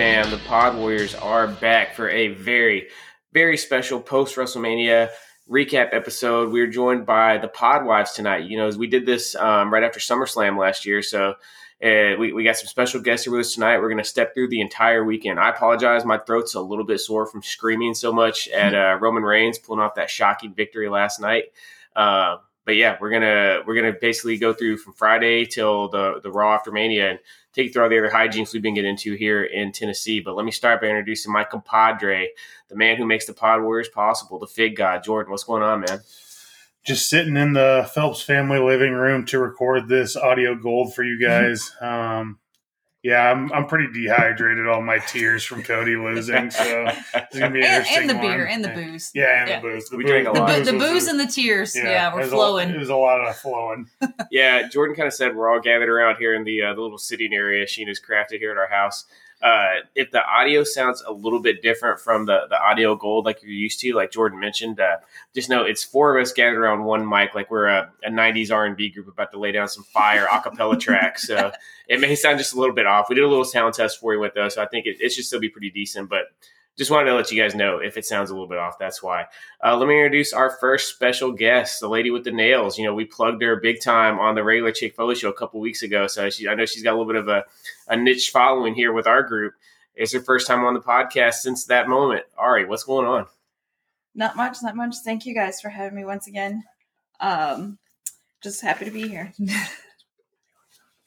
fam? The Pod Warriors are back for a very, very special post WrestleMania recap episode. We are joined by the Pod Wives tonight. You know, as we did this um, right after SummerSlam last year, so uh, we, we got some special guests here with us tonight. We're going to step through the entire weekend. I apologize, my throat's a little bit sore from screaming so much at uh, Roman Reigns pulling off that shocking victory last night. Uh, but yeah, we're gonna we're gonna basically go through from Friday till the the Raw after Mania and take you through all the other hijinks we've been getting into here in Tennessee. But let me start by introducing my compadre, the man who makes the Pod Warriors possible, the Fig God, Jordan. What's going on, man? Just sitting in the Phelps family living room to record this audio gold for you guys. Um, yeah, I'm I'm pretty dehydrated. All my tears from Cody losing, so it's gonna be an and, interesting and the one. beer and the booze. Yeah, and Yeah. the booze. The We booze, drank a The, lot. bo- the was- booze and the tears. Yeah, we're there's a- flowing. it was a lot of flowing. yeah, Jordan kind of said we're all gathered around here in the uh, the little sitting area Sheena's crafted here at our house. Uh, if the audio sounds a little bit different from the, the audio gold like you're used to, like Jordan mentioned, uh, just know it's four of us gathered around one mic, like we're a, a '90s R&B group about to lay down some fire a cappella tracks. So it may sound just a little bit off. We did a little sound test for you with those, so I think it, it should still be pretty decent. But just wanted to let you guys know if it sounds a little bit off, that's why. Uh, let me introduce our first special guest, the lady with the nails. You know, we plugged her big time on the regular Chick Foley show a couple weeks ago, so she, I know she's got a little bit of a, a niche following here with our group. It's her first time on the podcast since that moment. Ari, what's going on? Not much, not much. Thank you guys for having me once again. Um, just happy to be here.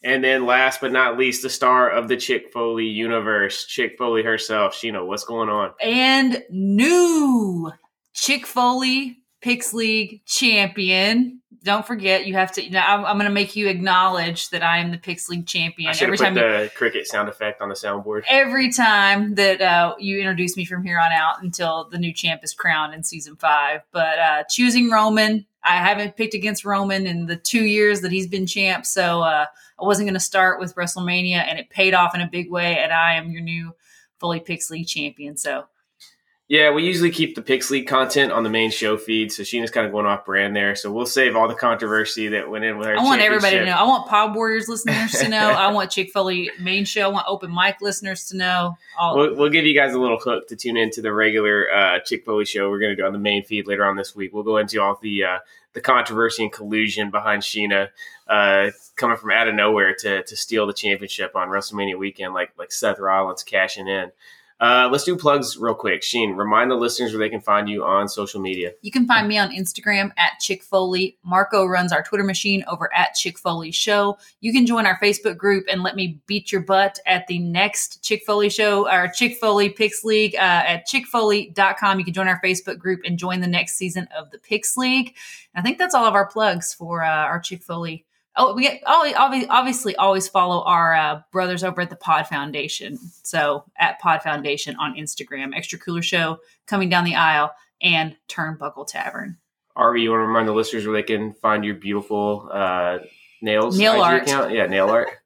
And then last but not least, the star of the Chick Foley universe, Chick Foley herself. Sheena, what's going on? and new Chick Foley Pix League champion. Don't forget, you have to. You know, I'm, I'm going to make you acknowledge that I am the Pix League champion I should every time. You, the cricket sound effect on the soundboard. every time that uh, you introduce me from here on out until the new champ is crowned in season five. But uh, choosing Roman, I haven't picked against Roman in the two years that he's been champ, so uh, I wasn't going to start with WrestleMania, and it paid off in a big way. And I am your new Foley Pix League champion. So Yeah, we usually keep the Pix League content on the main show feed, so Sheena's kind of going off brand there. So we'll save all the controversy that went in with her. I want everybody to know. I want Pod Warriors listeners to know. I want Chick Foley main show. I want open mic listeners to know. All We'll, we'll give you guys a little hook to tune into the regular uh, Chick Foley show we're going to do on the main feed later on this week. We'll go into all the uh, the controversy and collusion behind Sheena uh, coming from out of nowhere to to steal the championship on WrestleMania weekend, like like Seth Rollins cashing in. Uh, let's do plugs real quick. Sheen, remind the listeners where they can find you on social media. You can find me on Instagram at Chick Foley. Marco runs our Twitter machine over at Chick Foley Show. You can join our Facebook group and let me beat your butt at the next Chick Foley Show, our Chick Foley Pix League uh, at chickfoley.com. You can join our Facebook group and join the next season of the Pix League. I think that's all of our plugs for uh, our Chick Foley. Oh, we get, always, obviously always follow our uh, brothers over at the Pod Foundation. So at Pod Foundation on Instagram, Extra Cooler Show coming down the aisle, and Turnbuckle Tavern. Ari, you want to remind the listeners where they can find your beautiful uh, nails Nail IG art. account? Yeah, nail art.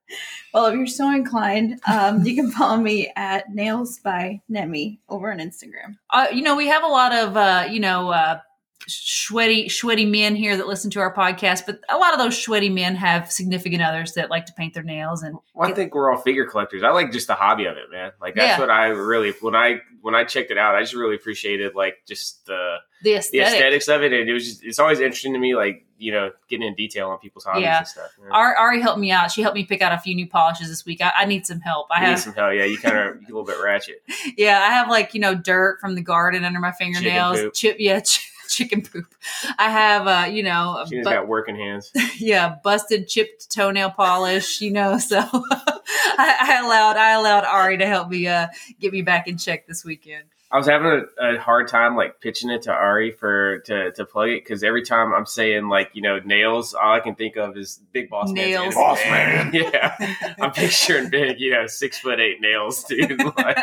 Well, if you're so inclined, um, you can follow me at Nails by Nemi over on Instagram. Uh, you know, we have a lot of uh, you know uh, sweaty sweaty men here that listen to our podcast, but a lot of those sweaty men have significant others that like to paint their nails and Well, I think we're all figure collectors. I like just the hobby of it, man. Like that's Yeah. what I really when I when I checked it out, I just really appreciated like just the the the aesthetics of it, and it was just it's always interesting to me, like you know, getting in detail on people's hobbies Yeah. and stuff. Know? Ari, helped me out. She helped me pick out a few new polishes this week. I, I need some help. I You need have, some help yeah. You kind of a little bit ratchet. yeah, I have like you know dirt from the garden under my fingernails. Chip, yeah, ch- chicken poop. I have, uh, you know, She's bu- got working hands. yeah, busted chipped toenail polish, you know. So I, I allowed I allowed Ari to help me uh, get me back in check this weekend. I was having a, a hard time like pitching it to Ari for to, to plug it because every time I'm saying like you know nails, all I can think of is Big Boss Man's Nails. enemy Boss man. Man. Yeah, I'm picturing big, you know, six foot eight nails, dude. Like,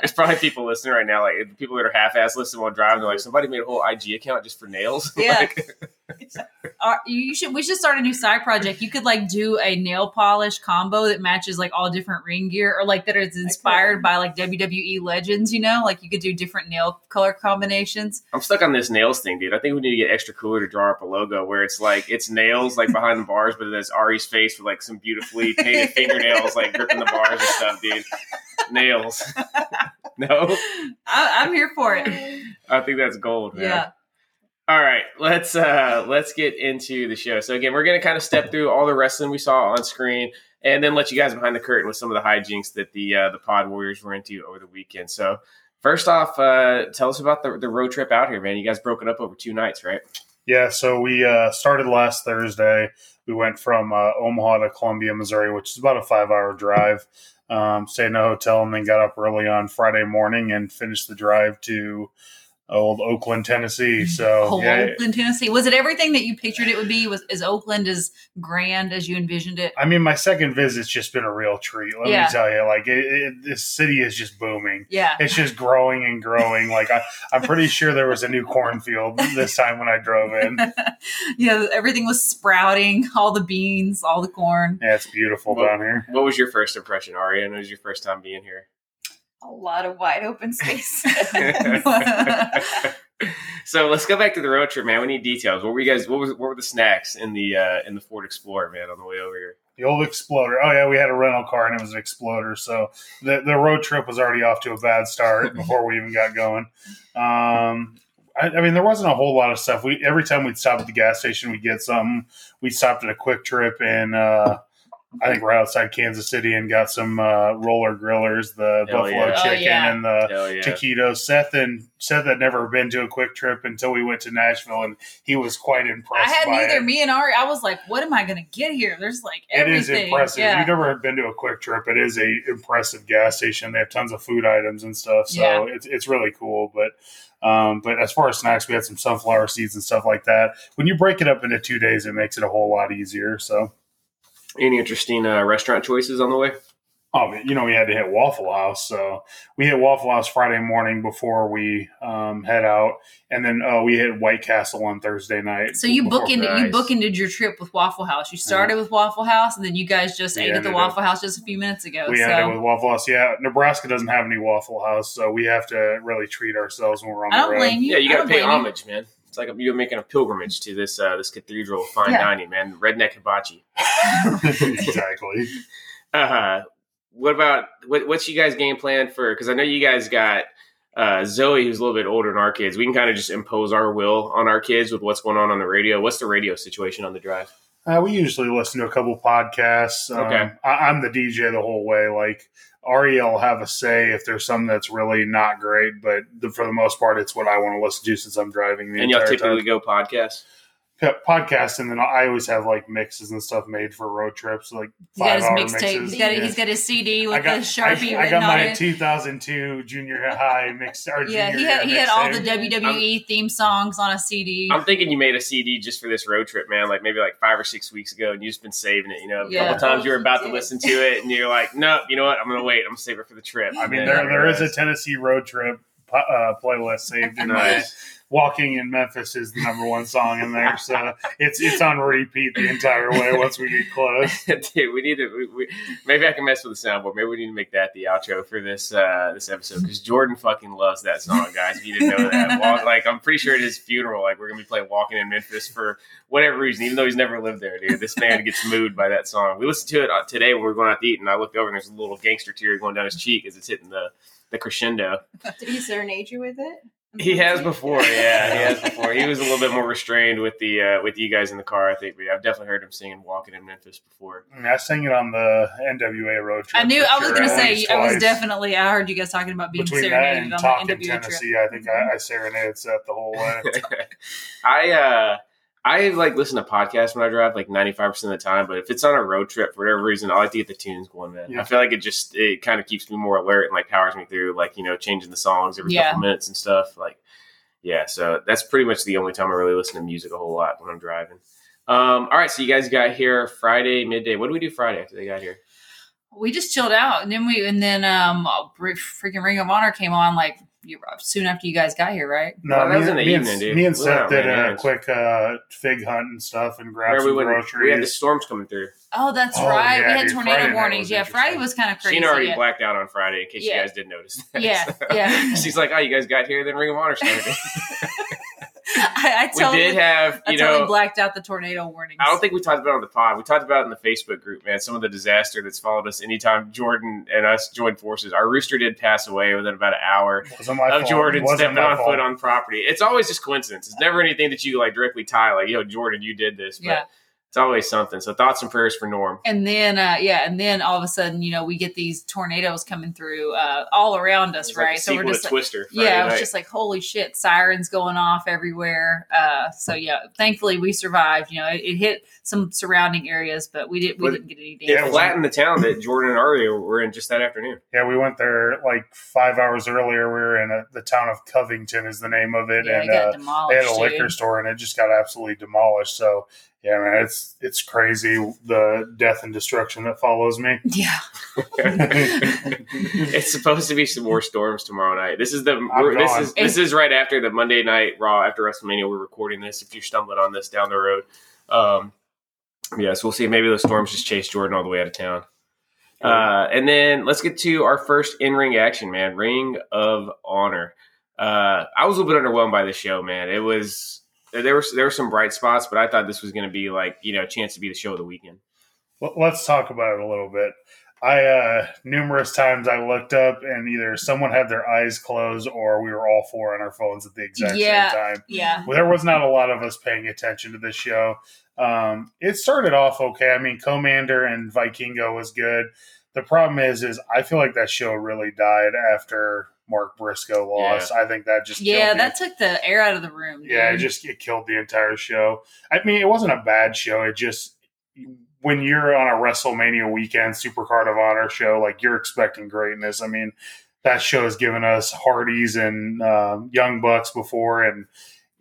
there's probably people listening right now, like people that are half ass listening while driving. They're like, somebody made a whole IG account just for nails. Yeah. Like, Uh, you should. We should start a new side project. You could like do a nail polish combo that matches like all different ring gear, or like that is inspired by like WWE legends. You know, like you could do different nail color combinations. I'm stuck on this nails thing, dude. I think we need to get extra cooler to draw up a logo where it's like it's nails like behind the bars, but it's Ari's face with like some beautifully painted fingernails like gripping the bars and stuff, dude. Nails. no, I, I'm here for it. I think that's gold, man. Yeah. All right, let's uh let's get into the show. So again, we're gonna kind of step through all the wrestling we saw on screen, and then let you guys behind the curtain with some of the hijinks that the uh, the Pod Warriors were into over the weekend. So first off, uh, tell us about the the road trip out here, man. You guys broke it up over two nights, right? Yeah, so we uh, started last Thursday. We went from uh, Omaha to Columbia, Missouri, which is about a five hour drive. Um, stayed in a hotel and then got up early on Friday morning and finished the drive to old Oakland, Tennessee. Mm-hmm. So, Whole yeah, Oakland, Tennessee. Was it everything that you pictured it would be? Was is Oakland as grand as you envisioned it? I mean, my second visit's just been a real treat. Let Yeah. me tell you, like, it, it, this city is just booming. Yeah. It's just growing and growing. Like, I, I'm pretty sure there was a new cornfield this time when I drove in. yeah, everything was sprouting, all the beans, all the corn. Yeah, it's beautiful Well- down here. What was your first impression, Ari? And it was your first time being here. A lot of wide open space. so let's go back to the road trip, man. We need details. What were you guys? What was? What were the snacks in the uh, in the Ford Explorer, man, on the way over here? The old Exploder. Oh yeah, we had a rental car and it was an Exploder. So the the road trip was already off to a bad start before we even got going. Um, I, I mean, there wasn't a whole lot of stuff. We every time we'd stop at the gas station, we'd get something. We stopped at a QuikTrip and. uh, I think we're outside Kansas City and got some uh, roller grillers, the Hell buffalo yeah. Oh, chicken yeah. and the Hell yeah! taquitos. Seth and Seth had never been to a QuikTrip until we went to Nashville, and he was quite impressed. I had neither. it. Me and Ari, I was like, "What am I going to get here?" There's like It is everything. impressive. If you've never been to a QuikTrip, it is a impressive gas station. They have tons of food items and stuff, so Yeah. it's it's really cool. But um, but as far as snacks, we had some sunflower seeds and stuff like that. When you break it up into two days, it makes it a whole lot easier. So, Any interesting uh, restaurant choices on the way? oh, you know, we had to hit Waffle House, so we hit Waffle House Friday morning before we um, head out, and then uh, we hit White Castle on Thursday night. So you before- bookended you Nice. bookended your trip with Waffle House. You started with Waffle House, and then you guys just We ate at the ended Waffle House just a few minutes ago. We so ended with Waffle House. Yeah, Nebraska doesn't have any Waffle House, so we have to really treat ourselves when we're on I the don't road. blame you. Yeah, you got to pay blame you. homage, man. It's like you're making a pilgrimage to this uh, this cathedral of fine Yeah. dining, man. Redneck hibachi. exactly. Uh, what about what, what's you guys' game plan for? Because I know you guys got uh, Zoe, who's a little bit older than our kids. We can kind of just impose our will on our kids with what's going on on the radio. What's the radio situation on the drive? Uh, we usually listen to a couple podcasts. Um, Okay. I, I'm the DJ the whole way. Like Ariel have a say if there's something that's really not great, but the, for the most part, it's what I want to listen to since I'm driving the and y'all typically time. go podcast. Yeah, podcast, and then I always have like mixes and stuff made for road trips, like He's got five his hour mixtape. mixes. He's got Yeah. he's got his CD with I got, the sharpie I, I written got on my it. 2002 junior high mix. Or Yeah, junior he had he had all the mixtape. WWE theme songs on a CD. I'm thinking you made a CD just for this road trip, man. Like maybe like five or six weeks ago, and you've just been saving it. You know, a Yeah. couple times you were about to listen to it, and you're like, nope. You know what? I'm gonna wait. I'm gonna save it for the trip. I mean, there there is a Tennessee road trip uh, playlist saved in my nice. Walking in Memphis is the number one song in there, so it's it's on repeat the entire way once we get close. Dude, we need to. We, we, maybe I can mess with the soundboard. Maybe we need to make that the outro for this uh, this episode because Jordan fucking loves that song, guys. If you didn't know that, Walk, like I'm pretty sure at his funeral, like we're gonna be playing "Walking in Memphis" for whatever reason, even though he's never lived there, dude. This man gets moved by that song. We listened to it uh, today when we were going out to eat, and I looked over and there's a little gangster tear going down his cheek as it's hitting the the crescendo. Did he serenade you with it? He has before, yeah, he has before. He was a little bit more restrained with the uh, with you guys in the car, I think. But I've definitely heard him singing "Walking in Memphis" before. I, mean, I sang it on the NWA road trip. I knew I was sure, going to at say I was definitely. I heard you guys talking about being between that serenaded and on talking the NWA trip. I think I, I serenaded Seth the whole way. I uh I like listen to podcasts when I drive like ninety five percent of the time, but if it's on a road trip for whatever reason, I like to get the tunes going, man. Yeah. I feel like it just it kind of keeps me more alert and like powers me through like, you know, changing the songs every Yeah. couple minutes and stuff. Like yeah, so that's pretty much the only time I really listen to music a whole lot when I'm driving. Um, all right, so you guys got here Friday midday. What do we do Friday after they got here? We just chilled out, and then we and then um freaking Ring of Honor came on like you soon after you guys got here, right? No, Well, that me, was in and- the me and, dude. me and We went Seth did a errands. quick uh, fig hunt and stuff and grabbed Remember some we, went, groceries. we had the storms coming through. Oh, that's Oh, right. yeah, we had dude, tornado Friday warnings. Yeah, Friday was kind of crazy. Sheena already yeah. blacked out on Friday in case Yeah. you guys didn't notice that. Yeah, yeah. She's like, oh, you guys got here, then Ring of Honor started. I, I we totally, did have, I totally know, blacked out the tornado warnings. I don't think we talked about it on the pod. We talked about it in the Facebook group, man. Some of the disaster that's followed us anytime Jordan and us joined forces. Our rooster did pass away within about an hour of fault. Jordan stepping on fault. foot on property. It's always just coincidence. It's never anything that you like directly tie, like, yo, Jordan, you did this. But Yeah. It's always something. So thoughts and prayers for Norm. And then, uh, yeah, and then all of a sudden, you know, we get these tornadoes coming through uh, all around us, It's like right? so we're just like, Twister. Friday yeah, it was just like holy shit, sirens going off everywhere. Uh, so yeah, thankfully we survived. You know, it, it hit some surrounding areas, but we didn't we But didn't get any it damage. was- flattened the town that Jordan and Aria were in just that afternoon. Yeah, we went there like five hours earlier. We were in a, the town of Covington, is the name of it, yeah, it and got uh, they had a liquor dude. store, and it just got absolutely demolished. So yeah, man, it's it's crazy the death and destruction that follows me. Yeah, it's supposed to be some more storms tomorrow night. This is the this is this is right after the Monday night Raw after WrestleMania. We're recording this. If you're stumbling on this down the road, um, yes, we'll see. Maybe those storms just chase Jordan all the way out of town. Uh, and then let's get to our first in ring action, man. Ring of Honor. Uh, I was a little bit underwhelmed by the show, man. It was there were there were some bright spots, but I thought this was going to be like you know a chance to be the show of the weekend. Well, let's talk about it a little bit. I uh numerous times I looked up and either someone had their eyes closed or we were all four on our phones at the exact Yeah. same time. yeah, Well, there was not a lot of us paying attention to this show. Um, it started off okay. I mean, Commander and Vikingo was good. The problem is, is I feel like that show really died after Mark Briscoe lost. I think that just yeah. killed the That took the air out of the room. yeah, it just it killed the entire show. I mean, it wasn't a bad show. It just when you're on a WrestleMania weekend Supercard of Honor show, like you're expecting greatness. I mean, that show has given us Hardys and um, Young Bucks before, and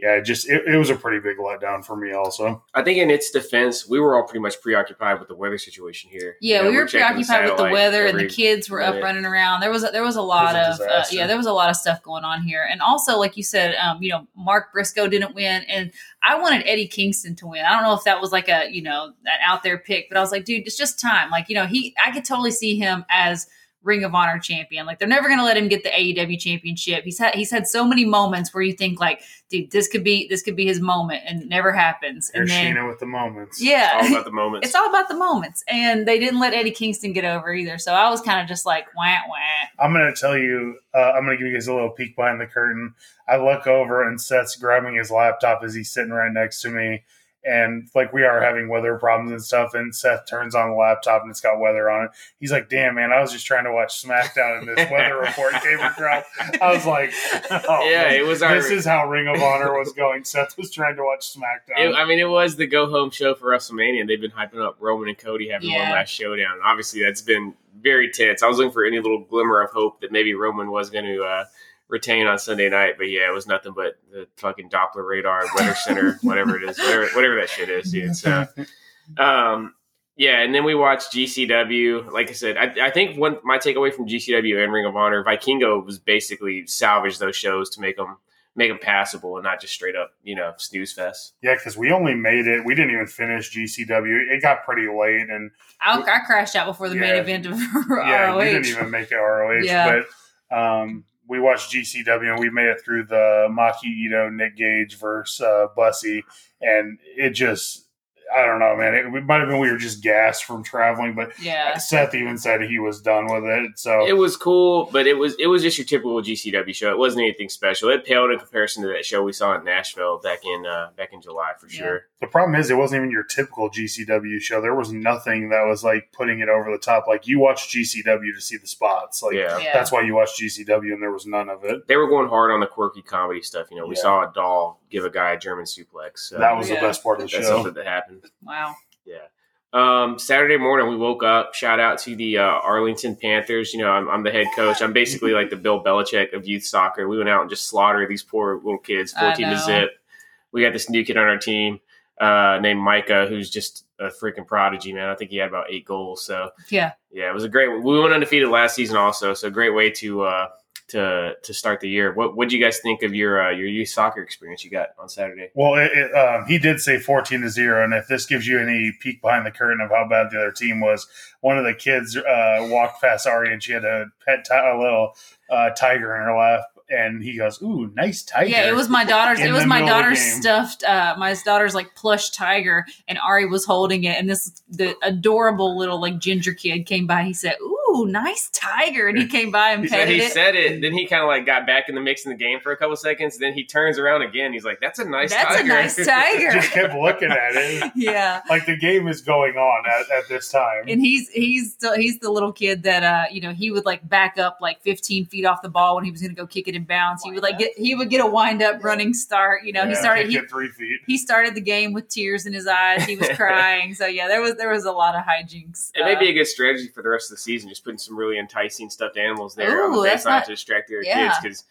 yeah, it just it, it was a pretty big letdown for me. Also, I think in its defense, we were all pretty much preoccupied with the weather situation here. Yeah, You know, we were checking preoccupied with the satellite weather, and the kids were up minute. running around. There was a, there was a lot of was a uh, yeah, there was a lot of stuff going on here, and also like you said, um, you know, Mark Briscoe didn't win, and I wanted Eddie Kingston to win. I don't know if that was like a you know an out there pick, but I was like, dude, it's just time. Like you know, he I could totally see him as Ring of Honor champion. Like they're never going to let him get the AEW championship. He's had he's had so many moments where you think like, dude, this could be this could be his moment, and it never happens. There's and then Sheena with the moments. yeah, all about the moments. it's all about the moments. And they didn't let Eddie Kingston get over either. So I was kind of just like, wah, wah. I'm going to tell you, uh, I'm going to give you guys a little peek behind the curtain. I look over and Seth's grabbing his laptop as he's sitting right next to me. And like we are having weather problems and stuff. And Seth turns on the laptop and it's got weather on it. He's like, damn, man, I was just trying to watch SmackDown and this weather report came across. I was like, oh, yeah, man. it was our. This is how Ring of Honor was going. Seth was trying to watch SmackDown. it- I mean, it was the go home show for WrestleMania. They've been hyping up Roman and Cody having one last showdown. And obviously, that's been very tense. I was looking for any little glimmer of hope that maybe Roman was going to uh, retain on Sunday night, but yeah, it was nothing but the fucking Doppler radar, weather center, whatever it is, whatever, whatever that shit is, dude. So, um, yeah, and then we watched GCW. Like I said, I, I think one my takeaway from GCW and Ring of Honor, Vikingo was basically salvage those shows to make them make them passable and not just straight up, you know, snooze fest. yeah, because we only made it. We didn't even finish GCW. It got pretty late. And I, I crashed out before the main event of ROH. yeah, we didn't even make it ROH. Yeah. But um, we watched GCW and we made it through the Maki Itoh Nick Gage versus uh, Bussy, and it just I don't know, man. It, it might have been we were just gassed from traveling, but yeah. Seth even said he was done with it. So It was cool, but it was it was just your typical GCW show. It wasn't anything special. It paled in comparison to that show we saw in Nashville back in uh, back in July for Yeah. sure. the problem is, it wasn't even your typical GCW show. There was nothing that was like putting it over the top. Like you watch GCW to see the spots. Like yeah. Yeah. that's why you watch GCW, and there was none of it. They were going hard on the quirky comedy stuff. You know, we Yeah. saw a doll give a guy a German suplex. So that was Yeah. the best part of the that's show. something that happened. Wow. Yeah. Um, Saturday morning, we woke up. Shout out to the uh, Arlington Panthers. You know, I'm, I'm the head coach. I'm basically like the Bill Belichick of youth soccer. We went out and just slaughtered these poor little kids, 14 to zip. We got this new kid on our team uh, named Micah, who's just a freaking prodigy, man. I think he had about eight goals. So, Yeah. yeah, it was a great. We went undefeated last season, also. So, great way to uh, to to start the year. What what do you guys think of your uh, your youth soccer experience you got on Saturday? Well, it, it, um, he did say 14 to 0. And if this gives you any peek behind the curtain of how bad the other team was, one of the kids uh, walked past Ari and she had a pet, ti- a little uh, tiger in her lap. And he goes, Ooh, nice tiger. Yeah, it was my daughter's. It was my middle of the daughter's stuffed. Uh, my daughter's like plush tiger, and Ari was holding it. And this the adorable little like ginger kid came by. He said, "Ooh, nice tiger!" And he came by and He said petted he it. said it, then he kind of like got back in the mix in the game for a couple seconds. Then he turns around again. He's like, "That's a nice That's a tiger." nice tiger. Just kept looking at it. yeah. Like the game is going on at, at this time. And he's he's the, he's the little kid that uh you know he would like back up like 15 feet off the ball when he was going to go kick it in bounds. He would like get he would get a wind up running start. You know he started he, three feet. he started the game with tears in his eyes. He was crying. so yeah, there was there was a lot of hijinks. It may Uh, be a good strategy for the rest of the season, just putting some really enticing stuffed animals there on the that's baseline not- to distract the other yeah. kids. Because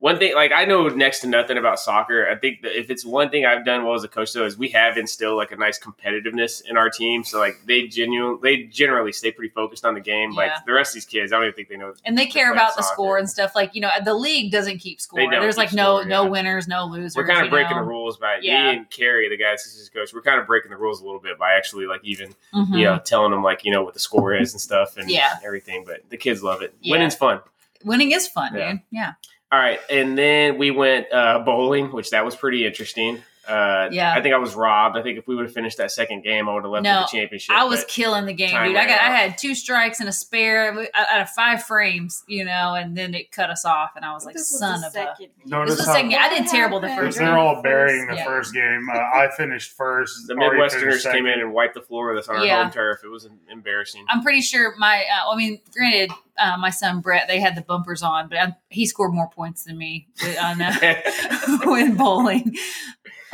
one thing, like I know next to nothing about soccer. I think that if it's one thing I've done well as a coach, though, is we have instilled like a nice competitiveness in our team. So like they genuine, they generally stay pretty focused on the game. Yeah. Like the rest of these kids, I don't even think they know. and they care about the score and stuff. Like you know, the league doesn't keep score. There's like no score, no yeah. winners, no losers. We're kind of breaking know? the rules by Yeah. me and Carrie, the guy assistant coach. We're kind of breaking the rules a little bit by actually like even Mhm. you know telling them like you know what the score is and stuff and Yeah. everything. But the kids love it. Yeah. Winning's fun. Winning is fun, Yeah. dude. Yeah. All right, and then we went uh, bowling, which that was pretty interesting. Uh, Yeah. I think I was robbed. I think if we would have finished that second game, I would have left No, with the championship. I was killing the game, dude. I got ran I had two strikes and a spare out of five frames, you know, and then it cut us off, and I was like, This was son the of a. second. Notice This was how- second game. I did terrible the What first They're game. all burying the Yeah. first game. Uh, I finished first. the Midwesterners came in and wiped the floor with us on our Yeah. home turf. It was embarrassing. I'm pretty sure my. Uh, I mean, granted, uh, my son Brett, they had the bumpers on, but i he scored more points than me with- on uh, when bowling.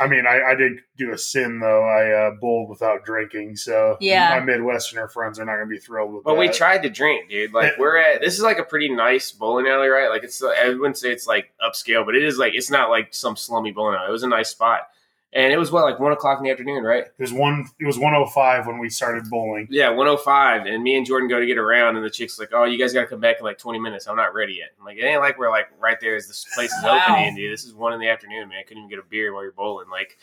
I mean, I, I did do a sin though. I uh, bowled without drinking, so Yeah. my Midwesterner friends are not going to be thrilled with that. But that. we tried to drink, dude. Like we're at this is like a pretty nice bowling alley, right? Like it's I wouldn't say it's like upscale, but it is like it's not like some slummy bowling alley. It was a nice spot, and it was what like one o'clock in the afternoon, right? It was one. It was one oh five when we started bowling. Yeah, 105. And me and Jordan go to get around, and the chick's like, Oh, you guys got to come back in like 20 minutes. I'm not ready yet. I'm like, It ain't like we're like right there as this place is Wow. open, Andy. This is one in the afternoon, man. I couldn't even get a beer while you're bowling. Like,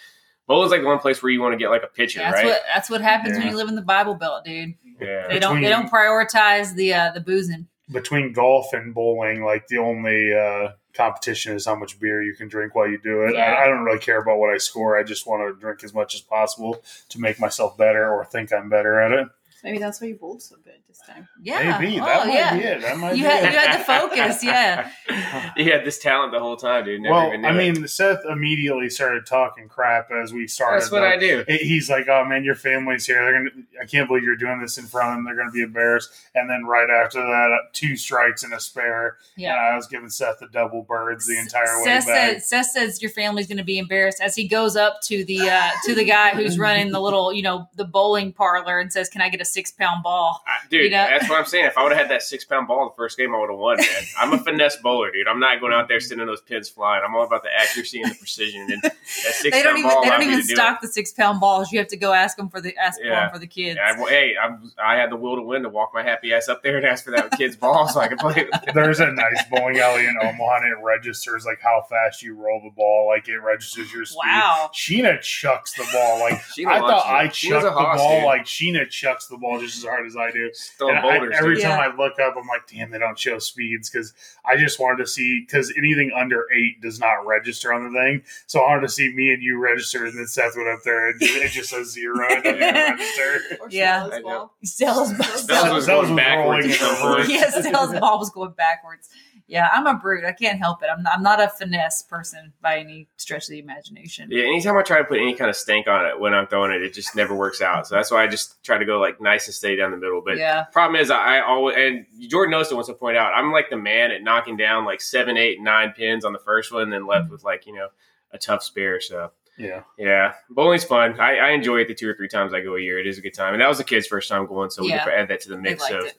bowling's like the one place where you want to get like a pitcher, That's right? what that's what happens when you live in the Bible Belt, dude. yeah. They don't they don't prioritize the uh, the boozing. Between golf and bowling, like the only uh, competition is how much beer you can drink while you do it. Yeah. I, I don't really care about what I score. I just want to drink as much as possible to make myself better or think I'm better at it. Maybe that's why you bowled so this time. Yeah. Maybe oh, that might yeah. be it. That might You be had it. you had the focus, yeah. you had this talent the whole time, dude. Never well, even knew I it. mean, Seth immediately started talking crap as we started. that's what though. I do. He- He's like, "Oh man, your family's here. They're gonna. I can't believe you're doing this in front of them. They're gonna be embarrassed." And then right after that, uh, two strikes and a spare. Yeah. And I was giving Seth the double birds the entire way Seth back. says, Seth says your family's going to be embarrassed as he goes up to the uh, to the guy who's running the little you know the bowling parlor and says, "Can I get a six pound ball?" I- dude, You know? that's what I'm saying. If I would have had that six pound ball in the first game, I would have won, man. I'm a finesse bowler, dude. I'm not going out there sending those pins flying. I'm all about the accuracy and the precision. And that six They don't even ball they don't even to do stock the six pound balls. You have to go ask them for the ask for Yeah. them for the kids. it. I, hey, I'm, I had the will to win to walk my happy ass up there and ask for that kid's ball so I could play with. There's a nice bowling alley in Omaha, and it registers like how fast you roll the ball. Like it registers your speed. Wow. Sheena chucks the ball like She I thought it. I chucked the hoss, ball dude. like Sheena chucks the ball just as hard as I do. She's throwing And I- every dude. time Yeah. I look up, I'm like, damn, they don't show speeds because I just wanted to see because anything under eight does not register on the thing. So I wanted to see me and you register, and then Seth went up there and it just says zero. It doesn't register. Or Yeah. Stella's I know. ball. Stella's Stella's Stella's was going was backwards rolling at some in reverse. point. yeah, Stella's ball was going backwards. Yeah, I'm a brute. I can't help it. I'm not, I'm not a finesse person by any stretch of the imagination. Yeah, anytime I try to put any kind of stank on it when I'm throwing it, it just never works out. So that's why I just try to go like nice and steady down the middle. But Yeah. problem is, I always and Jordan Nosta wants to point out, I'm like the man at knocking down like seven, eight, nine pins on the first one, and then left mm. with like you know a tough spare. So Yeah. yeah, bowling's fun. I, I enjoy it the two or three times I go a year. It is a good time, and that was the kids' first time going, so we Yeah. could add that to the mix of it.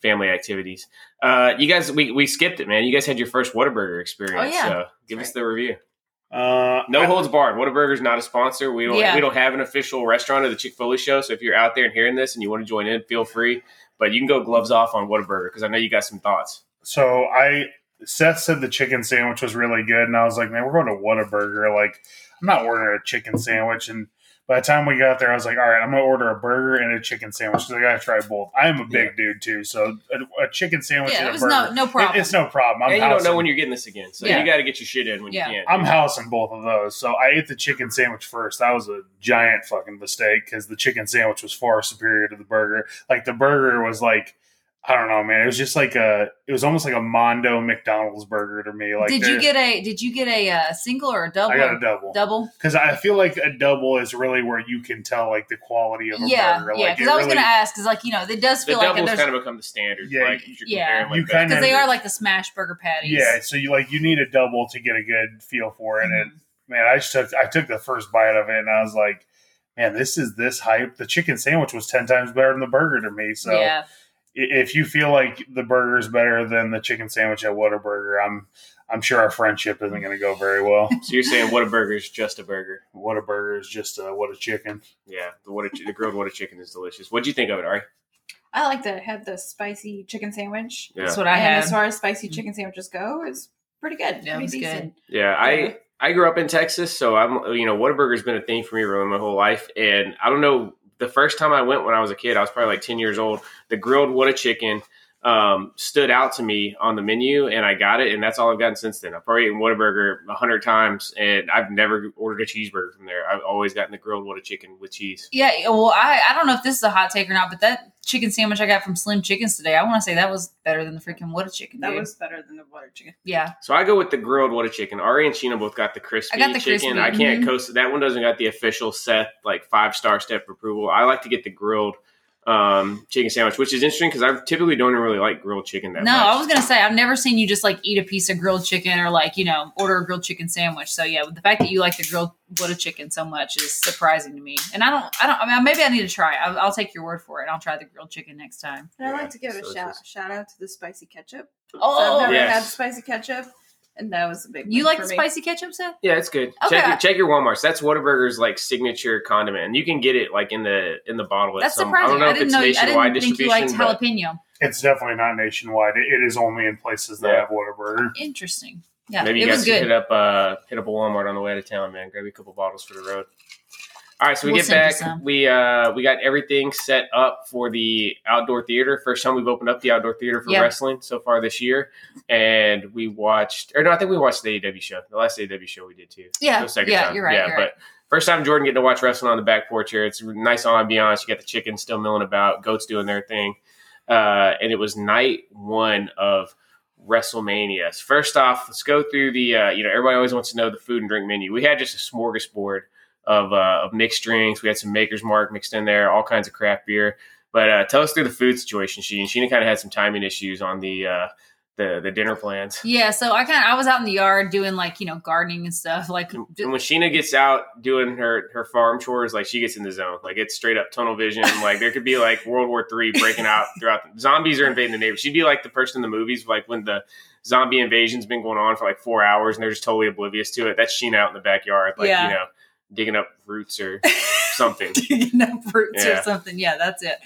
family activities. Uh, you guys, we, we skipped it, man. You guys had your first Whataburger experience. Oh, yeah. So give us the review. Uh, No I- holds barred. Whataburger's not a sponsor. We don't Yeah. we don't have an official restaurant of the Chick Foley show. So if you're out there and hearing this and you want to join in, feel free. But you can go gloves off on Whataburger because I know you got some thoughts. So I Seth said the chicken sandwich was really good, and I was like, man, we're going to Whataburger. Like, I'm not ordering a chicken sandwich. And by the time we got there, I was like, all right, I'm going to order a burger and a chicken sandwich because I got to try both. I am a big dude too, so a, a chicken sandwich Yeah, and it a was burger, no no problem. it- it's no problem. I'm and you don't know when you're getting this again, so Yeah. you got to get your shit in when Yeah. you can. I'm housing both of those. So I ate the chicken sandwich first. That was a giant fucking mistake because the chicken sandwich was far superior to the burger. Like the burger was like, I don't know, man. It was just like a, it was almost like a Mondo McDonald's burger to me. Like, did you get a did you get a uh, single or a double? I got a double double. because I feel like a double is really where you can tell like the quality of a Yeah, burger. yeah. Like, Because I was really- going to ask, because like you know, it does the feel like doubles there's kind of become the standard. Yeah, like you're yeah. comparing, like, You kind because they are like the smash burger patties. Yeah, so you like you need a double to get a good feel for it. And Mhm. man, I just took I took the first bite of it and I was like, man, this is this hype. The chicken sandwich was ten times better than the burger to me. So yeah. I- if you feel like the burger is better than the chicken sandwich at Whataburger, I'm I'm sure our friendship isn't going to go very well. So you're saying what a burger is just a burger? Whataburger is just a what a chicken. Yeah, the what a, the grilled what a chicken is delicious. What do you think of it, Ari? I like to have the spicy chicken sandwich. Yeah, That's what I and had. as far as spicy chicken sandwiches go, it's pretty good. Yeah, it pretty was good. yeah. I I grew up in Texas, so I'm you know Whataburger's been a thing for me really my whole life, and I don't know. The first time I went when I was a kid, I was probably like ten years old. The grilled what a chicken um, stood out to me on the menu, and I got it, and that's all I've gotten since then. I've probably eaten Whataburger a hundred times, and I've never ordered a cheeseburger from there. I've always gotten the grilled what a chicken with cheese. Yeah, well, I, I don't know if this is a hot take or not, but that chicken sandwich I got from Slim Chickens today, I want to say that was better than the freaking what a chicken. That dude. was better than the butter chicken. yeah, So I go with the grilled what a chicken. Ari and Sheena both got the crispy I got the chicken. crispy, I can't mhm. coast that one doesn't got the official Seth like five star step approval. I like to get the grilled um, chicken sandwich, which is interesting because I typically don't really like grilled chicken that much. no, much. I was gonna say I've never seen you just like eat a piece of grilled chicken or like you know order a grilled chicken sandwich. So yeah, the fact that you like the grilled what a chicken so much is surprising to me. And I don't, I don't. I mean, maybe I need to try. I'll, I'll take your word for it. I'll try the grilled chicken next time. And I Yeah, like to give so a shout shout out to the spicy ketchup. Oh, so I've never yes. had spicy ketchup, and that was a big. you like for the me. spicy ketchup, Seth? yeah, it's good. Okay. Check, your, check your WalMarts. That's Whataburger's like signature condiment, and you can get it like in the in the bottle. at That's some, surprising. I don't know I if didn't it's know. I didn't think you liked jalapeno. It's definitely not nationwide. It, it is only in places that Yeah. have Whataburger. Interesting. Yeah, Maybe you it guys was should good. hit up uh, hit up a Walmart on the way out of town, man. Grab you a couple bottles for the road. All right, so we We'll get back. We uh we got everything set up for the outdoor theater. First time we've opened up the outdoor theater for Yeah. wrestling so far this year, and we watched. Or no, I think we watched the AEW show. The last AEW show we did too. Yeah, second yeah, time. you're right, Yeah, you're but right. first time Jordan getting to watch wrestling on the back porch here. It's a nice ambiance. You got the chickens still milling about, goats doing their thing, uh, and it was night one of WrestleMania. So first off, let's go through the. Uh, you know, everybody always wants to know the food and drink menu. We had just a smorgasbord of uh, of mixed drinks. We had some Maker's Mark mixed in there, all kinds of craft beer. But uh, tell us through the food situation, Sheena. Sheena kind of had some timing issues on the uh, the the dinner plans. Yeah, so I kind of I was out in the yard doing like you know gardening and stuff. Like And when Sheena gets out doing her her farm chores, like she gets in the zone. Like it's straight up tunnel vision. Like there could be like World War Three breaking out throughout. The, zombies are invading the neighborhood. She'd be like the person in the movies, like when the zombie invasion's been going on for like four hours and they're just totally oblivious to it. That's Sheena out in the backyard, like Yeah. you know, digging up roots or something. digging up roots Yeah. or something. Yeah, that's it.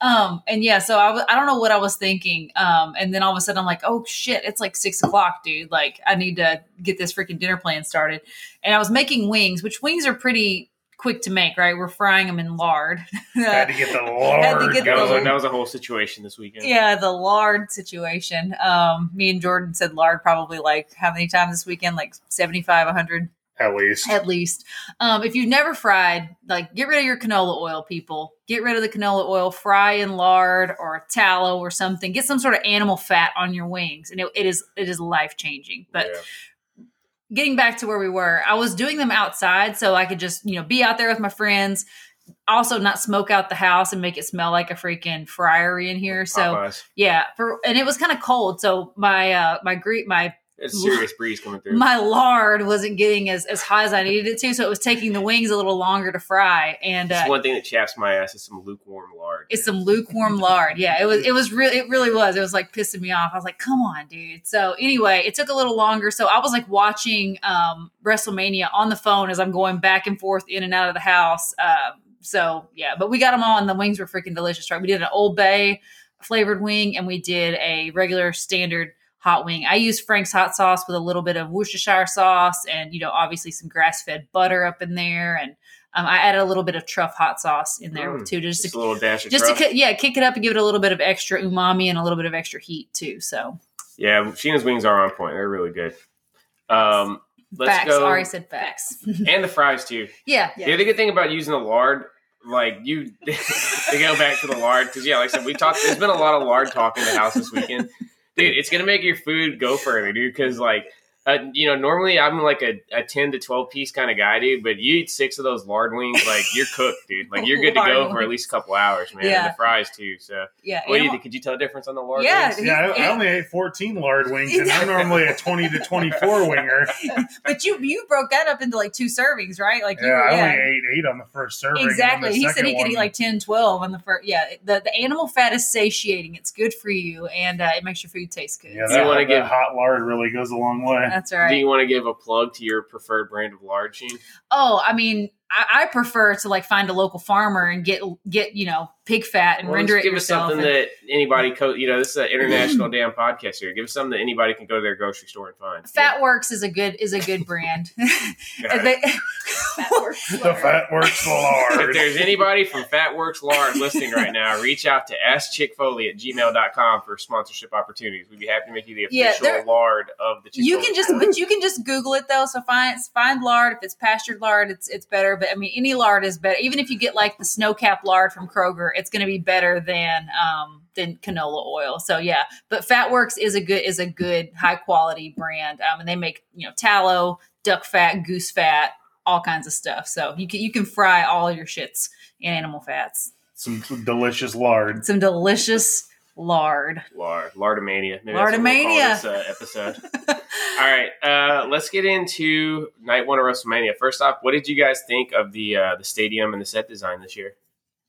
Um, and yeah, so I was I don't know what I was thinking. Um, and then all of a sudden I'm like, oh shit, it's like six o'clock, dude. Like I need to get this freaking dinner plan started. And I was making wings, which wings are pretty quick to make, right? We're frying them in lard. Had to get the Had to Lord get That was, a, that was a whole situation this weekend. yeah, the lard situation. Um, me and Jordan said lard probably like how many times this weekend? Like 75, 100 At least. at least. Um, if you've never fried, like get rid of your canola oil, people. Get rid of the canola oil, fry in lard or tallow or something. Get some sort of animal fat on your wings, and it, it is it is life changing. But Yeah. getting back to where we were, I was doing them outside so I could just you know be out there with my friends. Also, not smoke out the house and make it smell like a freaking fryery in here. So Popeyes. yeah, for and it was kind of cold. So my uh my gre- my a serious breeze coming through. my lard wasn't getting as, as high as I needed it to, so it was taking the wings a little longer to fry. And uh, It's one thing that chaps my ass is some lukewarm lard. it's some lukewarm lard. Yeah, it was it was really it really was. It was like pissing me off. I was like, come on, dude. So anyway, it took a little longer. So I was like watching um WrestleMania on the phone as I'm going back and forth in and out of the house. Um, so yeah, but we got them all, and the wings were freaking delicious. Right, we did an Old Bay flavored wing, and we did a regular standard hot wing. I use Frank's hot sauce with a little bit of Worcestershire sauce, and you know, obviously some grass fed butter up in there, and um, I added a little bit of truff hot sauce in there Mm, too, just Just to a little dash of just to truff. ki- yeah kick it up and give it a little bit of extra umami and a little bit of extra heat too. So Yeah, Sheena's wings are on point. They're really good. Um, let's facts. go. Ari said facts. and the fries too. yeah, Yeah. The other good thing about using the lard, like you, to go back to the lard, because yeah, like I said, we talked. There's been a lot of lard talk in the house this weekend, dude. It's gonna make your food go further, dude. Because like, uh, you know, normally I'm like a, a ten to twelve piece kind of guy, dude. But you eat six of those lard wings, like you're cooked, dude. Like you're good to go Lard for at least a couple hours, man. Yeah. And the fries too. So, yeah. what do you Could you tell a difference on the lard Yeah, wings? Yeah, I, I only ate 14 lard wings, and I'm normally a 20 to 24 winger. but you you broke that up into like two servings, right? Like you Yeah, I only ate eight on the first serving. Exactly. He said he could eat like 10, 12 on the first. Yeah. The, the animal fat is satiating. It's good for you and uh, it makes your food taste good. Yeah, Do you that, wanna get hot lard really goes a long way. That's right. Do you want to give a plug to your preferred brand of lard, Sheen? oh, I mean, I, I prefer to like find a local farmer and get, get, you know, pig fat and Well, render just it give us something and- that anybody co- you know this is an international damn podcast here. Give us something that anybody can go to their grocery store and find. Fatworks is a good, is a good brand. Yeah. And they- Fat works The lard. fat works the if there's anybody from fatworks lard listening right now reach out to askchickfoley at gmail.com for sponsorship opportunities. We'd be happy to make you the Yeah, official there- lard of the chick you can just but you can just google it though. So find find lard. If it's pastured lard it's it's better. But i mean any lard is better. Even if you get like the snow cap lard from kroger it's going to be better than um than canola oil. So yeah but fatworks is a good is a good high quality brand um and they make you know tallow duck fat goose fat all kinds of stuff. So you can you can fry all your shits in animal fats. Some delicious lard. some delicious lard. Lard lardamania Maybe that's what we'll call this, uh, episode. All right uh let's get into night one of wrestlemania. First off what did you guys think of the uh the stadium and the set design this year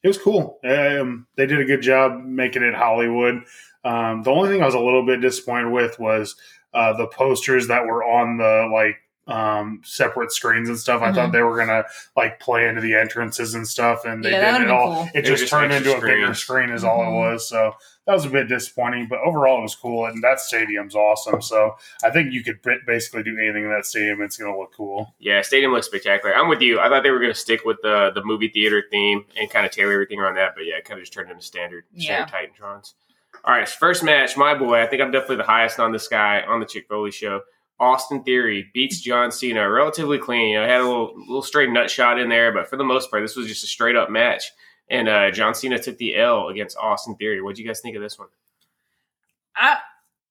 It was cool. Um, they did a good job making it Hollywood. Um, the only thing I was a little bit disappointed with was uh, the posters that were on the like um, separate screens and stuff. I Mhm. thought they were gonna like play into the entrances and stuff, and they Yeah, did would've it all. cool. It They were just just turned extra into a bigger screen, is all Mhm. it was. So that was a bit disappointing. But overall, it was cool, and that stadium's awesome. So I think you could basically do anything in that stadium. It's gonna look cool. Yeah, stadium looks spectacular. I'm with you. I thought they were going to stick with the the movie theater theme and kind of tailor everything around that, but yeah, it kind of just turned into standard Yeah. standard Titantrons. All right, first match, my boy. I think I'm definitely the highest on this guy on the Chick Foley show. Austin Theory beats John Cena relatively clean. You know, had a little little straight nut shot in there, but for the most part, this was just a straight up match. And uh, John Cena took the L against Austin Theory. What do you guys think of this one? I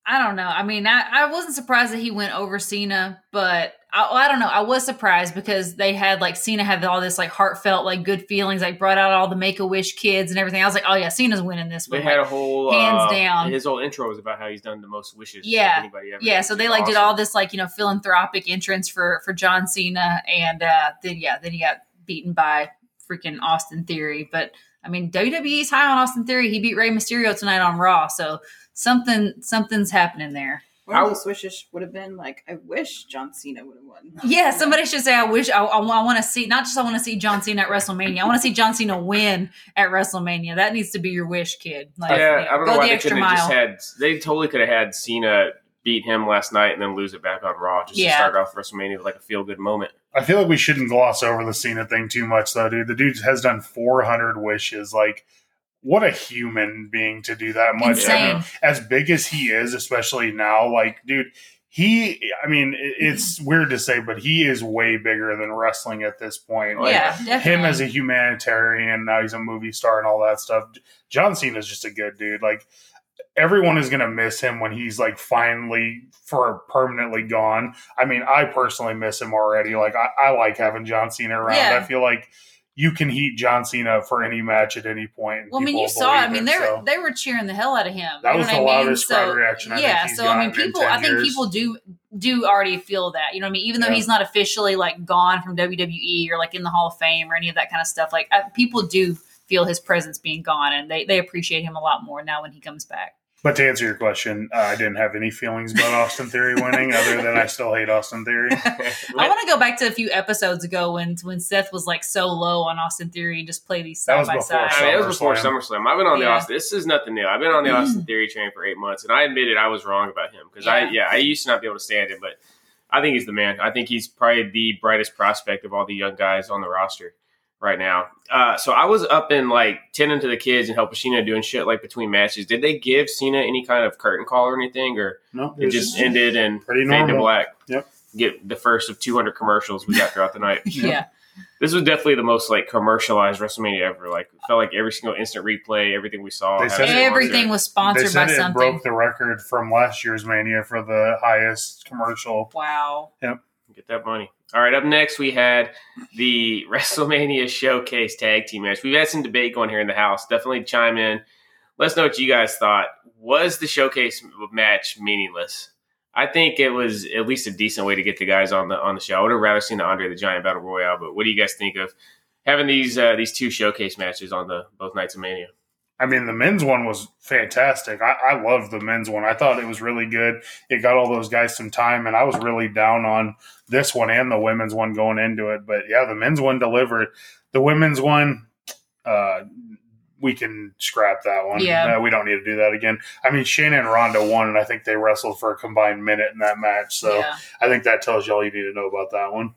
I don't know. I mean, I, I wasn't surprised that he went over Cena, but I, I don't know. I was surprised because they had like Cena had all this like heartfelt like good feelings, like brought out all the Make a Wish kids and everything. I was like, oh yeah, Cena's winning this They one. had Like, a whole hands uh, down. His whole intro was about how he's done the most wishes. Yeah. anybody ever. yeah, so they like did all this like you know philanthropic entrance for for John Cena, and uh then yeah, then he got beaten by freaking Austin Theory. But I mean, WWE's high on Austin Theory. He beat Rey Mysterio tonight on Raw, so something something's happening there. One of I- those wishes would have been like, I wish John Cena would have won. Yeah, somebody should say, I wish, I, I, want to see, not just I want to see John Cena at WrestleMania. I want to see John Cena win at WrestleMania. That needs to be your wish, kid. Like, yeah, you know, I don't go know why the they couldn't have just had. They totally could have had Cena beat him last night and then lose it back on Raw just Yeah. to start off WrestleMania with like a feel good moment. I feel like we shouldn't gloss over the Cena thing too much, though, dude. The dude has done 400 wishes. Like, what a human being to do that much. I mean, as big as he is, especially now, like, dude, he, I mean, it- it's mm-hmm. weird to say, but he is way bigger than wrestling at this point. Like, yeah, definitely. him as a humanitarian, now he's a movie star and all that stuff. John Cena is just a good dude. Like, everyone is going to miss him when he's like finally for permanently gone. I mean, I personally miss him already. Like, I, I like having John Cena around. Yeah. I feel like you can heat John Cena for any match at any point. well, I mean, you saw. I mean, it, they were so. they were cheering the hell out of him. That was the I mean? loudest crowd reaction I yeah, so I mean, people. I think years. people do do already feel that. You know what I mean? Even though Yeah. he's not officially like gone from WWE or like in the Hall of Fame or any of that kind of stuff, like uh, people do feel his presence being gone, and they they appreciate him a lot more now when he comes back. But to answer your question, uh, I didn't have any feelings about Austin Theory winning, other than I still hate Austin Theory. I want to go back to a few episodes ago when when Seth was like so low on Austin Theory and just play these That side was by before side. I mean, it was before SummerSlam. SummerSlam. I've been on the Austin. This is nothing new. I've been on the Austin Theory train for eight months, and I admitted I was wrong about him because I, Yeah. yeah, I used to not be able to stand him, but I think he's the man. I think he's probably the brightest prospect of all the young guys on the roster right now. Uh, so I was up in like tending to the kids and helping Sheena doing shit like between matches. Did they give Cena any kind of curtain call or anything, or No, it just ended and pretty fade to black? Yep. Get the first of 200 commercials we got throughout the night. yeah. This was definitely the most like commercialized WrestleMania ever. Like felt like every single instant replay, everything we saw. They said Everything sponsor. was They sponsored by said it something. broke the record from last year's Mania for the highest commercial. wow. Get that money. All right, up next we had the WrestleMania Showcase Tag Team match. We've had some debate going here in the house. Definitely chime in. Let us know what you guys thought. Was the Showcase match meaningless? I think it was at least a decent way to get the guys on the on the show. I would have rather seen the Andre the Giant Battle Royale, but what do you guys think of having these uh, these two showcase matches on the both nights of Mania? I mean, the men's one was fantastic. I, I loved the men's one. I thought it was really good. It got all those guys some time, and I was really down on this one and the women's one going into it. But yeah, the men's one delivered. The women's one, uh, we can scrap that one. Yeah. Uh, we don't need to do that again. I mean, Shayna and Ronda won, and I think they wrestled for a combined minute in that match. So yeah. I think that tells you all you need to know about that one.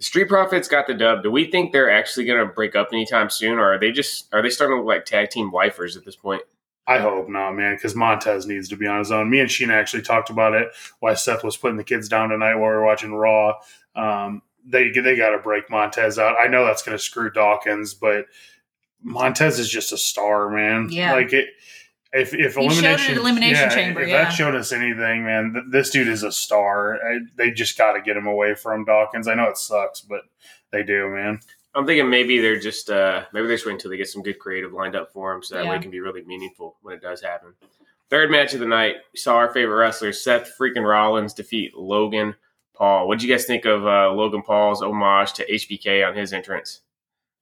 The Street Profits got the dub. Do we think they're actually going to break up anytime soon, or are they just are they starting to look like tag team lifers at this point? I hope not, man, because Montez needs to be on his own. Me and Sheena actually talked about it while Seth was putting the kids down tonight while we were watching Raw. Um, they they got to break Montez out. I know that's going to screw Dawkins, but Montez is just a star, man. Yeah. like it. If if He showed elimination Elimination yeah, Chamber, if yeah. that showed us anything, man, th- this dude is a star. I, they just got to get him away from Dawkins. I know it sucks, but they do, man. I'm thinking maybe they're just uh, maybe they're just waiting until they get some good creative lined up for them, so that way it can be really meaningful when it does happen. Third match of the night, we saw our favorite wrestler Seth freaking Rollins defeat Logan Paul. What would you guys think of uh, Logan Paul's homage to HBK on his entrance?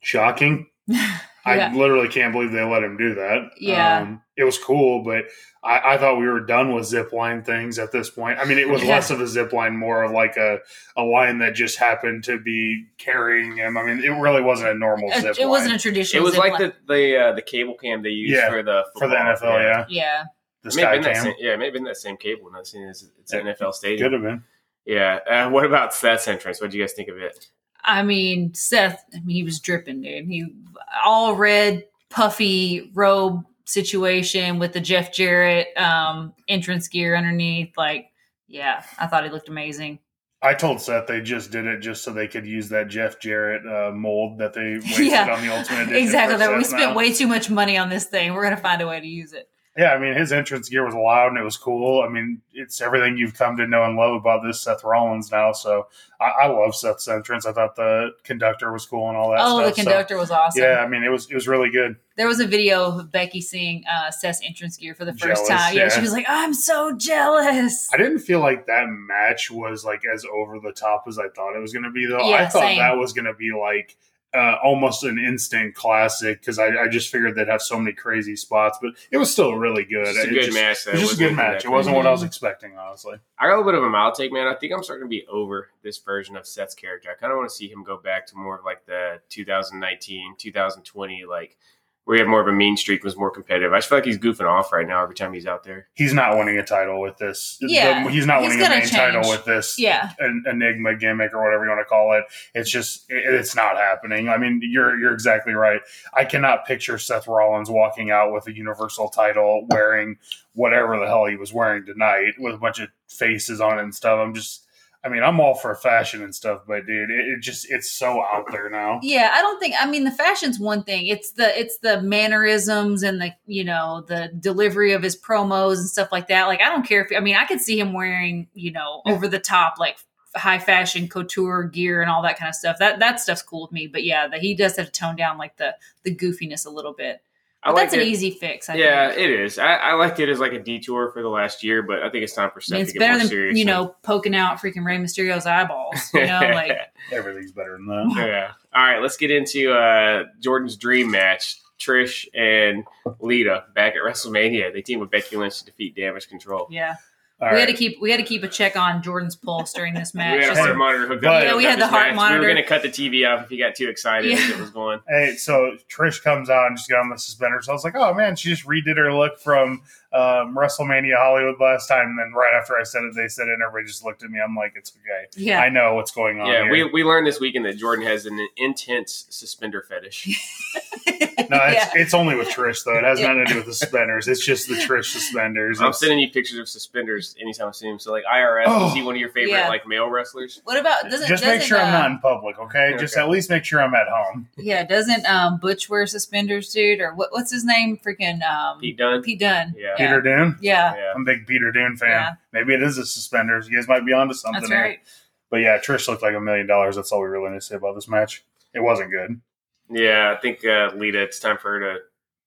Shocking. I Yeah. literally can't believe they let him do that. Yeah. Um, it was cool, but I, I thought we were done with zip line things at this point. I mean, it was Yeah. less of a zip line, more of like a, a line that just happened to be carrying him. I mean, it really wasn't a normal zip It, it wasn't a traditional. It was zip like line. the the uh, the cable cam they used Yeah, for the for the. NFL, yeah. Yeah. The It may sky have been that cam. same, yeah, it may have been that same cable. Not seeing it's, it's Yeah. NFL stadium. Could have been. Yeah. Uh, what about Seth's entrance? What do you guys think of it? I mean, Seth, I mean, he was dripping, dude. He all red, puffy robe situation with the Jeff Jarrett um, entrance gear underneath. Like, yeah, I thought he looked amazing. I told Seth they just did it just so they could use that Jeff Jarrett uh, mold that they wasted Yeah. on the Ultimate Edition. Exactly. That we spent now. way too much money on this thing. We're gonna find a way to use it. Yeah, I mean, his entrance gear was loud and it was cool. I mean, it's everything you've come to know and love about this Seth Rollins now. So I, I love Seth's entrance. I thought the conductor was cool and all that. oh, stuff. the So, conductor was awesome. yeah, I mean, it was it was really good. There was a video of Becky seeing uh, Seth's entrance gear for the first Jealous, time. Yeah, yeah. she was like, "I'm so jealous." I didn't feel like that match was like as over the top as I thought it was going to be, though. Yeah, I thought same. that was going to be like uh, almost an instant classic because I, I just figured they'd have so many crazy spots, but it was still really good. It's a It good just- match. It was just a good match. It wasn't what I was expecting, honestly. I got a little bit of a mild take, man. I think I'm starting to be over this version of Seth's character. I kind of want to see him go back to more of like the 2019, 2020, like where he had more of a mean streak, was more competitive. I just feel like he's goofing off right now every time he's out there. He's not winning a title with this. Yeah, The- he's not he's winning a main change. title with this. Yeah, en- enigma gimmick or whatever you want to call it. It's just it, it's not happening. I mean, you're you're exactly right. I cannot picture Seth Rollins walking out with a Universal title wearing whatever the hell he was wearing tonight with a bunch of faces on it and stuff. I'm just. I mean, I'm all for fashion and stuff, but dude, it, it just it's so out there now. yeah. I don't think. I mean, the fashion's one thing. It's the it's the mannerisms and the you know the delivery of his promos and stuff like that. Like, I don't care if. I mean, I could see him wearing you know over the top like high fashion couture gear and all that kind of stuff. That that stuff's cool with me. But yeah, that he does have to tone down like the the goofiness a little bit. I But like that's an it. easy fix. I yeah, think. it is. I, I liked it as like a detour for the last year, but I think it's time for I Seth mean, to get better more than serious. you know poking out freaking Rey Mysterio's eyeballs. You know, like Everything's better than that. yeah. All right, let's get into uh, Jordan's dream match. Trish and Lita back at WrestleMania. They team with Becky Lynch to defeat Damage Control. Yeah, All we right. had to keep we had to keep a check on Jordan's pulse during this match. We match. had a heart monitor hooked up. Yeah, we had the heart match. We were going to cut the TV off if he got too excited as Yeah. it was going. Hey, so Trish comes out and just got on the suspenders. I was like, oh man, she just redid her look from um, WrestleMania Hollywood last time. And then right after I said it, they said it, and everybody just looked at me. I'm like, it's okay. yeah, I know what's going on. Yeah, here. we, we learned this weekend that Jordan has an intense suspender fetish. no, it's, yeah. it's only with Trish though. It has Yeah. nothing to do with the suspenders. It's just the Trish suspenders. I'm It's- sending you pictures of suspenders anytime soon. So like IRS, Oh. is he one of your favorite Yeah. like male wrestlers? What about doesn't just doesn't, make sure I'm uh, not in public, okay? Just at least make sure I'm at home. Yeah, doesn't um Butch wear suspenders, dude? Or what? What's his name? Freaking um Pete Dunne. Pete Dunne. Yeah. Peter Dunne. Yeah, Yeah. I'm a big Peter Dunne fan. Yeah. Maybe it is the suspenders. You guys might be onto something that's here. right. But yeah, Trish looked like a million dollars. That's all we really need to say about this match. It wasn't good. Yeah, I think uh, Lita. It's time for her to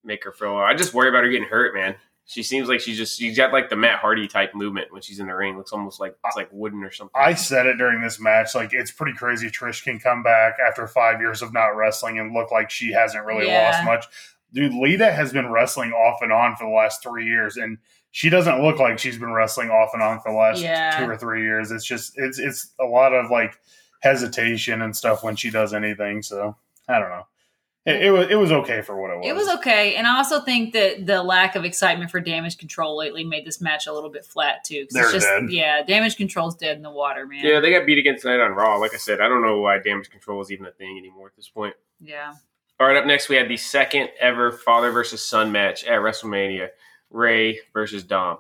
make her feel. I just worry about her getting hurt, man. She seems like she's just she's got like the Matt Hardy type movement when she's in the ring. Looks almost like it's like wooden or something. I said it during this match. Like it's pretty crazy. Trish can come back after five years of not wrestling and look like she hasn't really Yeah. lost much. Dude, Lita has been wrestling off and on for the last three years, and she doesn't look like she's been wrestling off and on for the last Yeah. two or three years. It's just it's it's a lot of like hesitation and stuff when she does anything. So I don't know. It, it was it was okay for what it was. It was okay, and I also think that the lack of excitement for damage control lately made this match a little bit flat too. 'cause They're it's just, dead. Yeah, damage control's dead in the water, man. yeah, they got beat against tonight on Raw. Like I said, I don't know why damage control is even a thing anymore at this point. yeah. All right, up next we had the second ever father versus son match at WrestleMania: Rey versus Dom.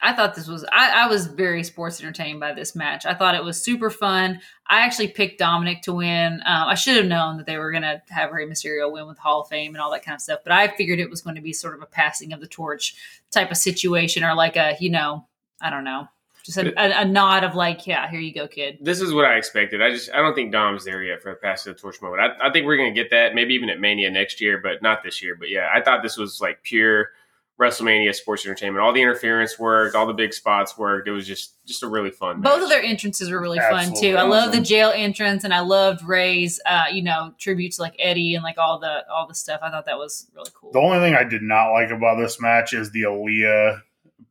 I thought this was I, I was very sports entertained by this match. I thought it was super fun. I actually picked Dominic to win. Um, I should have known that they were going to have Rey Mysterio win with Hall of Fame and all that kind of stuff. But I figured it was going to be sort of a passing of the torch type of situation, or like a you know I don't know, just a, a, a nod of like yeah, here you go, kid. This is what I expected. I just I don't think Dom's there yet for the pass of the torch moment. I, I think we're gonna get that maybe even at Mania next year, but not this year. But yeah, I thought this was like pure WrestleMania sports entertainment. All the interference worked, all the big spots worked. It was just just a really fun. Both of their entrances were really fun too. I love the jail entrance, and I loved Rey's, uh, you know, tributes like Eddie and like all the all the stuff. I thought that was really cool. The only thing I did not like about this match is the Aaliyah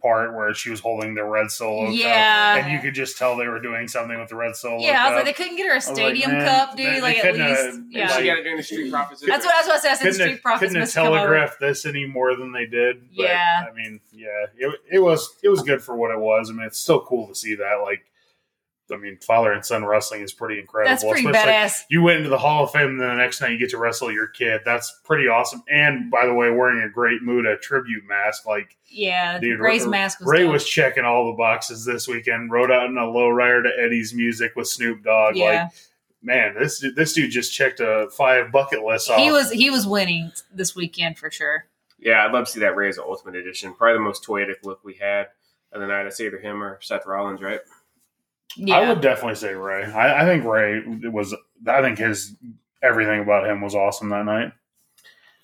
part where she was holding the red solo cup. Yeah. And you could just tell they were doing something with the red solo Yeah, I was like, they couldn't get her a was like, stadium cup, dude. they like at uh, least, have- yeah. she got it during the Street Profits. That's what that's what I said. I said couldn't Street have, Profits couldn't have must come over. telegraphed this any more than they did. But, Yeah. I mean, yeah, it, it was it was good for what it was. I mean, it's still cool to see that. Like, I mean, father and son wrestling is pretty incredible. That's pretty especially- badass. you went into the Hall of Fame, and then the next night you get to wrestle your kid. That's pretty awesome. And by the way, wearing a Great Muta tribute mask, like Yeah, dude, Rey's Rey- mask was Rey dope. was checking all the boxes this weekend. Rode out in a lowrider to Eddie's music with Snoop Dogg. yeah. Like, man, this dude- this dude just checked a five bucket list off. he was he was winning this weekend for sure. Yeah, I'd love to see that Rey's Ultimate Edition. Probably the most toyetic look we had of the night. I'd say either him or Seth Rollins, right? Yeah, I would definitely say Rey. I, I think Rey was. I think his everything about him was awesome that night.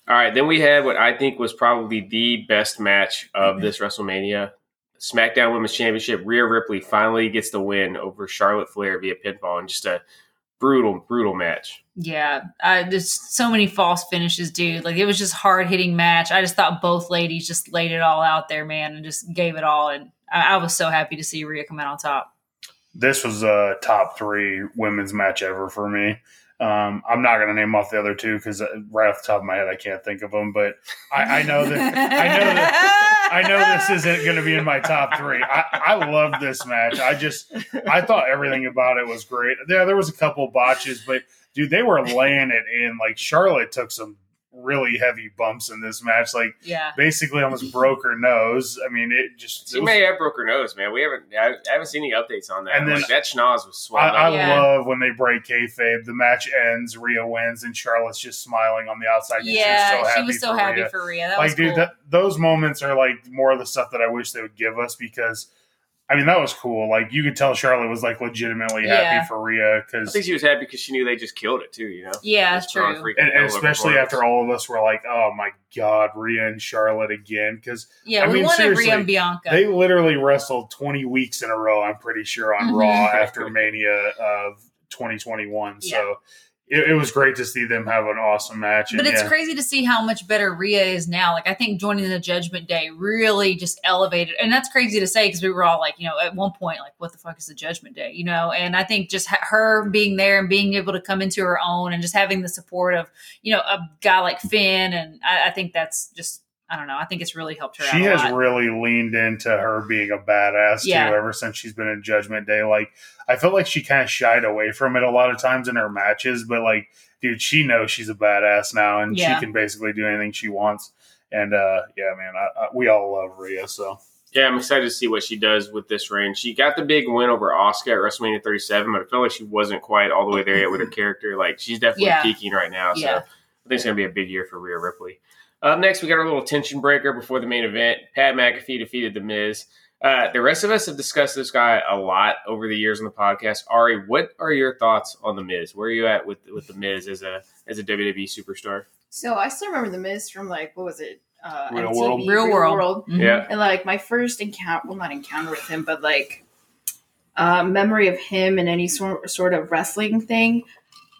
All right, then we had what I think was probably the best match of this WrestleMania. SmackDown Women's Championship. Rhea Ripley finally gets the win over Charlotte Flair via pinfall and just a brutal, brutal match. Yeah, I, there's so many false finishes, dude. Like it was just hard hitting match. I just thought both ladies just laid it all out there, man, and just gave it all. And I, I was so happy to see Rhea come out on top. This was a top three women's match ever for me. Um, I'm not going to name off the other two because right off the top of my head, I can't think of them. But I, I know that I know that I know this isn't going to be in my top three. I, I love this match. I just I thought everything about it was great. Yeah, there was a couple botches, but dude, they were laying it in. Like Charlotte took some really heavy bumps in this match. Like Yeah, basically almost broke her nose. I mean, it just She it was- may have broke her nose, man. We haven't, I I haven't seen any updates on that. And then- like, that schnoz was I. I. Yeah. love when they break kayfabe. The match ends, Rhea wins, and Charlotte's just smiling on the outside. yeah, so she was so for happy Rhea. for Rhea. That like, was dude, cool. that, those moments are like more of the stuff that I wish they would give us because, I mean, that was cool. Like, you could tell Charlotte was like legitimately Yeah. happy for Rhea I because, think she was happy because she knew they just killed it too. You know. yeah, Just true. and, and hell of a especially after all of us were like, oh my god, Rhea and Charlotte again because Yeah, I we mean, wanted Rhea and Bianca. they literally wrestled twenty weeks in a row. I'm pretty sure on Mhm. Raw after Mania of 2021. So it, it was great to see them have an awesome match. But and it's yeah. crazy to see how much better Rhea is now. Like I think joining the Judgment Day really just elevated, and that's crazy to say because we were all like, you know, at one point, like, what the fuck is the Judgment Day, you know? And I think just ha- her being there and being able to come into her own, and just having the support of, you know, a guy like Finn, and I, I think that's just, I don't know, I think it's really helped her. she out a has lot. really leaned into her being a badass Yeah. too ever since she's been in Judgment Day. Like I felt like she kind of shied away from it a lot of times in her matches, but like, dude, she knows she's a badass now and Yeah. she can basically do anything she wants. And uh, yeah, man, I, I, we all love Rhea. So Yeah, I'm excited to see what she does with this reign. She got the big win over Asuka at WrestleMania 37, but I felt like she wasn't quite all the way there yet with her character. Like she's definitely Yeah. peaking right now. So Yeah. I think it's gonna be a big year for Rhea Ripley. Up next, we got our little tension breaker before the main event. Pat McAfee defeated The Miz. Uh, the rest of us have discussed this guy a lot over the years on the podcast. Ari, what are your thoughts on The Miz? Where are you at with with The Miz as a as a WWE superstar? So I still remember the Miz from like what was it? Uh, Real MTV, World. Real World. Mhm. Yeah. And like my first encounter, well, not encounter with him, but like uh, memory of him in any sort sort of wrestling thing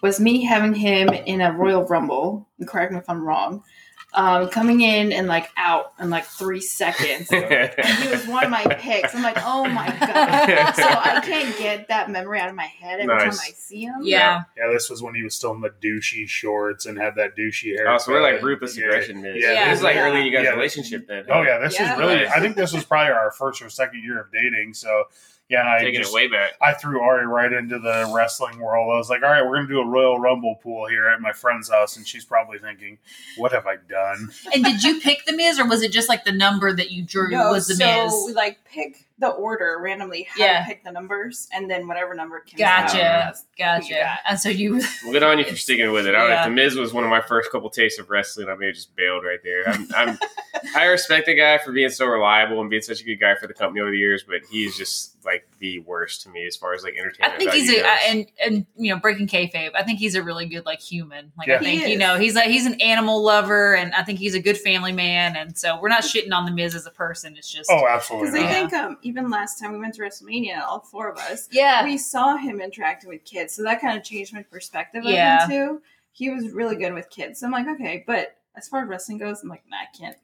was me having him in a Royal Rumble. Correct me if I'm wrong. Um, coming in and like out in like three seconds. And he was one of my picks. I'm like, oh my god! So I can't get that memory out of my head every Nice. time I see him. Yeah. yeah, this was when he was still in the douchey shorts and had that douchey hair. Oh, so we're like ruthless aggression Miz. Yeah, this is like yeah. early in you guys' Yeah. relationship then. Oh yeah, this Yeah. is really. I think this was probably our first or second year of dating. So yeah, and I taking just it way back. I threw Ari right into the wrestling world. I was like, all right, we're gonna do a Royal Rumble pool here at my friend's house, and she's probably thinking, what have I done? And did you pick the Miz, or was it just like the number that you drew No, was the so Miz? we like pick the order randomly. How Yeah. to pick the numbers, and then whatever number comes Gotcha. out. Gotcha. And so you, Well, good on you for sticking with it. I, Yeah. The Miz was one of my first couple tastes of wrestling. I may have just bailed right there. I'm, I'm, I respect the guy for being so reliable and being such a good guy for the company over the years, but he's just like the worst to me as far as like entertainment. I think he's value a and and you know breaking kayfabe. I think he's a really good like human. Like Yeah. I think you know he's like he's an animal lover, and I think he's a good family man. And so we're not shitting on the Miz as a person. It's just Oh, absolutely. Because I think um, even last time we went to WrestleMania, all four of us, yeah, we saw him interacting with kids, so that kind of changed my perspective Yeah. of him too. He was really good with kids. So I'm like, okay, but as far as wrestling goes, I'm like, nah, I can't.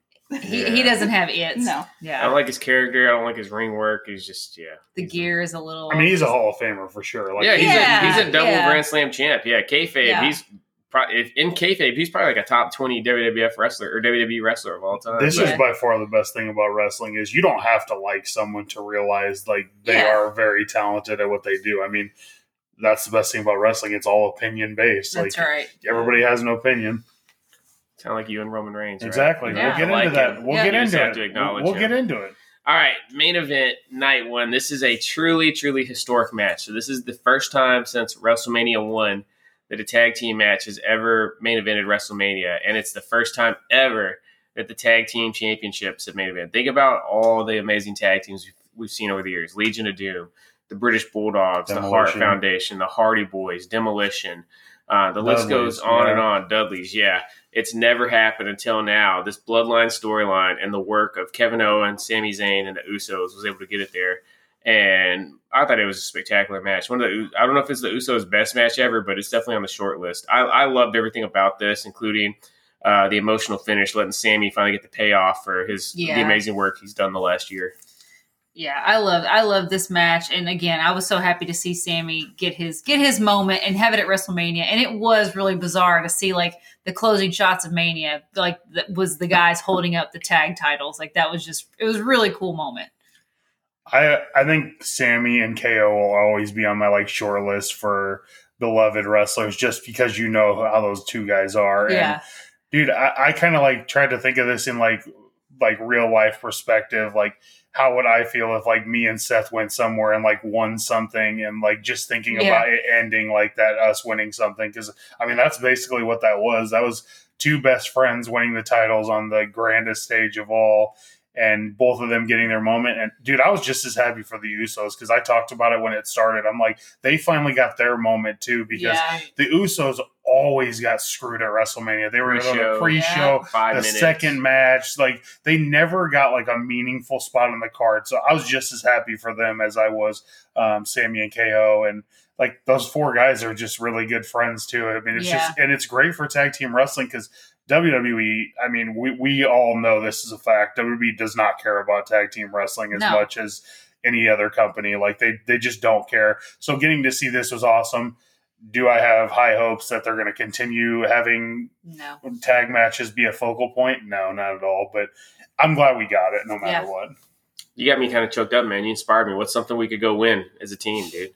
He, Yeah. he doesn't have it. No. Yeah. I don't like his character. I don't like his ring work. He's just yeah. the He's a- gear is a little. I mean, he's a Hall of Famer for sure. Like, yeah, he's Yeah, a he's a double yeah. Grand Slam champ. Yeah, kayfabe. Yeah. He's pro- if in kayfabe, he's probably like a top twenty WWF wrestler or WWE wrestler of all time. This But- is by far the best thing about wrestling is you don't have to like someone to realize like they Yeah. are very talented at what they do. I mean, that's the best thing about wrestling. It's all opinion based. That's like right. everybody has an opinion. Kind of like you and Roman Reigns. right? Exactly. Yeah. We'll get like into that. him. We'll Yeah. get You into it. to We'll, acknowledge we'll him. get into it. All right, main event night one. This is a truly, truly historic match. So this is the first time since WrestleMania one that a tag team match has ever main evented WrestleMania, and it's the first time ever that the tag team championships have main event. Think about all the amazing tag teams we've, we've seen over the years: Legion of Doom, the British Bulldogs, the Hart Foundation, the Hardy Boys, Demolition. Uh, the list goes on yeah. and on. Dudley's, yeah. It's never happened until now. This bloodline storyline and the work of Kevin Owens, Sami Zayn, and the Usos was able to get it there. And I thought it was a spectacular match. One of the I don't know if it's the Usos' best match ever, but it's definitely on the short list. I, I loved everything about this, including uh, the emotional finish, letting Sami finally get the payoff for his the amazing work he's done the last year. Yeah, I love I love this match, and again, I was so happy to see Sami get his get his moment and have it at WrestleMania, and it was really bizarre to see like the closing shots of Mania, like that was the guys holding up the tag titles, like that was just it was a really cool moment. I I think Sami and KO will always be on my like short list for beloved wrestlers just because you know how those two guys are. Yeah, And dude, I, I kind of like tried to think of this in like like real life perspective. Like, how would I feel if like me and Seth went somewhere and like won something and like just thinking Yeah. about it ending like that, us winning something? Because I mean, that's basically what that was. That was two best friends winning the titles on the grandest stage of all. And both of them getting their moment. And dude, I was just as happy for the Usos because I talked about it when it started. I'm like, they finally got their moment too because yeah. the Usos always got screwed at WrestleMania. They were in Pre-show. the pre-show, Five the minutes. second match. Like they never got like a meaningful spot on the card. So I was just as happy for them as I was um, Sami and KO and. Like those four guys are just really good friends too. I mean, it's Yeah. just and it's great for tag team wrestling because WWE. I mean, we we all know this is a fact. WWE does not care about tag team wrestling as No. much as any other company. Like they they just don't care. So getting to see this was awesome. Do I have high hopes that they're going to continue having No. tag matches be a focal point? No, not at all. But I'm glad we got it, no matter Yeah. what. You got me kind of choked up, man. You inspired me. What's something we could go win as a team, dude?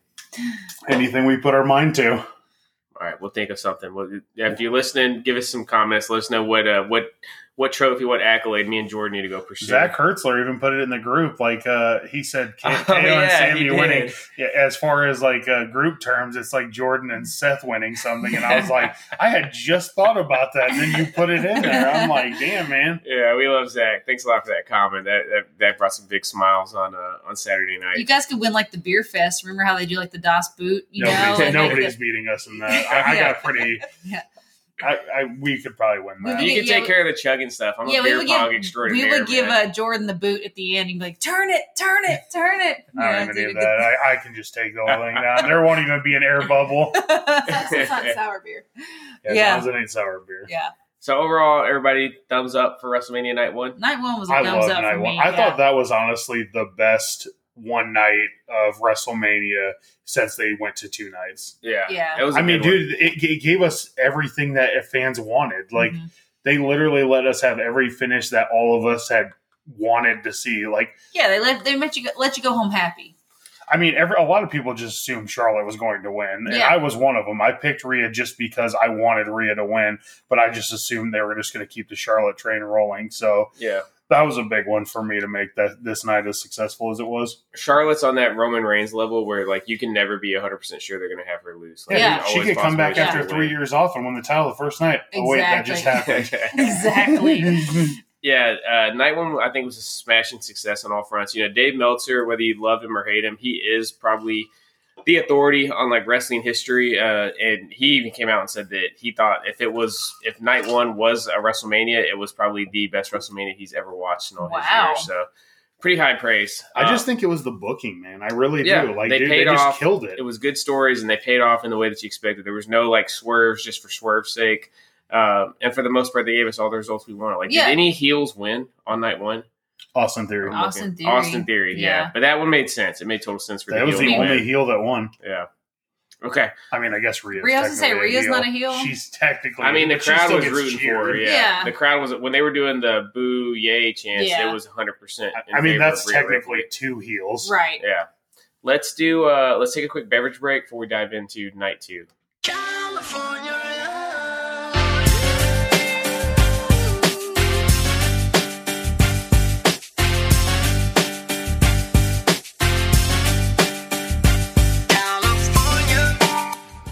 Anything we put our mind to. All right, we'll think of something. Well, if you're listening, give us some comments. Let us know what uh, what what trophy, what accolade me and Jordan need to go pursue. Zach Hertzler even put it in the group. Like uh, he said, K- Oh, KO and Sami winning. Yeah, as far as like uh, group terms, it's like Jordan and Seth winning something, and I was like, I had just thought about that, and then you put it in there. I'm like, damn, man. Yeah, we love Zach. Thanks a lot for that comment. That that, that brought some big smiles on uh, on Saturday night. You guys could win like the beer fest. Remember how they do like the Das Boot? You know, Nobody's, and, like, nobody's beating us in that. I, I Yeah. got pretty. Yeah. I, I we could probably win that. would you get- can yeah, take we- care of the chugging stuff. I'm yeah, a we beer would pong give extraordinaire. we would give uh, Jordan the boot at the end. He'd be like, "Turn it, turn it, turn it." You I don't even dude, need that. I, I can just take the whole thing down. There won't even be an air bubble. That's it's not sour beer. As Yeah. long as it ain't sour beer. yeah, So overall, everybody thumbs up for WrestleMania Night One. night one was a I thumbs up night for one. me. I yeah. thought that was honestly the best one night of WrestleMania since they went to two nights. Yeah, Yeah. It was. a I mean, dude, it, it gave us everything that fans wanted. Like Mhm. they literally let us have every finish that all of us had wanted to see. Like, yeah, they let they let you go, let you go home happy. I mean, every a lot of people just assumed Charlotte was going to win, and Yeah. I was one of them. I picked Rhea just because I wanted Rhea to win, but I just assumed they were just going to keep the Charlotte train rolling. So Yeah, that was a big one for me to make that this night as successful as it was. Charlotte's on that Roman Reigns level where like you can never be 100 percent sure they're going to have her lose. Like, Yeah. she could come back after she'll three win. years off and win the title the first night. Oh wait, that just happened. Exactly. Yeah, uh, night one I think was a smashing success on all fronts. You know, Dave Meltzer, whether you love him or hate him, he is probably the authority on like wrestling history. Uh, and he even came out and said that he thought if it was if night one was a WrestleMania, it was probably the best WrestleMania he's ever watched in all his Wow. years. So pretty high praise. I just Uh, think it was the booking, man. I really Yeah, do. Like, they dude, paid they just off. killed it. it was good stories and they paid off in the way that you expected. There was no like swerves just for swerve's sake. Um, and for the most part, they gave us all the results we wanted. Like, Yeah. did any heels win on night one? Austin Theory. Austin looking. Theory. Austin Theory, yeah. Yeah. But that one made sense. It made total sense for That the was heel the only win. heel that won. Yeah. Okay. I mean, I guess Rhea's. Rhea, I was gonna say, technically Rhea's not a heel. She's technically. I mean, the crowd was rooting cheered. for her. Yeah. Yeah. The crowd was when they were doing the boo yay chants. Yeah. It was 100. percent I- I mean, that's technically two heels. right. Yeah. Let's do. uh Let's take a quick beverage break before we dive into night two.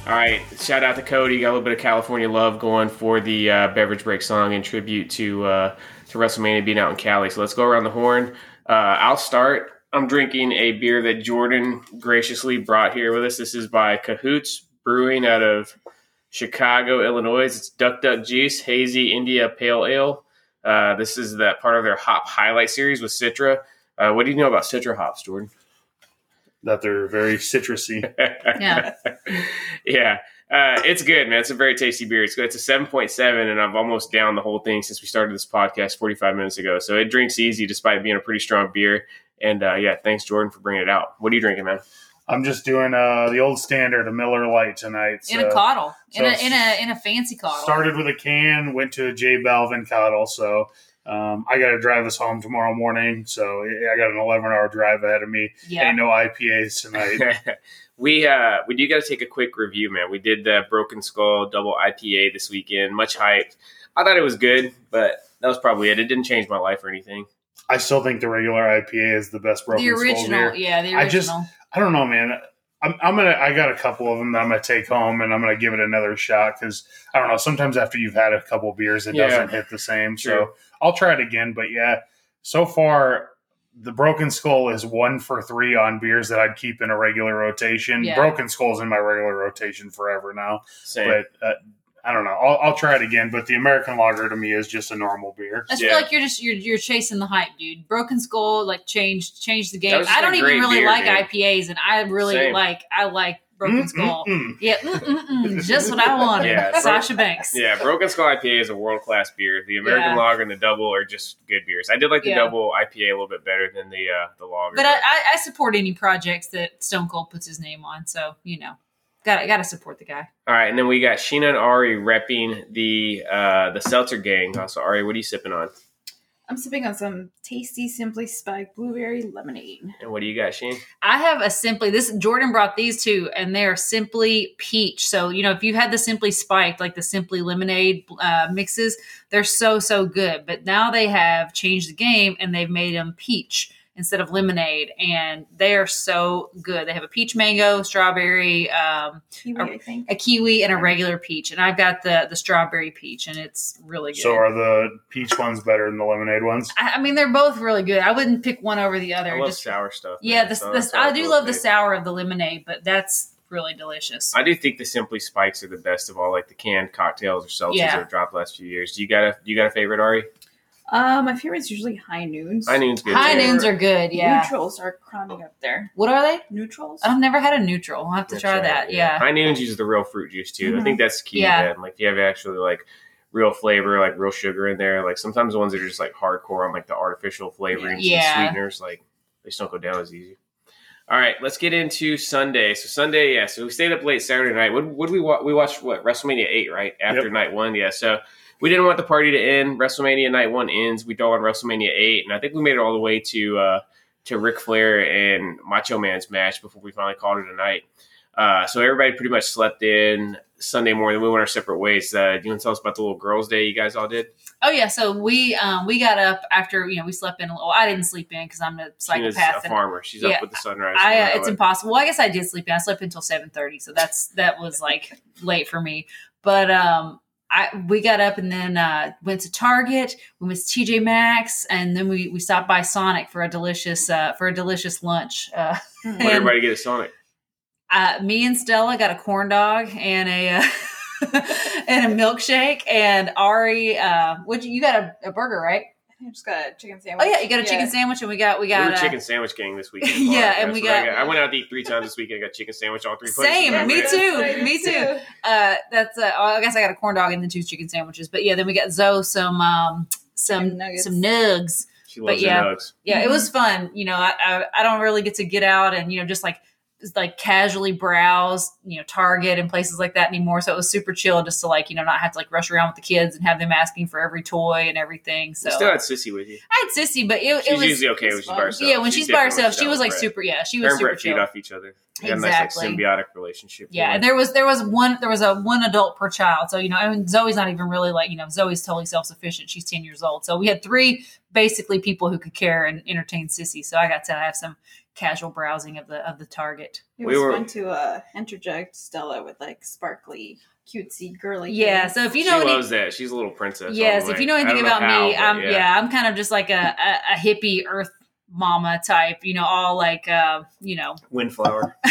All right, shout out to Cody. Got a little bit of California love going for the uh, beverage break song in tribute to uh, to WrestleMania being out in Cali. So let's go around the horn. Uh, I'll start. I'm drinking a beer that Jordan graciously brought here with us. This is by Cahoots Brewing out of Chicago, Illinois. It's Duck Duck Juice Hazy India Pale Ale. Uh, this is that part of their hop highlight series with Citra. Uh, what do you know about Citra hops, Jordan? That they're very citrusy. Yeah. yeah. Uh, it's good, man. It's a very tasty beer. It's good. It's a 7.7, and I've almost down the whole thing since we started this podcast 45 minutes ago. So it drinks easy despite being a pretty strong beer. And uh, yeah, thanks, Jordan, for bringing it out. What are you drinking, man? I'm just doing uh, the old standard, a Miller Lite tonight. In a so- coddle. In so a in a in a fancy coddle. Started with a can, went to a J Balvin coddle. So um, I got to drive us home tomorrow morning. So I got an 11 hour drive ahead of me. Yeah. Ain't no IPAs tonight. we uh, we do got to take a quick review, man. We did the Broken Skull double IPA this weekend. Much hyped. I thought it was good, but that was probably it. It didn't change my life or anything. I still think the regular IPA is the best broken the Skull original. beer. Yeah, the I just- I don't know, man. I'm, I'm gonna. I got a couple of them that I'm gonna take home, and I'm gonna give it another shot because I don't know. Sometimes after you've had a couple beers, it Yeah. doesn't hit the same. True. So I'll try it again. But yeah, so far the Broken Skull is one for three on beers that I'd keep in a regular rotation. Yeah. Broken Skull's in my regular rotation forever now, Same. but uh, I don't know. I'll, I'll try it again. But the American Lager to me is just a normal beer. I just Yeah. feel like you're just you're you're chasing the hype, dude. Broken Skull like changed changed the game. was just I a don't even really beer, like dude. IPAs, and I really Same. like I like Broken Mm, Skull. mm, mm. Yeah, mm, mm, mm, just what I wanted. Yeah, Sasha Banks. Yeah, Broken Skull IPA is a world class beer. The American Yeah. Lager and the Double are just good beers. I did like the Yeah. Double IPA a little bit better than the uh, the Lager. But I, I, I support any projects that Stone Cold puts his name on. So you know, got got to support the guy. All right, and then we got Sheena and Ari repping the uh, the Seltzer gang. So Ari, what are you sipping on? I'm sipping on some tasty, simply spiked blueberry lemonade. And what do you got, Sheen? I have a simply this Jordan brought these two, and they're simply peach. So you know, if you had the simply spiked, like the simply lemonade uh, mixes, they're so so good. But now they have changed the game, and they've made them peach instead of lemonade, and they are so good. They have a peach mango, strawberry, um, Kiwi, I think. a kiwi, and a regular peach. And I've got the the strawberry peach, and it's really good. So are the peach ones better than the lemonade ones? I, I mean, they're both really good. I wouldn't pick one over the other. I love just sour stuff. yeah, man. this, So this that's I do love the sour of the lemonade, but that's really delicious. I do think the Simply Spikes are the best of all, like the canned cocktails or seltzers Yeah. that have dropped the last few years. Do you got a you got a favorite, Ari? Uh, my favorite's usually high noons. High Noon's good. High too. noons are good. Yeah. Neutrals are crowding up there. What are they? Neutrals? I've never had a neutral. I'll have to That's try right, that. Yeah. High Noons uses the real fruit juice too. I Mhm. think that's key. Yeah. Yeah. Like if you have actually like real flavor, like real sugar in there. Like sometimes the ones that are just like hardcore on like the artificial flavorings Yeah. and sweeteners, like they just don't go down as easy. All right, let's get into Sunday. So Sunday, yeah. So we stayed up late Saturday night. What would we watch? we watched? What WrestleMania eight, right after Yep. night one? Yeah. So we didn't want the party to end. WrestleMania night one ends. We throw on WrestleMania eight, and I think we made it all the way to uh, to Ric Flair and Macho Man's match before we finally called it a night. Uh, so everybody pretty much slept in Sunday morning. We went our separate ways. Uh, do you want to tell us about the little girls' day you guys all did? Oh yeah. So we um we got up after you know we slept in. a little. I didn't sleep in because I'm a psychopath. a farmer. She's Yeah, up with the sunrise. I, uh, it's impossible. Well, I guess I did sleep in. I slept until seven thirty, so that's that was like late for me. But um, I we got up and then uh, went to Target. We went to TJ Maxx, and then we we stopped by Sonic for a delicious uh, for a delicious lunch. Uh, everybody get a Sonic? uh, me and Stella got a corn dog and a uh, and a milkshake, and Ari, uh, what you, you got a, a burger, right? I just got a chicken sandwich. Oh yeah, you got a chicken sandwich, and we got we We got were uh, chicken sandwich gang this weekend. Yeah, and we what I got- I went out to eat three times this weekend. I got chicken sandwich all three places. Same, Right, me right. too. me too. uh, that's uh, I guess I got a corn dog and then two chicken sandwiches. But yeah, then we got Zoe some um some nuggets. some nugs. She loves But yeah. her nugs. Yeah, it Mhm. was fun. You know, I, I I don't really get to get out and you know just like just like casually browse, you know, Target and places like that anymore. So it was super chill just to like you know not have to like rush around with the kids and have them asking for every toy and everything. So You still had Sissy with you. I had Sissy, but it, She's it was usually okay when she's by herself. yeah when she's, by different herself she was like Brett. super yeah she was and super Brett feed chill. off each other. They Exactly. nice like symbiotic relationship. Yeah, and there was there was one there was a one adult per child. So you know, I mean, Zoe's not even really like you know Zoe's totally self sufficient. She's ten years old. So we had three basically people who could care and entertain Sissy. So I got to have some casual browsing of the of the Target. It We were- fun to uh, interject Stella with like sparkly, cutesy, girly. Yeah. things. So if you she know any, loves that. She's a little princess. yes, all if you know anything don't about how, me, I'm yeah. I'm kind of just like a, a, a hippie earth mama type. You know, all like uh, you know Windflower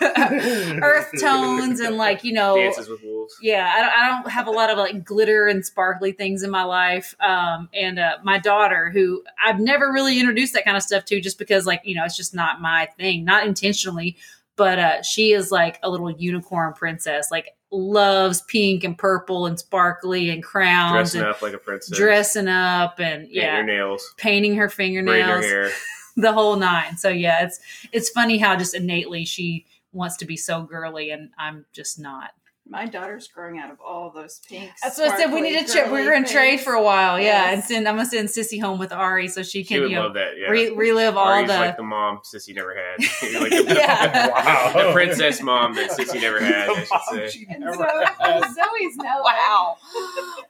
earth tones and like you know dances with wolves. yeah I don't, I don't have a lot of like glitter and sparkly things in my life um and uh my daughter who i've never really introduced that kind of stuff to just because like you know it's just not my thing not intentionally but uh she is like a little unicorn princess like loves pink and purple and sparkly and crowns Dressing and up like a princess. dressing up and Painting yeah her nails. painting her Braiding her fingernails hair. the whole nine so yeah it's it's funny how just innately she wants to be so girly and i'm just not my daughter's growing out of all those pinks. That's what I said. We need to check. We were in trade for a while, yeah. Yes. And send, I'm gonna send Sissy home with Ari so she She can would you know love that. Yeah. re- relive all Ari's the. like the mom Sissy never had. Like the, Yeah. Wow. the princess mom that Sissy never had. I should say. And Zoe, Zoe's now. wow,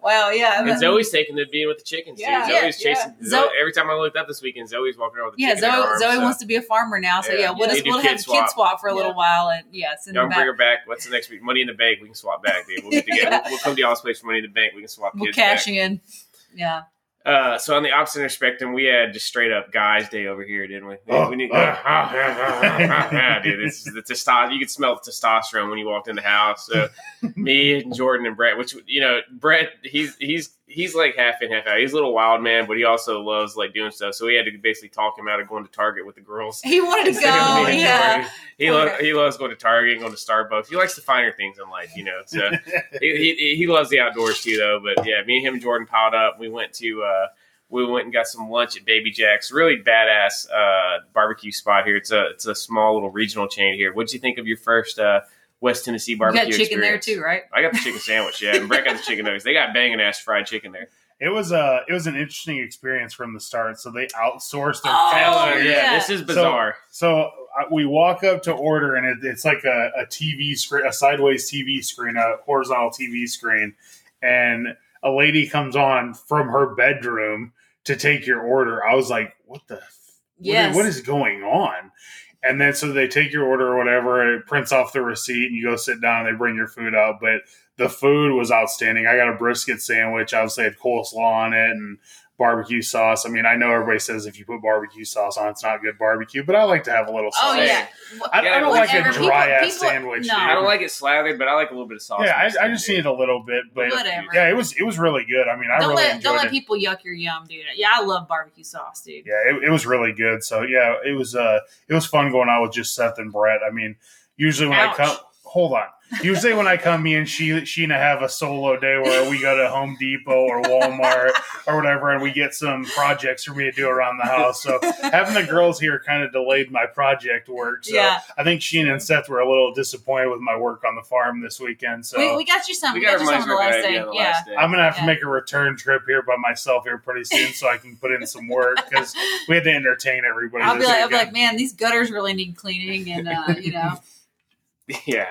wow, yeah. And Zoe's taking the being with the chickens. Yeah. dude. Zoe's Yeah, chasing. yeah. Zoe, every time I looked up this weekend, Zoe's walking around with a yeah, chicken in her Zoe. arms, Zoe so- wants to be a farmer now, so Yeah. yeah, we'll, They just, we'll kid have kid swap. swap for a little while, and yeah, send Y'all bring her back. What's the next week? Money in the Bank. We can swap back, dude. We'll get together. Yeah. We'll, we'll come to y'all's place for Money in the Bank. We can swap We'll kids cash back. in. Yeah, Uh, so on the opposite end spectrum, we had just straight up guys' day over here, didn't we? Oh, we need, oh. yeah, dude. It's the testosterone. You could smell the testosterone when you walked in the house. So me, and Jordan, and Brett. Which you know, Brett, he's he's he's like half in, half out. He's a little wild man, but he also loves like doing stuff. So we had to basically talk him out of going to Target with the girls. He wanted to go. me and Yeah. Jordan. He, lo- he loves going to Target, and going to Starbucks. He likes the finer things in life, you know. So he, he, he loves the outdoors too, though. But yeah, me and him and Jordan piled up. We went to uh, we went and got some lunch at Baby Jack's. Really badass uh, barbecue spot here. It's a it's a small little regional chain here. What'd you think of your first uh, West Tennessee barbecue. You barbecue? got chicken there too, right? I got the chicken sandwich, yeah, and Brett got the chicken nuggets. They got banging ass fried chicken there. It was a it was an interesting experience from the start. So they outsourced their Oh, Hell yeah, yeah. this is bizarre. So uh, we walk up to order, and it, it's like a, a TV screen, a sideways TV screen, a horizontal TV screen, and a lady comes on from her bedroom to take your order. I was like, "What the? f- what is- Yes. what is going on?" And then so they take your order or whatever, and it prints off the receipt, and you go sit down, and they bring your food out. But the food was outstanding. I got a brisket sandwich. Obviously, had coleslaw on it and barbecue sauce. I mean, I know everybody says if you put barbecue sauce on, it's not good barbecue, but I like to have a little sauce. Oh yeah. I, I don't like a dry People- ass people- sandwich. no. dude. I don't like it slathered, but I like a little bit of sauce. Yeah, I, I just dude. need a little bit, but Whatever. yeah, it was it was really good. I mean, I don't really let enjoyed don't let it. people yuck your yum, dude. Yeah, I love barbecue sauce, dude. yeah, it, it was really good. So yeah, it was uh it was fun going out with just Seth and Brett. I mean, usually when Ouch. I come, hold on. Usually when I come, me and she Sheena have a solo day where we go to Home Depot or Walmart or whatever, and we get some projects for me to do around the house. So having the girls here kind of delayed my project work. So Yeah. I think Sheena and Seth were a little disappointed with my work on the farm this weekend. So we, we got you some. We We, got got, you some on the last day. the Yeah. last day. I'm gonna have to make a return trip here by myself here pretty soon, so I can put in some work because we had to entertain everybody. I'll be this like, I'll be like, man, these gutters really need cleaning, and uh, you know, Yeah.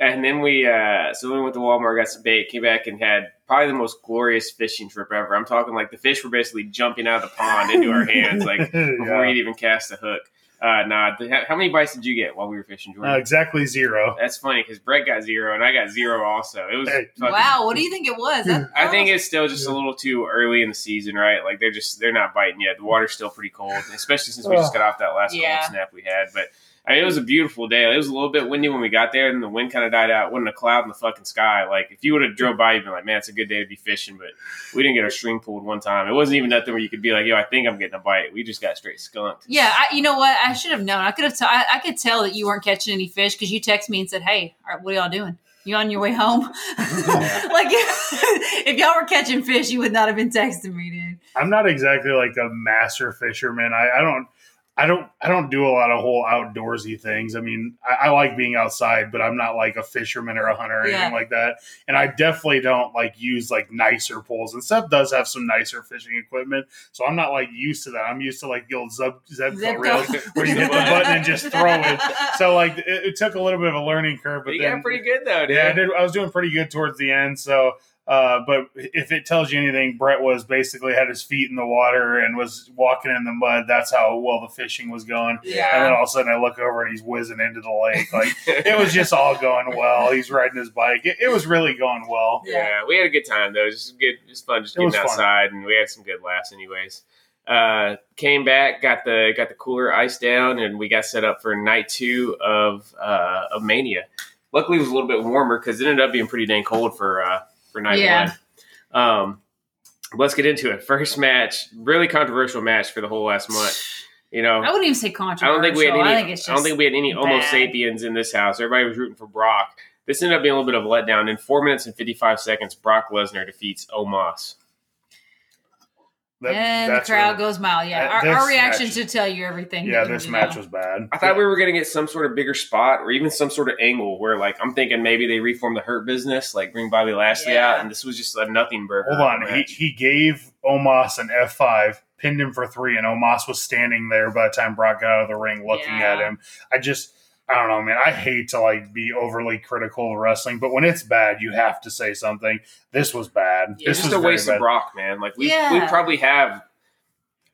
And then we, uh, so we went to Walmart, got some bait, came back and had probably the most glorious fishing trip ever. I'm talking like the fish were basically jumping out of the pond into our hands, like before Yeah. we'd even cast the hook. Uh, nah, the, how many bites did you get while we were fishing, Jordan? Uh, exactly zero. That's funny because Brett got zero and I got zero also. It was Hey. fucking- wow. What do you think it was? That- I think it's still just a little too early in the season, right? Like they're just they're not biting yet. The water's still pretty cold, especially since we just got off that last Yeah. cold snap we had. But I mean, it was a beautiful day. It was a little bit windy when we got there, and the wind kind of died out. wasn't a cloud in the fucking sky. Like if you would have drove by, you'd been like, "Man, it's a good day to be fishing." But we didn't get our string pulled one time. It wasn't even nothing where you could be like, "Yo, I think I'm getting a bite." We just got straight skunked. Yeah, I, you know what? I should have known. I could have. T- I, I could tell that you weren't catching any fish because you texted me and said, "Hey, all right, what are y'all doing? You on your way home?" like if y'all were catching fish, you would not have been texting me, dude. I'm not exactly like a master fisherman. I, I don't. I don't. I don't do a lot of whole outdoorsy things. I mean, I, I like being outside, but I'm not like a fisherman or a hunter or Yeah. anything like that. And I definitely don't like use like nicer poles. And Seth does have some nicer fishing equipment, so I'm not like used to that. I'm used to like the old Zeb, Zebco Zebco. reels where you hit the button and just throw it. So like it, it took a little bit of a learning curve, But but you then got pretty good though, dude. yeah, I did. I was doing pretty good towards the end. So, uh, but if it tells you anything, Brett was basically had his feet in the water and was walking in the mud. That's how well the fishing was going. Yeah. And then all of a sudden, I look over and he's whizzing into the lake. Like it was just all going well. He's riding his bike. It, it was really going well. Yeah, we had a good time though. Just good, just fun, just It was getting fun. outside, and we had some good laughs, anyways. Uh, came back, got the got the cooler ice down, and we got set up for night two of uh, of Mania. Luckily, it was a little bit warmer because it ended up being pretty dang cold for uh, for night Yeah. one. Um, let's get into it. First match, really controversial match for the whole last month. You know, I wouldn't even say controversial. I don't think we had any. I I, don't think we had any Homo sapiens in this house. Everybody was rooting for Brock. This ended up being a little bit of a letdown. In four minutes and fifty-five seconds, Brock Lesnar defeats Omos. That- and the that's crowd really- goes mild. Yeah, that- our, this our reaction match- should tell you everything. Yeah, that you this match know. was bad. I thought we were going to get some sort of bigger spot or even some sort of angle where, like, I'm thinking maybe they reform the Hurt business, like bring Bobby Lashley Yeah. out, and this was just a nothing burger. Hold on. He, he gave Omos an F5, pinned him for three, and Omos was standing there by the time Brock got out of the ring looking Yeah. at him. I just, I don't know, man. I hate to like be overly critical of wrestling, but when it's bad, you have to say something. This was bad. Yeah. this It's was just a waste bad. of Brock, man. Like we Yeah. we probably have.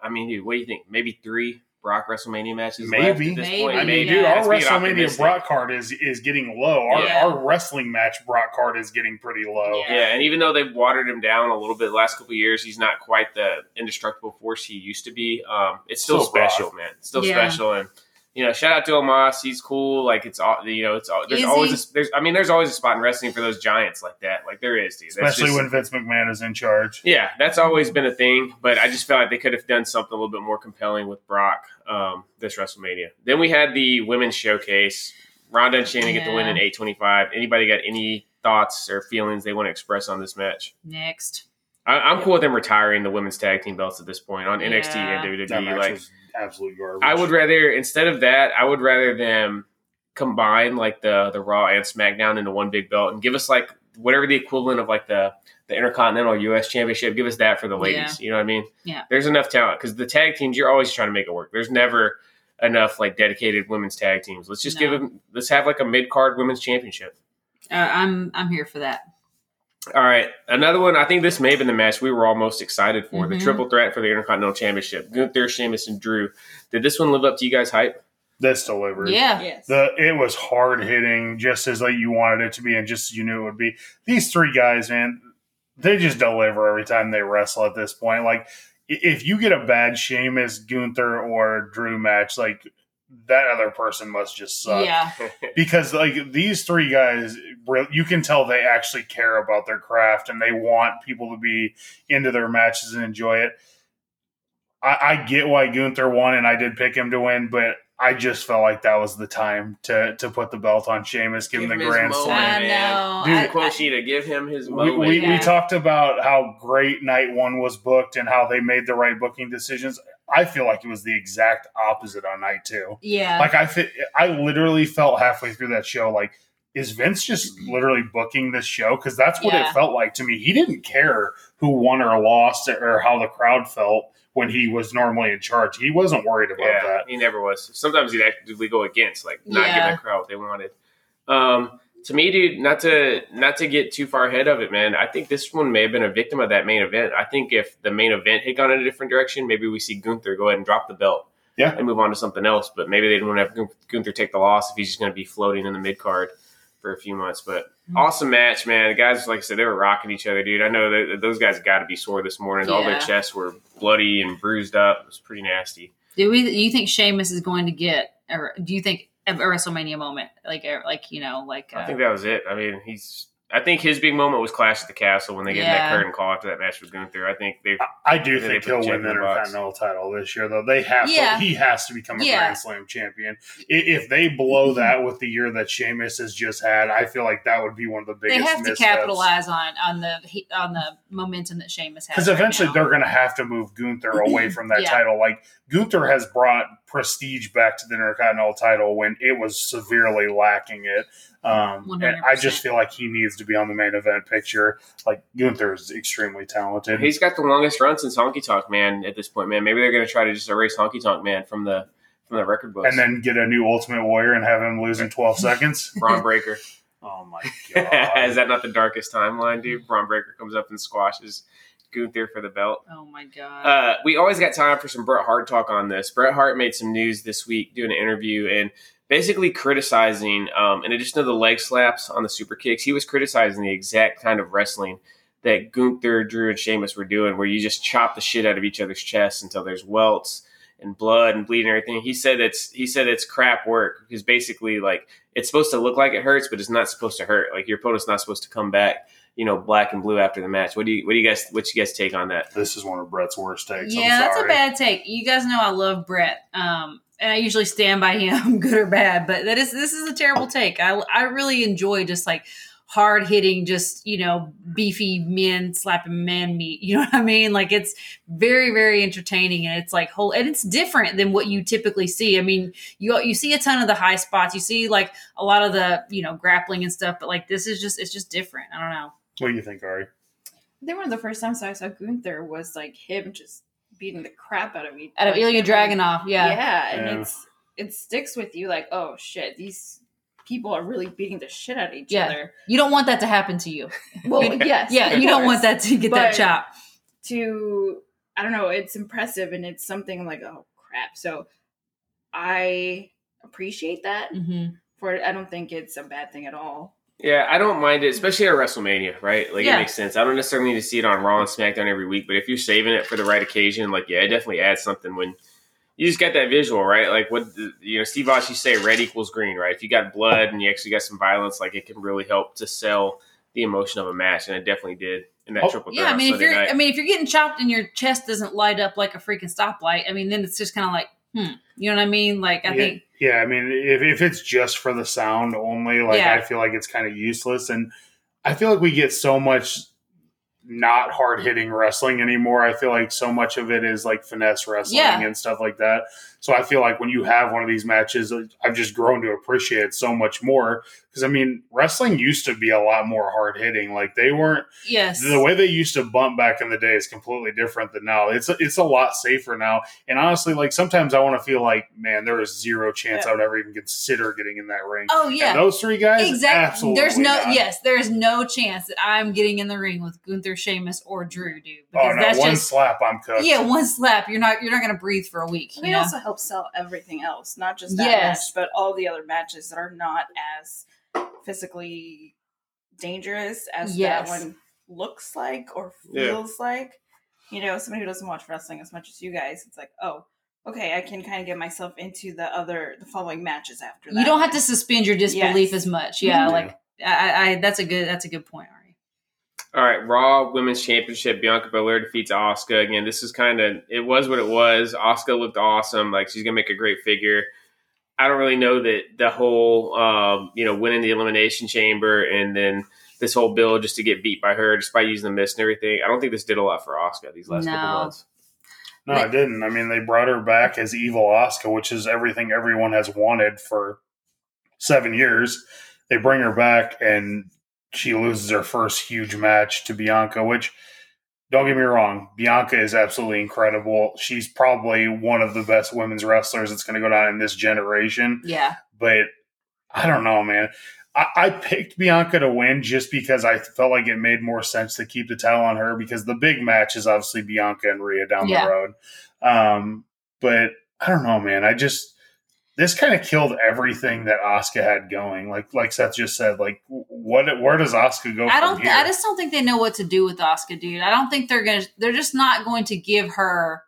I mean, dude, what do you think? Maybe three Brock WrestleMania matches Maybe. left at this Maybe, point. I mean, Maybe, dude, our That's WrestleMania. Brock card is is getting low. Our, Yeah. our wrestling match Brock card is getting pretty low. Yeah. Yeah, and even though they've watered him down a little bit the last couple of years, he's not quite the indestructible force he used to be. Um, it's still, Still Brock. special, man. It's still Yeah. special, and you know, shout out to Omos. He's cool. Like it's all you know. It's all, there's Is always a, there's I mean there's always a spot in wrestling for those giants like that. Like there is, dude. That's Especially just- when Vince McMahon is in charge. Yeah, that's always been a thing, but I just felt like they could have done something a little bit more compelling with Brock um, this WrestleMania. Then we had the women's showcase. Ronda and Shayna get the win in 825. Anybody got any thoughts or feelings they want to express on this match? Next. I, I'm cool with them retiring the women's tag team belts at this point on NXT Yeah. and That WWE. match Like, was absolute garbage. I would rather instead of that, I would rather them combine like the the Raw and SmackDown into one big belt and give us like whatever the equivalent of like the the Intercontinental U.S. Championship. Give us that for the ladies. You know what I mean? Yeah. There's enough talent because the tag teams you're always trying to make it work. There's never enough like dedicated women's tag teams. Let's just give them. Let's have like a mid card women's championship. Uh, I'm I'm here for that. All right, another one. I think this may have been the match we were all most excited for. The Mhm. triple threat for the Intercontinental Championship. Gunther, Sheamus, and Drew. Did this one live up to you guys' hype? this delivered. Yeah. Yes. The it was hard hitting, just as like you wanted it to be, and just as you knew it would be. These three guys, man, they just deliver every time they wrestle. At this point, like if you get a bad Sheamus, Gunther, or Drew match, like that other person must just suck. Yeah. because like these three guys you can tell they actually care about their craft and they want people to be into their matches and enjoy it i, I get why gunther won and i did pick him to win but i just felt like that was the time to to put the belt on Sheamus, give, Give him the grand slam I man. know. Dude, I- Quote I- give him his we, moment. we, we Yeah. talked about how great night one was booked and how they made the right booking decisions i feel like it was the exact opposite on night two yeah. like I fit, I literally felt halfway through that show like, is Vince just literally booking this show? Because that's what Yeah. it felt like to me. He didn't care who won or lost or how the crowd felt when he was normally in charge. He wasn't worried about yeah, that. he never was. Sometimes he'd actively go against, like not give Yeah. the crowd what they wanted. Um, to me, dude, not to not to get too far ahead of it, man. I think this one may have been a victim of that main event. I think if the main event had gone in a different direction, maybe we see Gunther go ahead and drop the belt, Yeah. and move on to something else. But maybe they didn't want to have Gunther take the loss if he's just going to be floating in the mid card for a few months. But Mhm. awesome match, man. The guys, like I said, they were rocking each other, dude. I know that those guys got to be sore this morning. All their chests were bloody and bruised up. It was pretty nasty. do we? Do you think Sheamus is going to get? Or do you think a WrestleMania moment, like, uh, like you know, like uh, I think that was it. I mean, he's. I think his big moment was Clash at the Castle when they gave him Yeah. that curtain call after that match with Gunther. I think they. I do think he'll win the in. Intercontinental title this year, though. They have Yeah. to. He has to become a Yeah. Grand Slam champion. If they blow that with the year that Sheamus has just had, I feel like that would be one of the biggest. they biggest. have to capitalize on on the on the momentum that Sheamus has. because right eventually now. they're going to have to move Gunther away from that Yeah. title. Like Gunther has brought prestige back to the Intercontinental title when it was severely lacking it. Um, and I just feel like he needs to be on the main event picture. Like Gunther is extremely talented. He's got the longest run since Honky Tonk Man at this point, man. Maybe they're going to try to just erase Honky Tonk Man from the from the record books. and then get a new Ultimate Warrior and have him lose in 12 seconds. Bron Breakker. Oh my god! Is that not the darkest timeline, dude? Bron Breakker comes up and squashes Gunther for the belt. oh my god, Uh, we always got time for some Bret Hart talk on this. Bret Hart made some news this week doing an interview and basically criticizing, um, in addition to the leg slaps on the super kicks, he was criticizing the exact kind of wrestling that Gunther, Drew, and Sheamus were doing, where you just chop the shit out of each other's chests until there's welts and blood and bleeding and everything. He said it's he said it's crap work because basically like it's supposed to look like it hurts, but it's not supposed to hurt. Like your opponent's not supposed to come back, you know, black and blue after the match. What do you what do you guys what you guys take on that? this is one of Bret's worst takes. yeah, I'm that's a bad take. You guys know I love Brett, um, and I usually stand by him, good or bad. But that is this is a terrible take. I I really enjoy just like hard hitting, just you know, beefy men slapping man meat. You know what I mean? Like it's very very entertaining, and it's like whole and it's different than what you typically see. I mean, you you see a ton of the high spots, you see like a lot of the you know grappling and stuff, but like this is just it's just different. I don't know. What do you think, Ari? I think one of the first times I saw Gunther was like him just beating the crap out of each Out of like, Ilya Dragunov, yeah. yeah, and Yeah. it's it sticks with you like oh shit these people are really beating the shit out of each Yeah. other. You don't want that to happen to you. Well, yes, yeah, of you don't want that to get that But- chop. to I don't know, it's impressive and it's something like, oh crap. So I appreciate that. hmm For I don't think it's a bad thing at all. Yeah, I don't mind it, especially at WrestleMania, right? Like Yeah. it makes sense. I don't necessarily need to see it on Raw and SmackDown every week, but if you're saving it for the right occasion, like yeah, it definitely adds something when you just got that visual, right? Like what the- you know, Steve Austin used to say, red equals green, right? If you got blood and you actually got some violence, like it can really help to sell the emotion of a match, and it definitely did in that Oh, triple threat. Yeah, I on mean, if you're, night. I mean, if you're getting chopped and your chest doesn't light up like a freaking stoplight, I mean, then it's just kind of like, hmm, you know what I mean? Like, I Yeah. think, Yeah, I mean, if, if it's just for the sound only, like Yeah. I feel like it's kind of useless, and I feel like we get so much not hard hitting wrestling anymore. I feel like so much of it is like finesse wrestling Yeah. and stuff like that. So I feel like when you have one of these matches, I've just grown to appreciate it so much more. Because I mean, wrestling used to be a lot more hard hitting. Like they weren't yes, the way they used to bump back in the day is completely different than now. It's a, it's a lot safer now. And honestly, like sometimes I want to feel like, man, there is zero chance I would ever even consider getting in that ring. oh yeah, And those three guys, exactly. absolutely. There's no, not. yes, there's no chance that I'm getting in the ring with Gunther, Sheamus, or Drew, dude. Oh Because no, that's one just, slap, I'm cooked. yeah, one slap. You're not, you're not going to breathe for a week. They You know? also help sell everything else, not just that Yes. match, but all the other matches that are not as physically dangerous as Yes. that one looks like or Yeah. feels like. You know, somebody who doesn't watch wrestling as much as you guys, it's like, oh, okay, I can kind of get myself into the other, the following matches after that. you don't have to suspend your disbelief Yes. as much. Yeah, Mhm. like I, I, that's a good, that's a good point, Ari. All right, Raw Women's Championship. Bianca Belair defeats Asuka again. This is kind of it was what it was. Asuka looked awesome. Like she's gonna make a great figure. I don't really know that the whole um, you know winning the elimination chamber and then this whole build just to get beat by her despite using the mist and everything. I don't think this did a lot for Asuka these last couple months. No, I didn't. I mean, they brought her back as Evil Oscar, which is everything everyone has wanted for seven years. They bring her back, and she loses her first huge match to Bianca, which, don't get me wrong, Bianca is absolutely incredible. She's probably one of the best women's wrestlers that's going to go down in this generation. Yeah, But I don't know, man. I, I picked Bianca to win just because I felt like it made more sense to keep the title on her because the big match is obviously Bianca and Rhea down Yeah. the road. Um, but I don't know, man. I just this kind of killed everything that Oscar had going. Like like Seth just said, like what where does Oscar go I from don't. here? I just don't think they know what to do with Oscar, dude. I don't think they're gonna. They're just not going to give her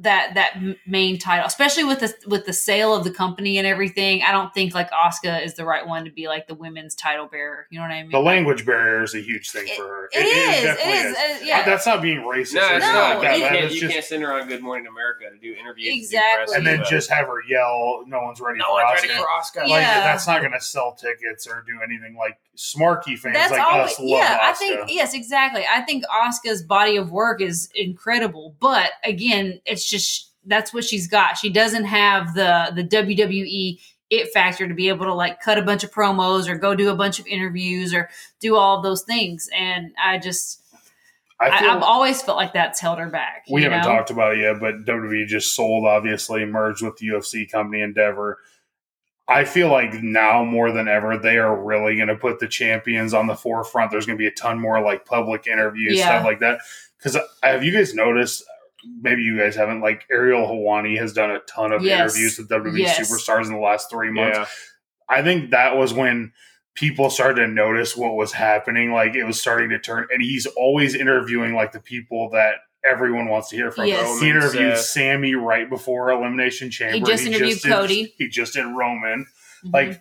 that that main title, especially with the with the sale of the company and everything. I don't think like Oscar is the right one to be like the women's title bearer. You know what I mean? the language barrier is a huge thing It- for her. it is, it definitely is, uh, yeah. That's not being racist. No, it's No, not. that. you can't, is you just- can't send her on Good Morning America to do interviews, Exactly. press and then just have her yell, "No one's ready no for one's Asuka." ready for Oscar. Yeah. That's not going to sell tickets or do anything. Like Smarky fans That's like all. us love Yeah, I think yes, exactly. I think Oscar's body of work is incredible, but again, it's just that's what she's got. She doesn't have the the WWE it factor to be able to like cut a bunch of promos or go do a bunch of interviews or do all those things. And I just I I've always felt like that's held her back. we haven't know? talked about it yet, but WWE just sold, obviously merged with the UFC company Endeavor. I feel like now more than ever, they are really going to put the champions on the forefront. There's going to be a ton more like public interviews, Yeah. stuff like that. Because uh, have you guys noticed? Maybe you guys haven't. Like Ariel Helwani has done a ton of Yes. interviews with WWE Yes. superstars in the last three months. Yeah. I think that was when people started to notice what was happening. Like it was starting to turn, and he's always interviewing like the people that everyone wants to hear from. Yes. He interviewed Seth. Sami right before Elimination Chamber. He just interviewed did- Cody. he just did Roman. Mhm. Like,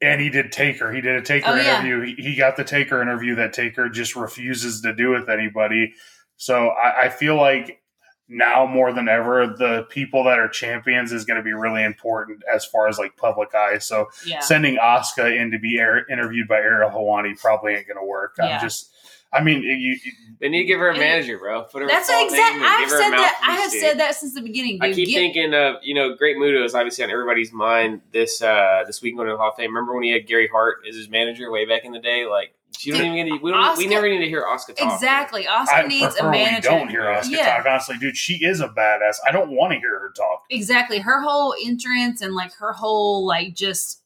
and he did Taker. He did a Taker Oh, yeah. interview. He, he got the Taker interview that Taker just refuses to do with anybody. So I, I feel like now more than ever, the people that are champions is going to be really important as far as like public eye. So yeah. sending Asuka in to be air, interviewed by Ariel Helwani probably ain't going to work. Yeah. I'm just, I mean, you, you, They need to give her a manager, bro. Put her. That's in a exact. exactly. I've said that. I have said that since the beginning, dude. I keep Get- thinking of you know Great Muta is obviously on everybody's mind this uh this week going to the Hall of Fame. Remember when he had Gary Hart as his manager way back in the day? Like you don't Dude, even need. to, we don't we never need to hear Oscar talk. exactly. Oscar I needs a manager. we don't hear Asuka Yeah. talk. Honestly, dude, she is a badass. I don't want to hear her talk. exactly her whole entrance and like her whole like just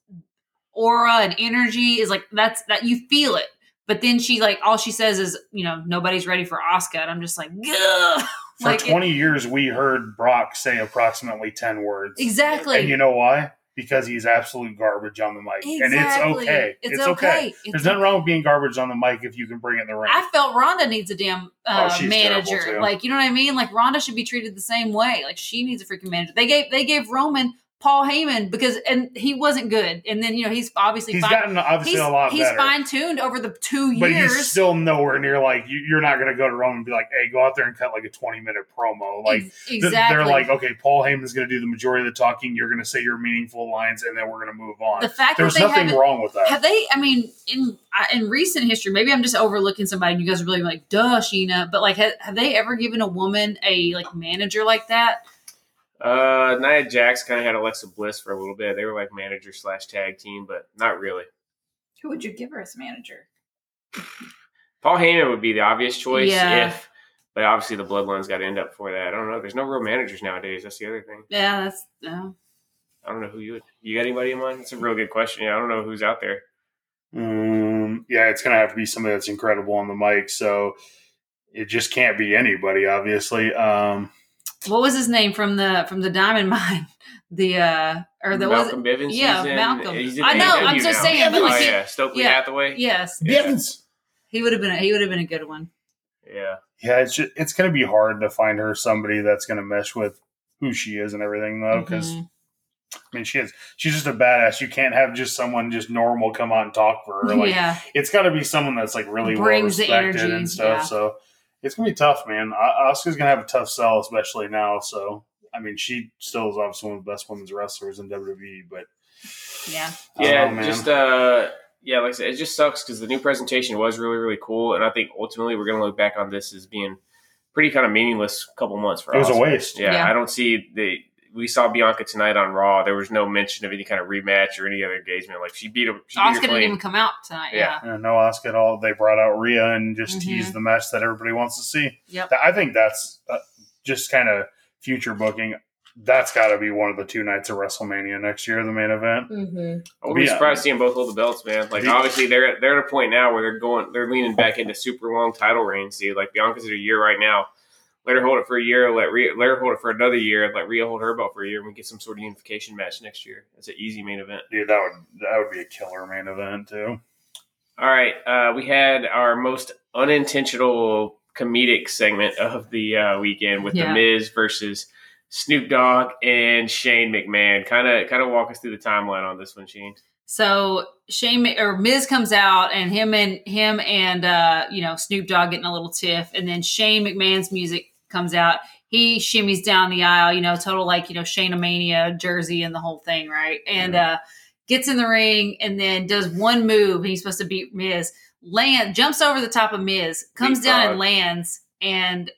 aura and energy is like that's that you feel it But then she like all she says is, you know, nobody's ready for Oscar. And I'm just like, Gah! For like it- 20 years, we heard Brock say approximately 10 words. exactly. And you know why? Because he's absolute garbage on the mic. And it's okay. It's, okay. It's There's nothing wrong with being garbage on the mic if you can bring it in the ring. I felt Ronda needs a damn uh, Oh, manager. Like you know what I mean? Like Ronda should be treated the same way. Like she needs a freaking manager. They gave they gave Roman Paul Heyman because and he wasn't good. And then you know he's obviously he's fine. gotten obviously he's a lot he's fine tuned over the two but years. he's still nowhere near like you, you're not going to go to Rome and be like, "Hey, go out there and cut like a 20 minute promo." Like Ex- th- exactly. they're like, "Okay, Paul Heyman's going to do the majority of the talking. You're going to say your meaningful lines, and then we're going to move on." the fact There's nothing wrong with that. Have they? I mean, in in recent history, maybe I'm just overlooking somebody, and you guys are really like, "Duh, Sheena." But like, have, have they ever given a woman a like manager like that? Uh, Nia Jax kind of had Alexa Bliss for a little bit. They were like manager slash tag team, but not really. Who would you give her as manager? Paul Heyman would be the obvious choice Yeah. if, but obviously the Bloodline's got to end up for that. I don't know. There's no real managers nowadays. That's the other thing. Yeah, that's. Uh, I don't know who you would. You got anybody in mind? That's a real good question. Yeah, I don't know who's out there. Um, yeah, it's going to have to be somebody that's incredible on the mic. So it just can't be anybody, obviously. Um, what was his name from the from the Diamond Mine? The uh or the was Malcolm Bivens. yeah, in, Malcolm. He's in I know, I'm just now. saying, but oh, like he- yeah, Stokely yeah. Hathaway. yes, Yeah. Bivens. he would have been a, he would have been a good one. Yeah. Yeah, it's just, it's going to be hard to find her somebody that's going to mesh with who she is and everything, though, because Mhm. I mean, she is she's just a badass. You can't have just someone just normal come out and talk for her. Like yeah, it's got to be someone that's like really well Brings the respected energy, and stuff. yeah. So it's gonna be tough, man. Oscar's gonna have a tough sell, especially now. So I mean, she still is obviously one of the best women's wrestlers in WWE, but yeah. Yeah, know, just uh, yeah, like I said, it just sucks because the new presentation was really, really cool, and I think ultimately we're gonna look back on this as being pretty kind of meaningless couple months for it was a waste. Yeah, Yeah. I don't see the. We saw Bianca tonight on Raw. There was no mention of any kind of rematch or any other engagement. Like she beat him. She beat her Oscar didn't even come out tonight. Yeah. Yeah, Yeah, no Oscar at all. They brought out Rhea and just Mhm. teased the match that everybody wants to see. Yep. I think that's uh, just kind of future booking. That's got to be one of the two nights of WrestleMania next year, the main event. Mm-hmm. I wouldn't be Yeah. surprised seeing both hold the belts, man. Like The- obviously they're they're at a point now where they're going, they're leaning back into super long title reigns. See, like Bianca's at a year right now. Let her hold it for a year. Let Rhea, let her hold it for another year. Let Rhea hold her belt for a year, and we get some sort of unification match next year. It's an easy main event. Dude, that would that would be a killer main event too. All right, uh, we had our most unintentional comedic segment of the uh, weekend with Yeah. the Miz versus Snoop Dogg and Shane McMahon. Kind of, kind of walk us through the timeline on this one, Shane. So Shane or Miz comes out and him and him and uh, you know Snoop Dogg getting a little tiff, and then Shane McMahon's music comes out. He shimmies down the aisle, you know, total like you know Shane Mania jersey and the whole thing, right? And uh, gets in the ring and then does one move. And he's supposed to beat Miz. Land jumps over the top of Miz, comes down and lands, and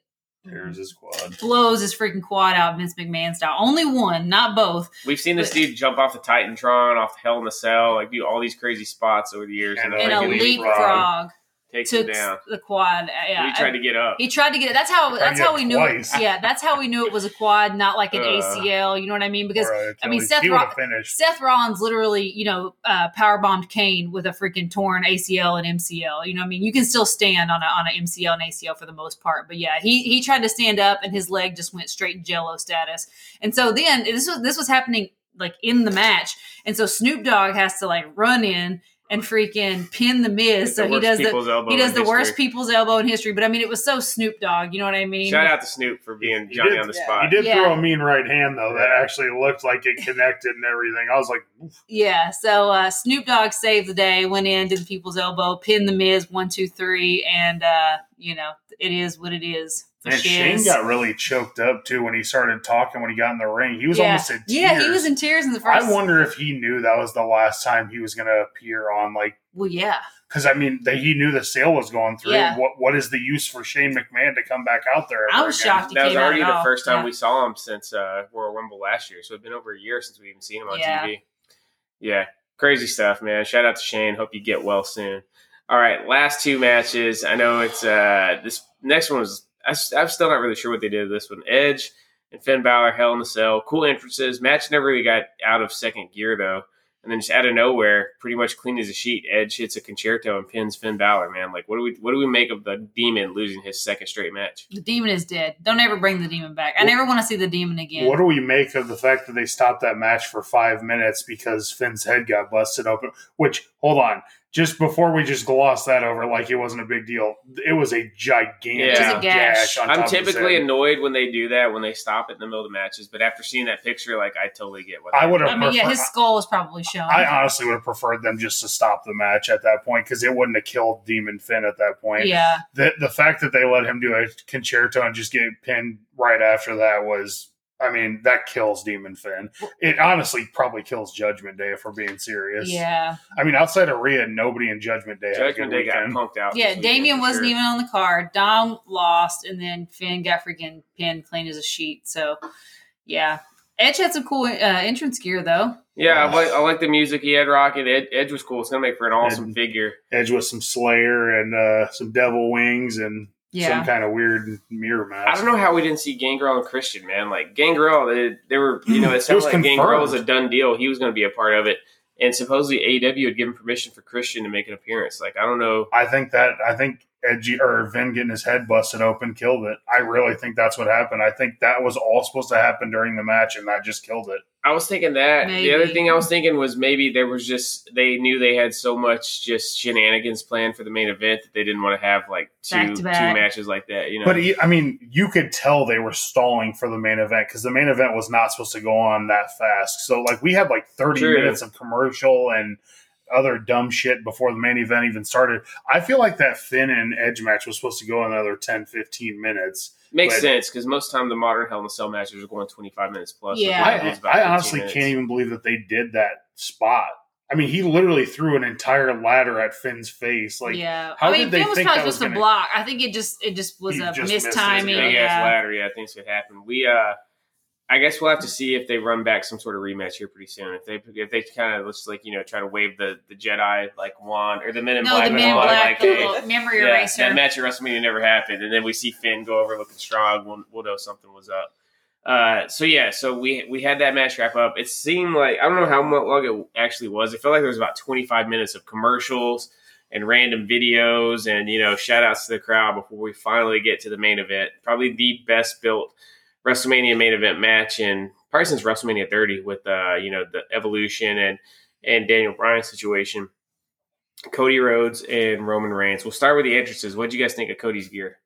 Here's his quad. blows his freaking quad out Vince McMahon style. Only one, not both. We've seen this But- dude jump off the Titantron, off Hell in the Cell, like do all these crazy spots over the years, and, And And a like like, a leap leapfrog takes him took down. the quad. Yeah, he tried to get up. He tried to get it. That's how. That's how we knew. It, yeah, that's how we knew it was a quad, not like an Uh. ACL. You know what I mean? Because Or a I mean, Seth he would have Rock- finished. Seth Rollins literally, you know, uh, power bombed Kane with a freaking torn ACL and MCL. You know, what I mean, you can still stand on a on an MCL and ACL for the most part, but yeah, he he tried to stand up and his leg just went straight Jello status. And so then this was this was happening like in the match, and so Snoop Dogg has to like run in and freaking pin the Miz. Like so he does the elbow he does in the worst people's elbow in history. But I mean, it was so Snoop Dogg. You know what I mean? Shout out to Snoop for being He Johnny did- on the yeah. spot. He did Yeah. throw a mean right hand though that actually looked like it connected and everything. I was like, oof. Yeah, so uh, Snoop Dogg saved the day, went in, did the people's elbow, pinned the Miz one, two, three, and uh, you know it is what it is. For man, Shane shiz. got really choked up too when he started talking when he got in the ring. He was yeah. almost in tears. Yeah, he was in tears in the first. I wonder if he knew that was the last time he was going to appear on like Well, yeah, because I mean that he knew the sale was going through. Yeah. What what is the use for Shane McMahon to come back out there? I was again? shocked. He that was came already at the all. first time Yeah. we saw him since uh, Royal Rumble last year. So it's been over a year since we even seen him on Yeah. TV. Yeah, crazy stuff, man. Shout out to Shane. Hope you get well soon. All right, last two matches. I know it's uh, this next one was. I, am still not really sure what they did with this one. Edge and Finn Balor, Hell in the Cell, cool entrances. Match never really got out of second gear though. And then just out of nowhere, pretty much clean as a sheet, Edge hits a concerto and pins Finn Balor. Man, like what do we what do we make of the Demon losing his second straight match? The demon is dead. Don't ever bring the demon back. I never want to see the demon again. What do we make of the fact that they stopped that match for five minutes because Finn's head got busted open? Which, hold on, just before we just gloss that over like it wasn't a big deal, it was a gigantic Yeah. It was a gash. gash. on I'm top of his typically head. annoyed when they do that when they stop it in the middle of the matches, but after seeing that picture, like I totally get what I would have I mean, yeah, his skull was probably shown. I honestly would have preferred them just to stop the match at that point because it wouldn't have killed Demon Finn at that point. yeah, The the fact that they let him do a concerto and just get pinned right after that was, I mean, that kills Demon Finn. It honestly probably kills Judgment Day if we're being serious. yeah, I mean, outside of Rhea, nobody in Judgment Day Judgment good Day got weekend. punked out. yeah. this Damian wasn't sure. even on the card. Dom lost, and then Finn got freaking pinned clean as a sheet. So, yeah. Edge had some cool uh, entrance gear though. Yeah, I like I like the music he had rocking. Ed, Edge was cool. It's gonna make for an awesome Ed- figure. Edge with some Slayer and uh, some Devil Wings and Yeah, some kind of weird mirror match. I don't know how we didn't see Gangrel and Christian, man. Like Gangrel, they, they were, you know, it It sounded was like Gangrel was a done deal. He was going to be a part of it, and supposedly AEW had given permission for Christian to make an appearance. Like I don't know. I think that I think Edgy or Finn getting his head busted open killed it. I really think that's what happened. I think that was all supposed to happen during the match, and that just killed it. I was thinking that. The other thing I was thinking was maybe there was just they knew they had so much just shenanigans planned for the main event that they didn't want to have like two two matches like that. You know, But I mean, you could tell they were stalling for the main event because the main event was not supposed to go on that fast. So like we had like thirty True. minutes of commercial and other dumb shit before the main event even started. I feel like that Finn and Edge match was supposed to go another 10, 15 minutes. makes but- sense because most time the modern Hell in a Cell matches are going twenty five minutes plus. Yeah. I, Raw was about I honestly minutes. can't even believe that they did that spot. I mean, he literally threw an entire ladder at Finn's face. Like, yeah. how I mean, did they Finn was think probably that was supposed to gonna- block. I think it just it just was a just missed mistiming. big Yeah. ladder. Yeah, things could happen. We, uh, I guess we'll have to see if they run back some sort of rematch here pretty soon. If they, if they kind of just like you know try to wave the the Jedi like wand or the Men in No, Black the Men in Black, like, the hey, memory yeah, eraser. that match at WrestleMania never happened, and then we see Finn go over looking strong. We'll, we'll know something was up. Uh, so yeah, so we we had that match wrap up. It seemed like I don't know how long it actually was. It felt like there was about twenty five minutes of commercials and random videos and you know shout outs to the crowd before we finally get to the main event. Probably the best built WrestleMania main event match in probably since WrestleMania 30 with uh you know the Evolution and and Daniel Bryan situation. Cody Rhodes and Roman Reigns. We'll start with the entrances. What would you guys think of Cody's gear?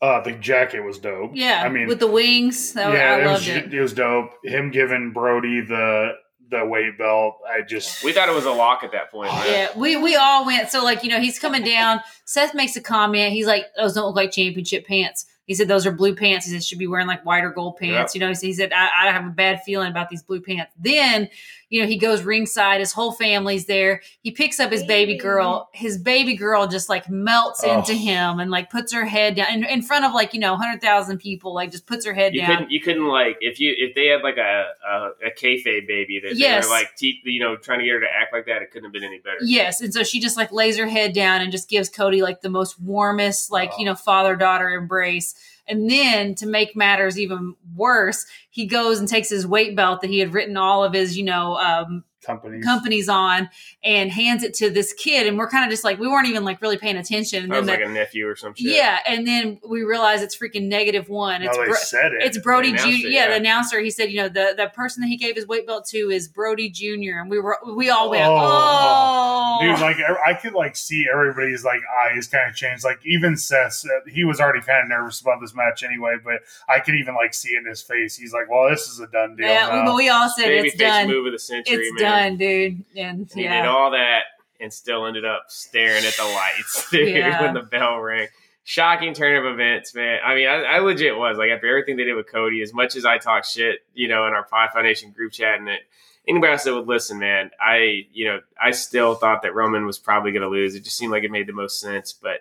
uh, the jacket was dope. yeah, I mean, with the wings, that was- yeah, I it loved was, it. it was dope. Him giving Brodie the the weight belt. I just We thought it was a lock at that point. Right? Yeah, we we all went. So like you know, he's coming down. Seth makes a comment. He's like, "Those don't look like championship pants." He said, "Those are blue pants." He said, "Should be wearing like white or gold pants." You know, he said, I, "I have a bad feeling about these blue pants." Then, you know, he goes ringside. His whole family's there. He picks up his baby girl. His baby girl just like melts Oh. into him and like puts her head down in, in front of like you know hundred thousand people. Like just puts her head You down. couldn't, you couldn't like if you if they had like a a, a kayfabe baby that Yes. they were like te- you know trying to get her to act like that. It couldn't have been any better. Yes, and so she just like lays her head down and just gives Cody like the most warmest, like you know, father daughter embrace. And then to make matters even worse, he goes and takes his weight belt that he had written all of his, you know, um, companies. companies on and hands it to this kid. And we're kind of just like, we weren't even like really paying attention. And That was then like a nephew or some shit. yeah, and then we realize it's freaking negative one. no, It's they Bro- said it. it's Brodie Jr. it, yeah, yeah. the announcer. He said, you know, the the person that he gave his weight belt to is Brodie Jr. And we were we all went, Oh. oh, Dude, like I could like see everybody's like eyes kind of change. Like even Seth, he was already kind of nervous about this match anyway, but I could even like see it in his face. He's like, "Well, this is a done deal." Yeah, now." but we all said Baby it's done. move of the century, It's man. done, dude. And He did all that and still ended up staring at the lights, dude, Yeah. when the bell rang. Shocking turn of events, man. I mean, I, I legit was like after everything they did with Cody. As much as I talk shit, you know, in our Pi Foundation group chat, and it, anybody else that would listen, man, I, you know, I still thought that Roman was probably going to lose. It just seemed like it made the most sense. But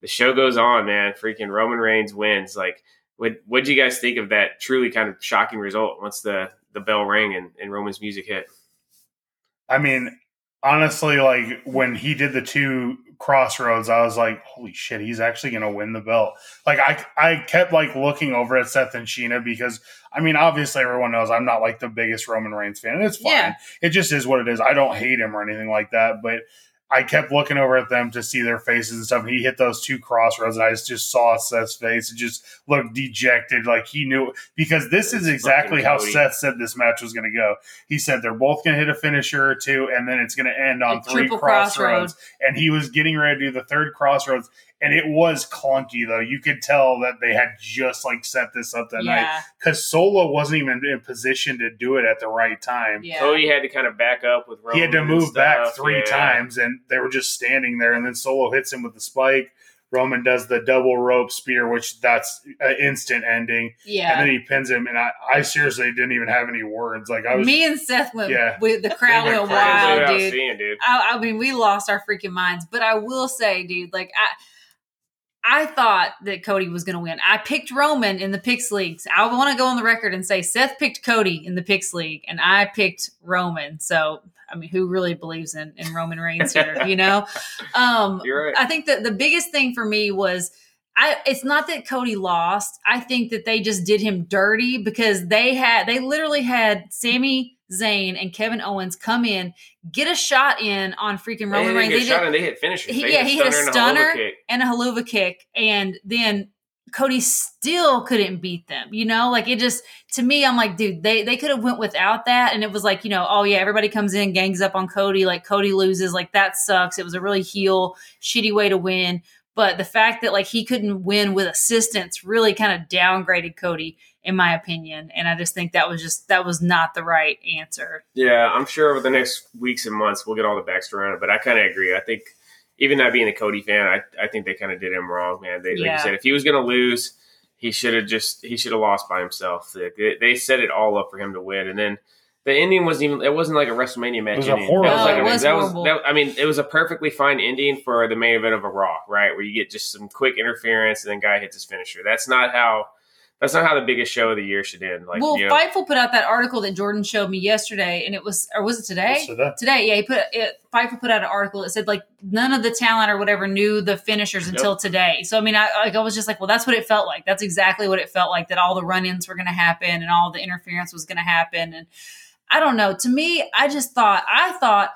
the show goes on, man. Freaking Roman Reigns wins. Like, what what did you guys think of that truly kind of shocking result once the the bell rang and, and Roman's music hit? I mean, honestly, like when he did the two crossroads, I was like, holy shit, he's actually gonna win the belt. Like I I kept like looking over at Seth and Sheena because I mean, obviously everyone knows I'm not like the biggest Roman Reigns fan. And it's fine. Yeah. It just is what it is. I don't hate him or anything like that, but I kept looking over at them to see their faces and stuff. And he hit those two crossroads, and I just, just saw Seth's face and just looked dejected, like he knew because this is exactly how Cody. Seth said this match was going to go. He said they're both going to hit a finisher or two, and then it's going to end on A three crossroads. crossroads. And he was getting ready to do the third crossroads, and it was clunky though. You could tell that they had just like set this up that night because Solo wasn't even in position to do it at the right time. Yeah. Cody had to kind of back up with Roman. He had to move back three yeah. times, and they were just standing there. And then Solo hits him with the spike. Roman does the double rope spear, which that's an instant ending. Yeah. And then he pins him, and I, I seriously didn't even have any words. Like I was, Me and Seth went, Yeah. with the crowd went went crazy. wild, Without dude. seeing, dude. I, I mean, we lost our freaking minds. But I will say, dude, like I, I thought that Cody was going to win. I picked Roman in the picks leagues. I want to go on the record and say Seth picked Cody in the picks league, and I picked Roman. So, I mean, who really believes in in Roman Reigns here? You know, um, right. I think that the biggest thing for me was I it's not that Cody lost. I think that they just did him dirty because they had they literally had Sami Zayn and Kevin Owens come in, get a shot in on freaking Roman Reigns. They shot did, and they hit finishers. He- yeah, he hit a stunner. and a Helluva Kick, and then Cody still couldn't beat them. You know, like it just to me, I'm like, dude, they they could have went without that, and it was like, you know, oh yeah, everybody comes in, gangs up on Cody, like Cody loses, like that sucks. It was a really heel, shitty way to win. But the fact that like he couldn't win with assistance really kind of downgraded Cody, in my opinion. And I just think that was just that was not the right answer. Yeah, I'm sure over the next weeks and months we'll get all the backstory on it. But I kind of agree. I think even not being a Cody fan, I, I think they kind of did him wrong, man. They, like Yeah. you said, if he was going to lose, he should have just he should have lost by himself. They, they set it all up for him to win, and then the ending wasn't even it wasn't like a WrestleMania match. It was ending. horrible That was like ending. a- No, it was that was horrible. that, I mean, it was a perfectly fine ending for the main event of a Raw, right? Where you get just some quick interference and then guy hits his finisher. That's not how. That's not how the biggest show of the year should end. Like, well, you know, Fightful put out that article that Jordan showed me yesterday, and it was or was it today? So today yeah he put it Pfeiffer put out an article that said like none of the talent or whatever knew the finishers until today so i mean i like i was just like well that's what it felt like that's exactly what it felt like that all the run-ins were going to happen and all the interference was going to happen and i don't know to me i just thought i thought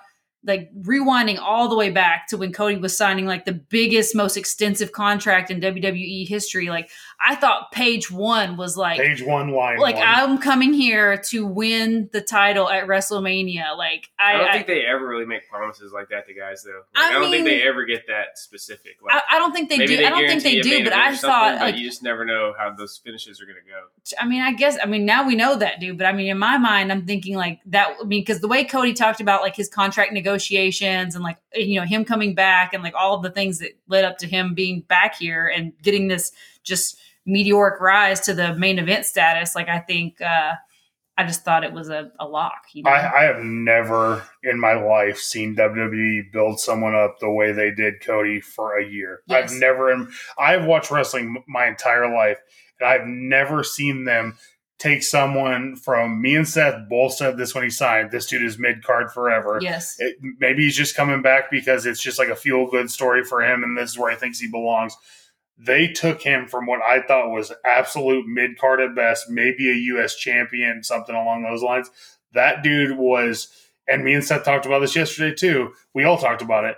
like rewinding all the way back to when Cody was signing like the biggest, most extensive contract in WWE history. Like I thought page one was like page one line. like one. I'm coming here to win the title at WrestleMania. Like I, I don't I, think they ever really make promises like that to guys, though. Like, I I, don't think they ever get that specific. Like, I, I don't think they maybe do. I don't think they do. But I thought, but like, you just never know how those finishes are going to go. I mean, I guess, I mean, now we know that, dude. But I mean, in my mind, I'm thinking like that. I mean, because the way Cody talked about like his contract negotiations and like eh, you know him coming back and like all of the things that led up to him being back here and getting this just meteoric rise to the main event status. Like I think, uh I just thought it was a, a lock. You know? I, I have never in my life seen WWE build someone up the way they did Cody for a year. Yes. I've never, I've watched wrestling my entire life, and I've never seen them take someone from me and Seth both said this when he signed. This dude is mid card forever. yes. It, maybe he's just coming back because it's just like a feel good story for him, and this is where he thinks he belongs. They took him from what I thought was absolute mid card at best, maybe a U.S. champion, something along those lines. That dude was, and me and Seth talked about this yesterday too. We all talked about it.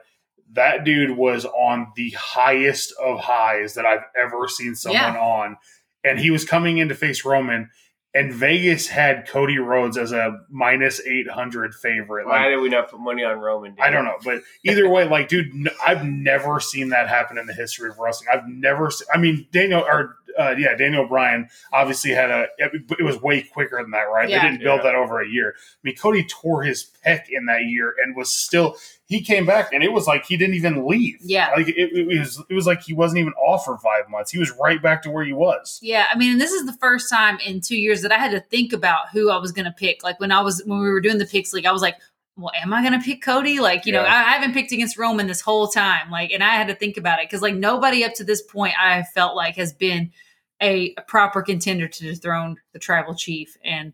That dude was on the highest of highs that I've ever seen someone Yeah. on, and he was coming in to face Roman. And Vegas had Cody Rhodes as a minus eight hundred favorite. Why Like, did we not put money on Roman? I don't know, but either way, like, dude, I've never seen that happen in the history of wrestling. I've never. I mean, Daniel or uh, yeah, Daniel Bryan obviously had a. It, it was way quicker than that, right? Yeah. They didn't build Yeah. that over a year. I mean, Cody tore his pec in that year and was still. He came back and it was like he didn't even leave. Yeah. like it, it was. It was like he wasn't even off for five months. He was right back to where he was. Yeah, I mean, and this is the first time in two years that I had to think about who I was going to pick. Like when I was when we were doing the picks league, I was like, "Well, am I going to pick Cody?" Like, you know, I, I haven't picked against Roman this whole time. Like, and I had to think about it because like nobody up to this point I felt like has been a, a proper contender to dethrone the tribal chief. And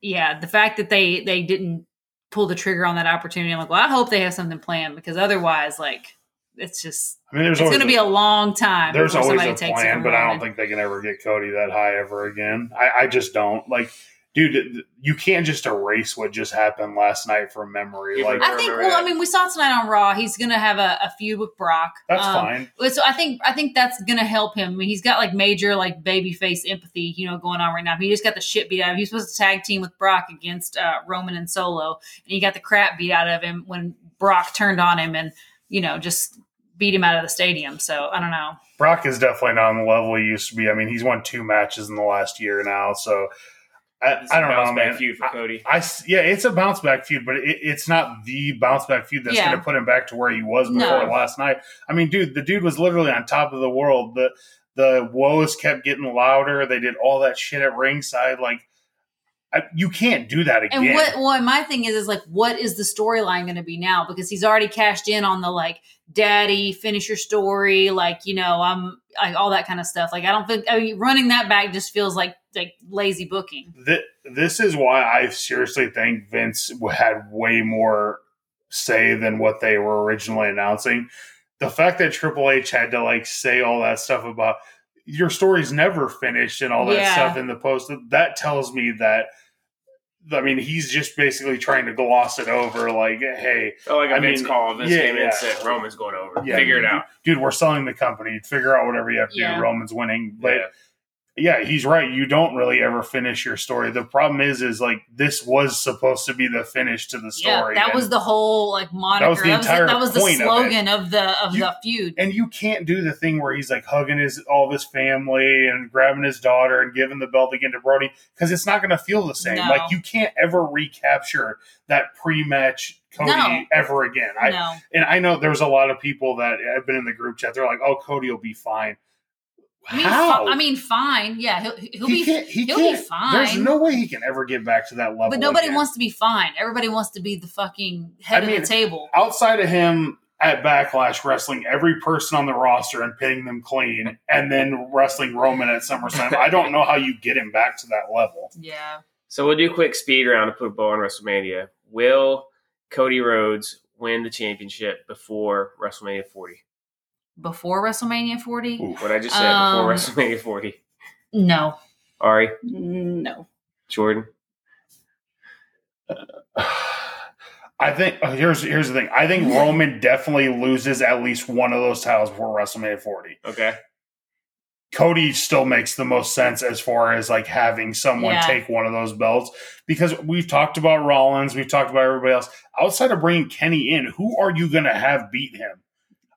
yeah, the fact that they they didn't pull the trigger on that opportunity. I'm like, well, I hope they have something planned because otherwise, like, it's just I mean, there's it's going to be a long time. there's always somebody a plan, but I don't think they can ever get Cody that high ever again. I, I just don't like, dude. You can't just erase what just happened last night from memory. Yeah, Like I think. remember Well, I mean, we saw tonight on Raw. He's going to have a, a feud with Brock. that's Um, fine. So I think I think that's gonna help him. I mean, he's got like major like baby face empathy, you know, going on right now. He just got the shit beat out of him. He was supposed to tag team with Brock against uh, Roman and Solo, and he got the crap beat out of him when Brock turned on him and you know just beat him out of the stadium. So I don't know. Brock is definitely not on the level he used to be. I mean, he's won two matches in the last year now, so I, It's I a don't bounce know, back man. Feud for I- Cody. I s- yeah, it's a bounce back feud, but it, it's not the bounce back feud that's Yeah. going to put him back to where he was before No. last night. I mean, dude, the dude was literally on top of the world. The the woes kept getting louder. They did all that shit at ringside. Like, I, you can't do that again. And what what my thing is is like, what is the storyline going to be now? Because he's already cashed in on the like, daddy, finish your story, like you know, I'm like all that kind of stuff. Like I don't think I mean, running that back just feels like like lazy booking. Th- this is why I seriously think Vince had way more say than what they were originally announcing. The fact that Triple H had to like say all that stuff about your story's never finished and all that Yeah. stuff in the post, that tells me that. I mean, he's just basically trying to gloss it over, like, "Hey, Oh, like a I Vince mean, call. Vince yeah, came in yeah. and said Roman's going over. yeah, Figure it out. dude. We're selling the company. Figure out whatever you have to Yeah. do. Roman's winning, but Yeah. he's right. You don't really ever finish your story. The problem is, is like this was supposed to be the finish to the story. Yeah, that was the whole like moniker. was the entire that was the point of it. slogan of, the of You- the feud. and you can't do the thing where he's like hugging his all of his family and grabbing his daughter and giving the belt again to Brodie because it's not going to feel the same. No. Like you can't ever recapture that pre-match Cody No. ever again. I no, and I know there's a lot of people that have been in the group chat. They're like, "Oh, Cody will be fine." I mean, How? I mean, fine. Yeah, he'll he'll he be. can't. He he'll can't. be fine. There's no way he can ever get back to that level. But nobody again. wants to be fine. Everybody wants to be the fucking head I mean, of the table. outside of him at Backlash wrestling every person on the roster and pinning them clean, and then wrestling Roman at SummerSlam. I don't know how you get him back to that level. Yeah. So we'll do a quick speed round to put a bow on WrestleMania. Will Cody Rhodes win the championship before WrestleMania 40? Before WrestleMania 40? Ooh. What I just said Um, before WrestleMania 40. No. Ari, No. Jordan. I think oh, here's here's the thing. I think Roman definitely loses at least one of those titles before WrestleMania 40. Okay. Cody still makes the most sense as far as like having someone Yeah. take one of those belts because we've talked about Rollins, we've talked about everybody else. Outside of bringing Kenny in, who are you going to have beat him?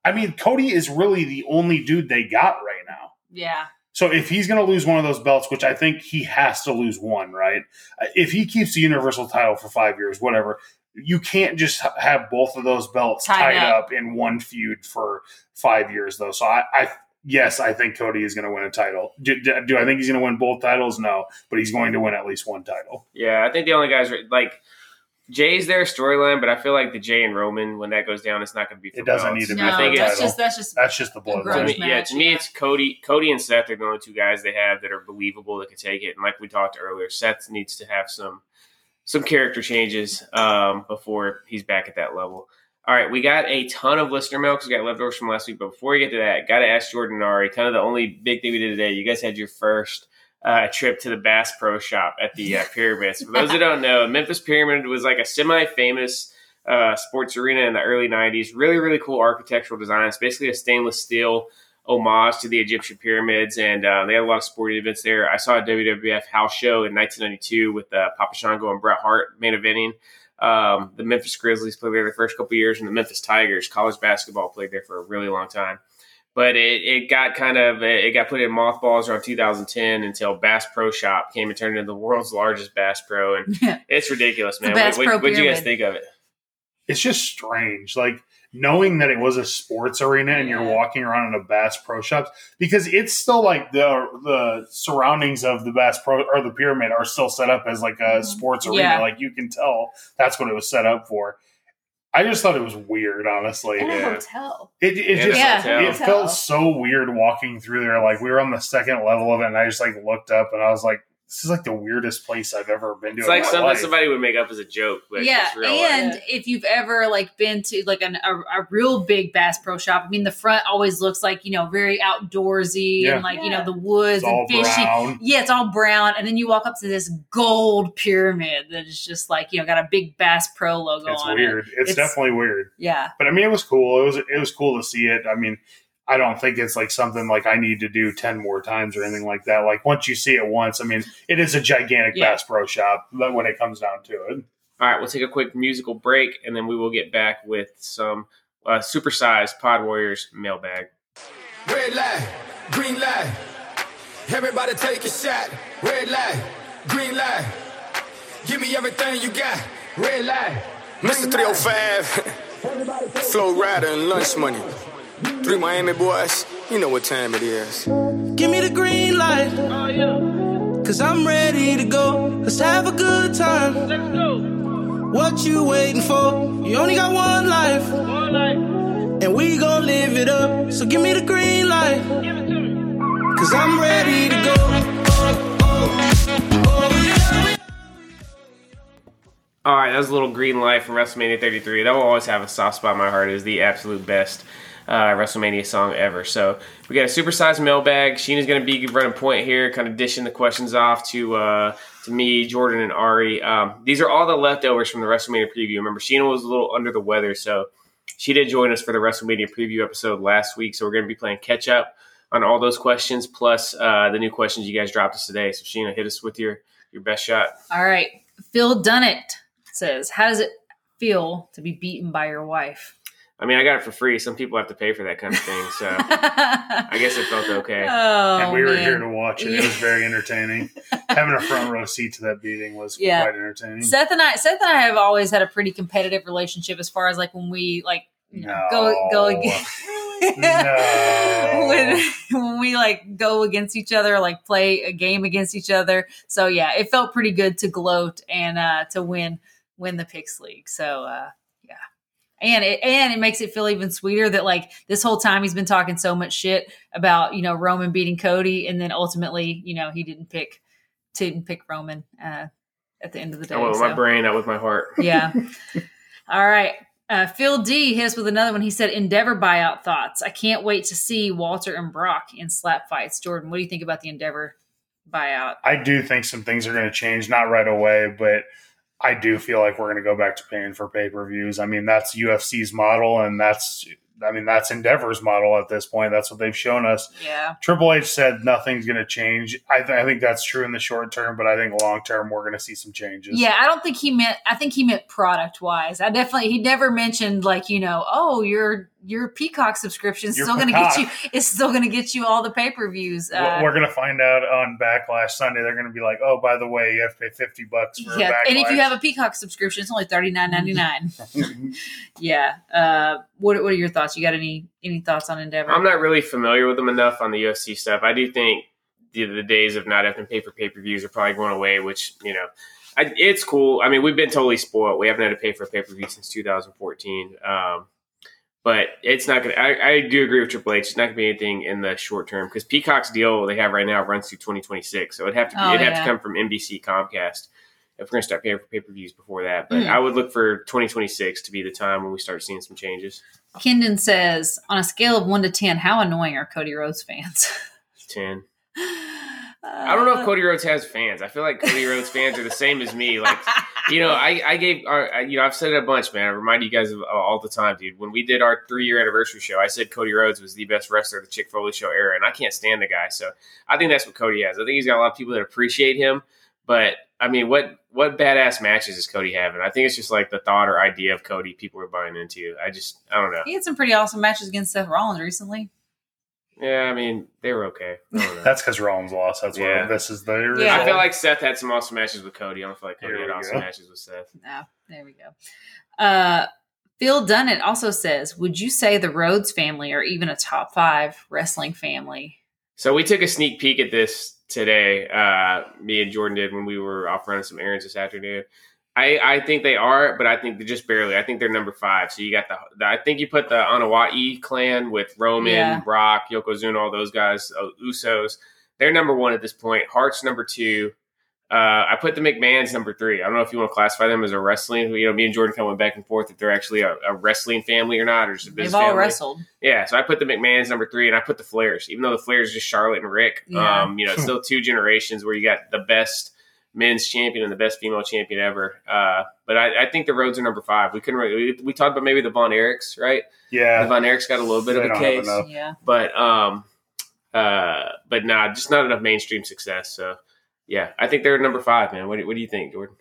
I mean, Cody is really the only dude they got right now. Yeah. So if he's going to lose one of those belts, which I think he has to lose one, right? Uh, If he keeps the Universal title for five years, whatever, you can't just have both of those belts Tied tied, up. up. in one feud for five years, though. So I, I yes, I think Cody is going to win a title. Do, do do I think he's going to win both titles? No, but he's going to win at least one title. Yeah, I think the only guys are like Jey's their storyline, but I feel like the Jay and Roman, when that goes down, it's not going to be. For It doesn't belts. need to be No, I think that's just that's just That's just the To Grudge bloodline. yeah, to me, yeah. it's Cody. Cody and Seth are the only two guys they have that are believable that could take it. And like we talked earlier, Seth needs to have some some character changes um, before he's back at that level. All right, we got a ton of listener mail because we got leftovers from last week. But before we get to that, got to ask Jordan and Ari. Kind of the only big thing we did today. You guys had your first uh, trip to the Bass Pro Shop at the uh, Pyramids. For those that don't know, Memphis Pyramid was like a semi-famous uh, sports arena in the early '90s. Really, really cool architectural design. It's basically a stainless steel homage to the Egyptian pyramids, and uh, they had a lot of sporting events there. I saw a WWF house show in 1992 with uh, Papa Shango and Bret Hart main eventing. Um, the Memphis Grizzlies played there the first couple years, and the Memphis Tigers, college basketball, played there for a really long time. But it, it got kind of it got put in mothballs around 2010 until Bass Pro Shop came and turned into the world's largest Bass Pro, and it's ridiculous, man. Bass what Pro what, what'd you guys think of it? it's just strange like knowing that it was a sports arena and you're walking around in a bass pro Shop because it's still like the the surroundings of the bass pro or the pyramid are still set up as like a Mhm. sports arena Yeah. like you can tell that's what it was set up for i just thought it was weird honestly And a Yeah. hotel. it, it just Yeah. it felt so weird walking through there like we were on the second level of it and i just like looked up and i was like this is like the weirdest place I've ever been to. It's in like my something life. somebody would make up as a joke, but yeah, it's real. and life. if you've ever like been to like an, a, a real big Bass Pro Shop, I mean, the front always looks like you know very outdoorsy Yeah. and like you know the woods It's all and fishy. brown. Yeah, it's all brown, and then you walk up to this gold pyramid that is just like you know got a big Bass Pro logo It's on weird. it. It's, It's- definitely weird. Yeah, But I mean, it was cool. It was it was cool to see it. I mean, I don't think it's like something like I need to do ten more times or anything like that. Like once you see it once, I mean, it is a gigantic Yeah. Bass Pro Shop. But when it comes down to it, All right, we'll take a quick musical break, and then we will get back with some uh, supersized Pod Warriors mailbag. Red light, green light. Everybody take a shot. Red light, green light. Give me everything you got. Red light. Mr. 305, Flo Rida and Lunch Money. Three Miami boys, you know what time it is. Give me the green light. Oh, Cause I'm ready to go. Let's have a good time. Let's go. What you waiting for? You only got one life. One life. And we gon' live it up. So give me the green light. Give it to me. Cause I'm ready to go. Oh, oh, oh, yeah. All right, that was a little green light from WrestleMania 33. That will always have a soft spot in my heart. It is the absolute best uh, WrestleMania song ever. So we got a supersized mailbag. Sheena's going to be running point here, kind of dishing the questions off to uh, to me, Jordan, and Ari. Um, these are all the leftovers from the WrestleMania preview. Remember, Sheena was a little under the weather, so she did join us for the WrestleMania preview episode last week. So we're going to be playing catch up on all those questions, plus uh, the new questions you guys dropped us today. So Sheena, hit us with your your best shot. all right. Phil Dunnett says, "How does it feel to be beaten by your wife?" I mean, I got it for free. Some people have to pay for that kind of thing, so I I guess it felt okay. Oh, and we were man. here to watch it. It was very entertaining. Having a front row seat to that beating was Yeah. quite entertaining. Seth and I, Seth and I have always had a pretty competitive relationship as far as like when we like you know, go go No. against No. when when we like go against each other, like play a game against each other. So yeah, it felt pretty good to gloat and uh to win win the picks league. So uh yeah. And it and it makes it feel even sweeter that like this whole time he's been talking so much shit about, you know, Roman beating Cody and then ultimately, you know, he didn't pick didn't pick Roman uh at the end of the day. I went with my brain, not with my heart. Yeah. All right. Uh, Phil D hit us with another one. He said, Endeavor buyout thoughts. I can't wait to see Walter and Brock in slap fights. Jordan, what do you think about the Endeavor buyout? I do think some things are going to change, not right away, but I do feel like we're going to go back to paying for pay per views. I mean, that's UFC's model, and that's, I mean, that's Endeavor's model at this point. That's what they've shown us. Yeah. Triple H said nothing's going to change. I, th- I think that's true in the short term, but I think long term we're going to see some changes. Yeah, I don't think he meant I think he meant product wise. I definitely he never mentioned like, you know, oh, your your Peacock subscription is Your still gonna get you it's still gonna get you all the pay per views. We're- Uh, we're going to find out on Backlash Sunday. They're going to be like, oh, by the way, you have to pay 50 bucks for yeah, Backlash. and if you have a Peacock subscription, it's only thirty nine ninety nine. yeah. Uh, what what are your thoughts? You got any any thoughts on Endeavor? I'm not really familiar with them enough on the UFC stuff. I do think the, the days of not having to pay for pay per views are probably going away, which, you know, I, it's cool. I mean, we've been totally spoiled. We haven't had to pay for a pay per view since 2014. Um, but it's not going to, I do agree with Triple H. It's not going to be anything in the short term because Peacock's deal they have right now runs through 2026. So it'd have to, be, Oh, it'd have to come from NBC Comcast if we're going to start paying for pay per views before that. But Hmm. I would look for 2026 to be the time when we start seeing some changes. Kendon says, on a scale of one to ten, how annoying are Cody Rhodes fans? 10. I don't know if Cody Rhodes has fans. I feel like Cody Rhodes fans are the same as me. Like, you know, I, I gave, our, you know, I've said it a bunch, man. I remind you guys of uh, all the time, dude. When we did our three year anniversary show, I said Cody Rhodes was the best wrestler of the Chick Foley show era, and I can't stand the guy. So I think that's what Cody has. I think he's got a lot of people that appreciate him, but I mean, what what badass matches is Cody having? I think it's just like the thought or idea of Cody people are buying into. I just, I don't know. he had some pretty awesome matches against Seth Rollins recently. Yeah, I mean, they were okay. I don't know. That's because Rollins lost. That's Yeah. what this is the Yeah. result. I feel like Seth had some awesome matches with Cody. I don't feel like Cody Here had we awesome go. matches with Seth. No, there we go. Uh, Phil Dunnett also says, "Would you say the Rhodes family are even a top five wrestling family?" So we took a sneak peek at this today. Uh, me and Jordan did when we were off running some errands this afternoon. I, I think they are, but I think they're just barely. I think they're number five. So you got the, the I think you put the Anoa'i clan with Roman, Yeah. Brock, Yokozuna, all those guys, uh, Usos. They're number one at this point. Hart's number two. Uh, I put the McMahons number three. I don't know if you want to classify them as a wrestling. You know, me and Jordan kind of went back and forth if they're actually a, a wrestling family or not, or just a business They've all family. wrestled. Yeah, so I put the McMahons number three, and I put the Flairs, even though the Flairs is just Charlotte and Rick. Yeah. Um, you know, still two generations where you got the best men's champion and the best female champion ever. Uh, but I, I think the Rhodes are number five. We couldn't really. We, we talked about maybe the Von Erichs, right? Yeah. The Yeah, Von Erichs got a little bit They of a case. Yeah. but um, uh, but nah, just not enough mainstream success. So yeah, I think they're number five, man. What do, what do you think, Jordan?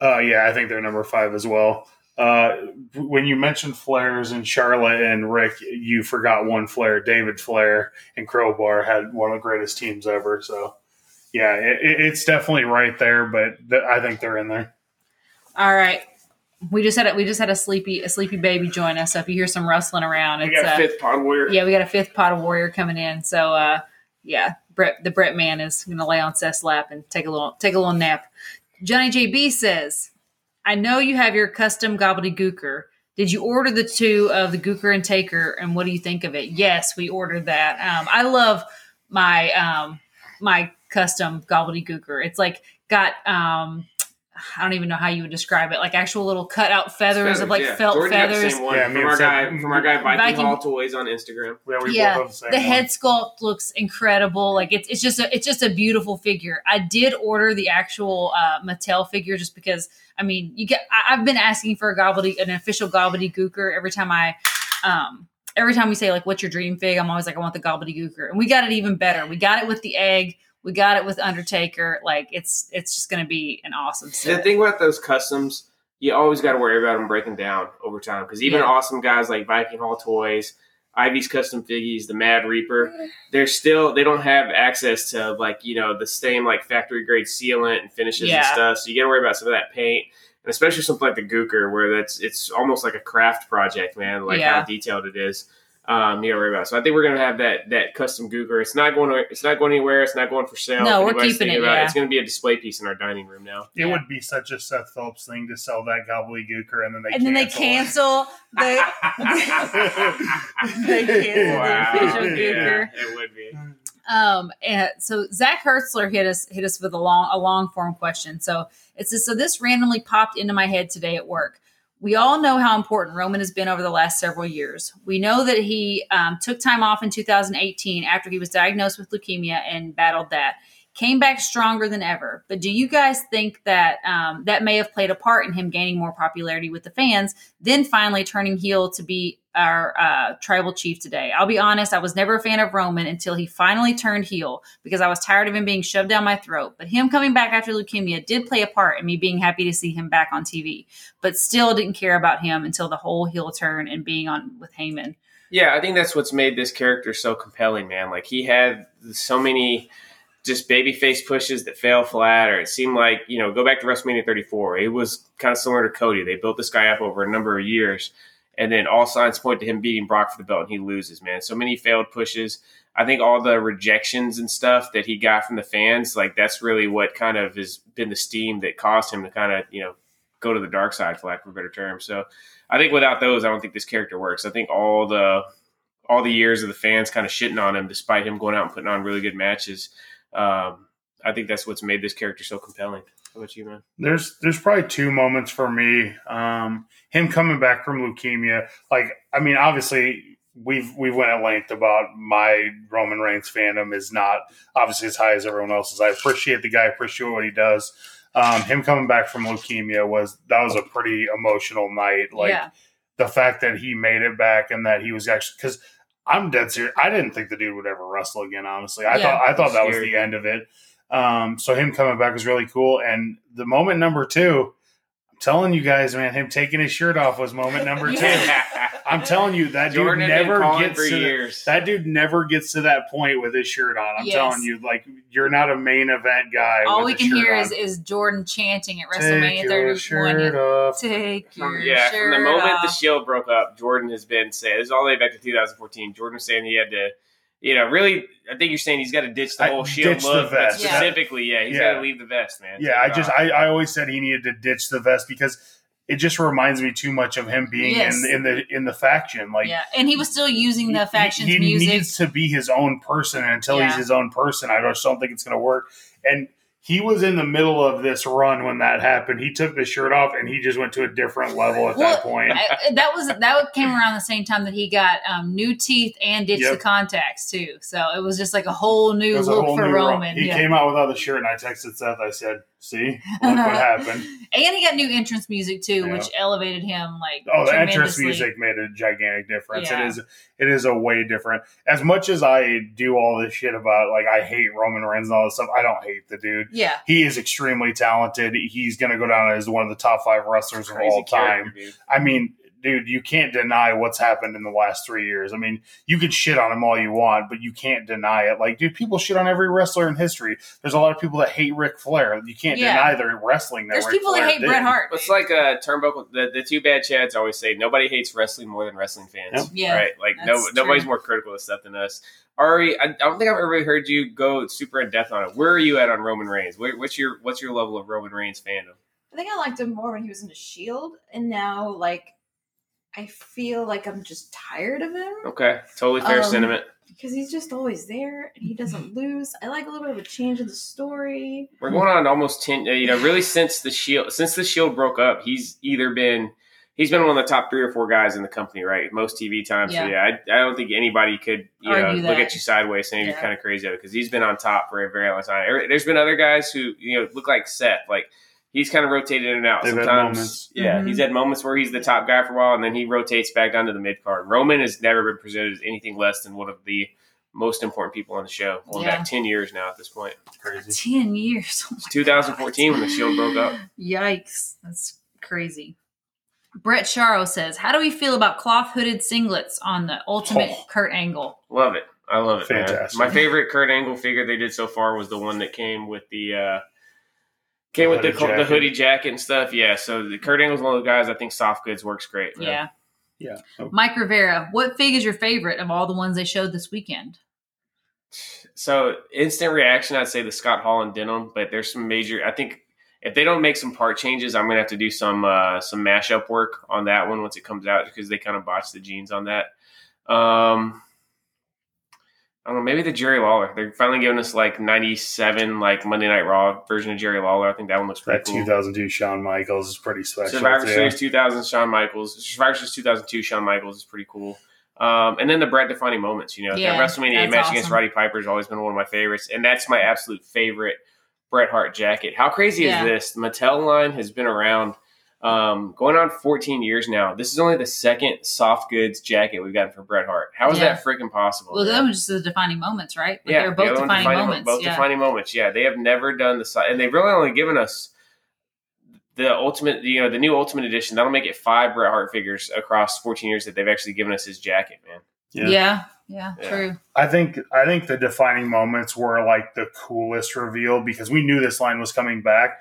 Uh, yeah, I think they're number five as well. Uh, when you mentioned Flairs and Charlotte and Rick, you forgot one Flair. David Flair and Crowbar had one of the greatest teams ever. So, yeah, it, it- it's definitely right there, but th- I think they're in there. All right. We just had a, we just had a sleepy a sleepy baby join us. So if you hear some rustling around, We it's got uh, fifth pod warrior. yeah, we got a fifth pot of warrior coming in. So uh, yeah, Brett the Brett man is going to lay on Seth's lap and take a little take a little nap. Johnny JB says, "I know you have your custom gobbledygooker. Did you order the two of the Gooker and Taker? And what do you think of it? Yes, we ordered that. Um, I love my um, my custom gobbledygooker. It's like got um, I don't even know how you would describe it, like actual little cutout feathers, of like yeah. felt Jordan got the feathers. same one Yeah, from our guy Seth- from our guy Viking, Viking- Hall Toys on Instagram. Yeah, we Yeah, both have the same the head sculpt looks incredible. Like it's it's just a it's just a beautiful figure. I did order the actual uh, Mattel figure just because I mean you get I, I've been asking for a gobbledy an official gobbledygooker every time I um every time we say like what's your dream fig I'm always like I want the gobbledygooker and we got it even better. We got it with the egg. We got it with Undertaker. Like it's it's just going to be an awesome The thing about those customs, you always got to worry about them breaking down over time because even Yeah. awesome guys like Viking Hall Toys, Ivy's Custom Figgies, the Mad Reaper, they're still they don't have access to like you know the same like factory grade sealant and finishes and stuff. So you got to worry about some of that paint. And especially something like the Gooker, where that's it's almost like a craft project, man. Like Yeah. how detailed it is. Um, you got to worry about. So I think we're gonna have that that custom Gooker. It's not going. To, it's not going anywhere. It's not going for sale. No, we're keeping it, about yeah. It's going to be a display piece in our dining room now. It Yeah. would be such a Seth Phillips thing to sell that gobbledygooker and then they and then they cancel the They cancel the official Gooker. Yeah, it would be. Um, and so Zach Hertzler hit us hit us with a long a long form question. So it says, so this randomly popped into my head today at work. We all know how important Roman has been over the last several years. We know that he um, took time off in 2018 after he was diagnosed with leukemia and battled that. Came back stronger than ever. But do you guys think that um, that may have played a part in him gaining more popularity with the fans, then finally turning heel to be our uh, tribal chief today? I'll be honest, I was never a fan of Roman until he finally turned heel because I was tired of him being shoved down my throat. But him coming back after leukemia did play a part in me being happy to see him back on TV, but still didn't care about him until the whole heel turn and being on with Heyman. Yeah, I think that's what's made this character so compelling, man. Like he had so many just babyface pushes that fell flat, or it seemed like you know, go back to WrestleMania 34. It was kind of similar to Cody. They built this guy up over a number of years, and then all signs point to him beating Brock for the belt, and he loses. Man, so many failed pushes. I think all the rejections and stuff that he got from the fans, like that's really what kind of has been the steam that caused him to kind of you know go to the dark side, for lack of a better term. So I think without those, I don't think this character works. I think all the all the years of the fans kind of shitting on him, despite him going out and putting on really good matches. Um, I think that's what's made this character so compelling. How about you, man? There's there's probably two moments for me. Um, him coming back from leukemia, like I mean, obviously we've we went at length about my Roman Reigns fandom is not obviously as high as everyone else's. I appreciate the guy, appreciate what he does. Um, him coming back from leukemia was that was a pretty emotional night. Like yeah, the fact that he made it back and that he was actually because I'm dead serious. I didn't think the dude would ever wrestle again. Honestly, I Yeah. thought I thought that was the end of it. Um, so him coming back was really cool. And the moment number two, I'm telling you guys, man, him taking his shirt off was moment number two. I'm telling you, that dude Jordan had been never gets for to the- years. that dude never gets to that point with his shirt on. I'm Yes. telling you, like you're not a main event guy. all with we can shirt hear on. is, is Jordan chanting at Take WrestleMania your 31. shirt off. Take your From, yeah, shirt from the moment off. the Shield broke up, Jordan has been saying this is all the way back to 2014. Jordan was saying he had to, you know, really. I think you're saying he's got to ditch the I- whole Shield ditch look, but vest. Yeah. specifically, yeah, he's Yeah. got to leave the vest, man. Yeah, I just. I, I always said he needed to ditch the vest because it just reminds me too much of him being Yes. in in the in the faction. Like yeah, and he was still using the he- factions he, music. needs to be his own person, and until he's his own person, I just don't think it's going to work. And he was in the middle of this run when that happened. He took the shirt off and he just went to a different level at that point. I- that was that came around the same time that he got um, new teeth and ditched Yep. the contacts too. So it was just like a whole new look whole for new. Roman. He yeah. came out without the shirt, and I texted Seth. I said, "See, look what happened." and he got new entrance music too, Yeah. which elevated him like Oh, the entrance music made a gigantic difference. Yeah. It is it is a way different. As much as I do all this shit about like I hate Roman Reigns and all this stuff, I don't hate the dude. Yeah, He is extremely talented. He's going to go down as one of the top five wrestlers of all time. dude. I mean, dude, you can't deny what's happened in the last three years. I mean, you can shit on him all you want, but you can't deny it. Like, dude, people shit on every wrestler in history. There's a lot of people that hate Ric Flair. You can't Yeah. deny their wrestling. That there's Ric people that hate did. Bret Hart. It's like uh, Turnbuckle. The, the two bad Chads always say nobody hates wrestling more than wrestling fans. Yeah, right. Like no, that's nobody's more critical of stuff than us. Ari, I, I don't think I've ever heard you go super in depth on it. Where are you at on Roman Reigns? Where, what's your what's your level of Roman Reigns fandom? I think I liked him more when he was in the Shield, and now like I feel like I'm just tired of him Okay, totally fair Um, sentiment. because he's just always there and he doesn't lose. I like a little bit of a change in the story. We're going on almost ten. uh, You know, really since the Shield since the Shield broke up, he's either been he's been one of the top three or four guys in the company, right? Most TV time. So Yeah. yeah, I, I don't think anybody could you know Argue look at you sideways saying you're kind of crazy because he's been on top for a very long time. There's been other guys who you know look like Seth, like. He's kind of rotated in and out. They've had Sometimes, moments. yeah, Mhm. he's had moments where he's the top guy for a while, and then he rotates back down to the mid card. Roman has never been presented as anything less than one of the most important people on the show. Going Yeah. back ten years now at this point. Crazy. ten years. Oh my 2014 when the Shield broke up. Yikes. That's crazy. Brett Charo says, How do we feel about cloth hooded singlets on the ultimate Oh. Kurt Angle? Love it. I love it. man. Fantastic. My favorite Kurt Angle figure they did so far was the one that came with the uh came The with the, hooded the hoodie jacket and stuff. Yeah. So the Kurt Angle's one of the guys I think soft goods works great. man. Yeah. Yeah. Oh, Mike Rivera, what fig is your favorite of all the ones they showed this weekend? So instant reaction, I'd say the Scott Hall and denim, but there's some major. I think if they don't make some part changes, I'm gonna have to do some uh, some mashup work on that one once it comes out because they kind of botched the jeans on that. Um, I don't know, maybe the Jerry Lawler. They're finally giving us like '97 like Monday Night Raw version of Jerry Lawler. I think that one looks pretty That cool. 2002 Shawn Michaels is pretty special. Survivor too. Series 2000 Shawn Michaels. Survivor Series 2002 Shawn Michaels is pretty cool. Um, and then the Bret defining moments. You know, Yeah, that WrestleMania that's match against. Roddy Piper has always been one of my favorites, and that's my absolute favorite Bret Hart jacket. How crazy Yeah. is this? The Mattel line has been around um, going on 14 years now. This is only the second soft goods jacket we've gotten from Bret Hart. How is Yeah. that freaking possible? Well, man? that was just the defining moments, right? Like, yeah, they were the both other one's defining, moments. Both yeah. defining moments. Yeah, they have never done the si- and they've really only given us the ultimate. You know, the new Ultimate Edition. That'll make it five Bret Hart figures across 14 years that they've actually given us his jacket, man. yeah. Yeah. Yeah. Yeah. true. I think I think the defining moments were like the coolest reveal because we knew this line was coming back.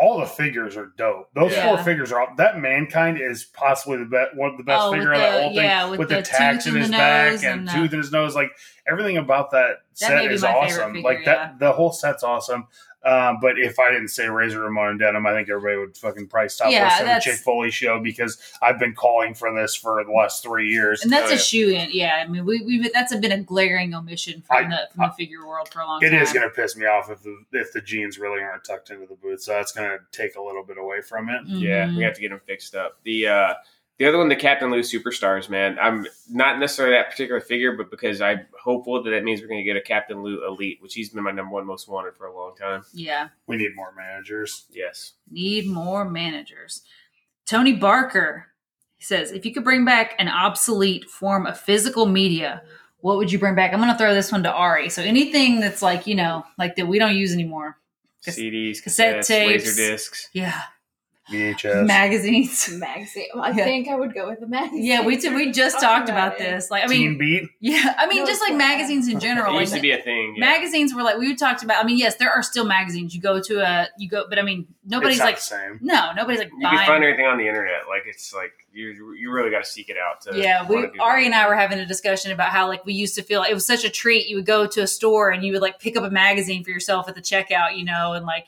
All the figures are dope. Those Yeah. four figures are all, that mankind is possibly the best one of the best Oh, figure of that whole thing yeah, with with, the the, tags in his back and, and tooth in his nose. Like everything about that, That set is awesome. figure, like yeah. that, the whole set's awesome. Um, but if I didn't say Razor Ramon and Denim, I think everybody would fucking price stop Yeah, listening to the that's- Chick Foley show because I've been calling for this for the last three years. And that's Oh, a yeah. shoe in. Yeah. I mean, we, we that's been a glaring omission from I- the from the figure world for a long It time. is going to piss me off if the if the jeans really aren't tucked into the boots. So that's going to take a little bit away from it. Yeah, Mhm. we have to get them fixed up. The uh, the other one, the Captain Lou Superstars, man. I'm not necessarily that particular figure, but because I'm hopeful that that means we're going to get a Captain Lou Elite, which he's been my number one most wanted for a long time. Yeah. We need more managers. Yes. Need more managers. Tony Barker says, if you could bring back an obsolete form of physical media, what would you bring back? I'm going to throw this one to Ari. So anything that's like, you know, like that we don't use anymore. Cas- CDs, cassette cassettes, tapes. laser discs. Yeah. VHS. Magazines. Magazine. I Yeah. think I would go with the magazine. Yeah, we did, we just Talking talked about it. this. Like, I Teen mean, Beat. yeah, I mean, No, just like not. magazines in general. It like, used to be a thing. Yeah. magazines were like we talked about. I mean, yes, there are still magazines. You go to a, you go, but I mean, nobody's it's not like, the same. no, nobody's like you can buying. find everything on the internet. Like it's like you you really got to seek it out. To Yeah, we Ari that. and I were having a discussion about how like we used to feel it was such a treat. You would go to a store and you would like pick up a magazine for yourself at the checkout, you know, and like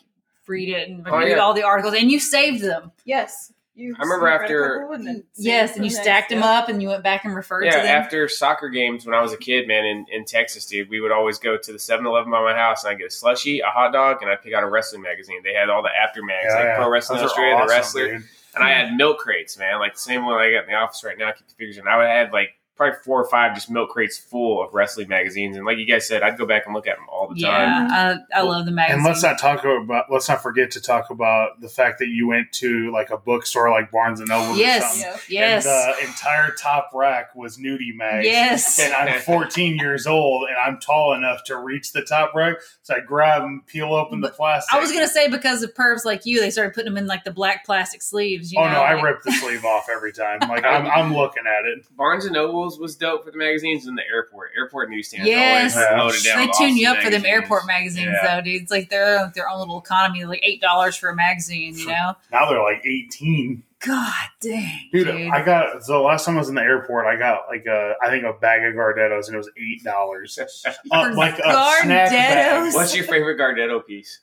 read it and Oh, read yeah. all the articles, and you saved them. Yes. You I remember after- couple Yes, and you next stacked them up and you went back and referred Yeah, to them. after soccer games when I was a kid, man, in, in Texas, dude, we would always go to the 7 Eleven by my house and I'd get a slushie, a hot dog, and I'd pick out a wrestling magazine. They had all the Apter mags, Yeah, like yeah. Pro Wrestling Those are Illustrated, The Wrestler. dude. And I had milk crates, man, like the same one I got in the office right now. I Keep the figures in. I would have like probably four or five just milk crates full of wrestling magazines. And like you guys said, I'd go back and look at them all the time. yeah, I, I love the magazine. And let's not talk about. Let's not forget to talk about the fact that you went to like a bookstore like Barnes and Noble. Or Yes, something, yes, And the entire top rack was nudie mags. yes. And I'm 14 years old, and I'm tall enough to reach the top rack. So I grab and peel open the plastic. I was gonna say because of pervs like you, they started putting them in like the black plastic sleeves. You Oh know, no! I rip the sleeve off every time. Like I'm, I'm looking at it. Barnes and Nobles was dope for the magazines in the airport. Airport newsstands Yes. always Yeah. down. They with tune you awesome up for them airport magazines, Yeah. though, dude. It's like they're their own little economy, like eight dollars for a magazine. You know, Now they're like 18. God dang, Dude, dude. I got so last time I was in the airport, I got like a I think a bag of Gardettos and it was eight dollars. Uh, like a snack bag. Gardettos? What's your favorite Gardetto piece?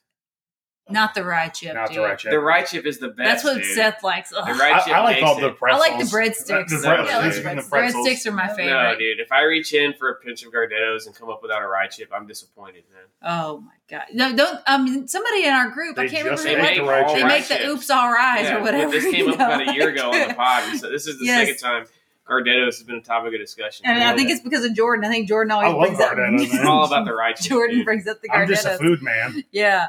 Not the rye chip. Not dude. the right chip. The rye chip is the best. That's what dude. Seth likes. The Ugh. rye chip I like makes all the it- I like the breadsticks. The, No, bre- yeah, I like the breadsticks. pretzels. Breadsticks are my No, favorite. dude. If I reach in for a pinch of Gardettos and come up without a rye chip, I'm disappointed, man. Oh my god! No, don't. Um, somebody in our group, I They can't just remember. make the it right was, chip. they make the oops all rise Yeah, or whatever. This came up know? about a year ago on the pod, so this is the Yes. second time Gardettos has been a topic of discussion. And I think it's because of Jordan. I think Jordan always I love brings. Gardettos, it's man. all about the rye chip. Jordan dude. brings up the I'm just a food man. Yeah.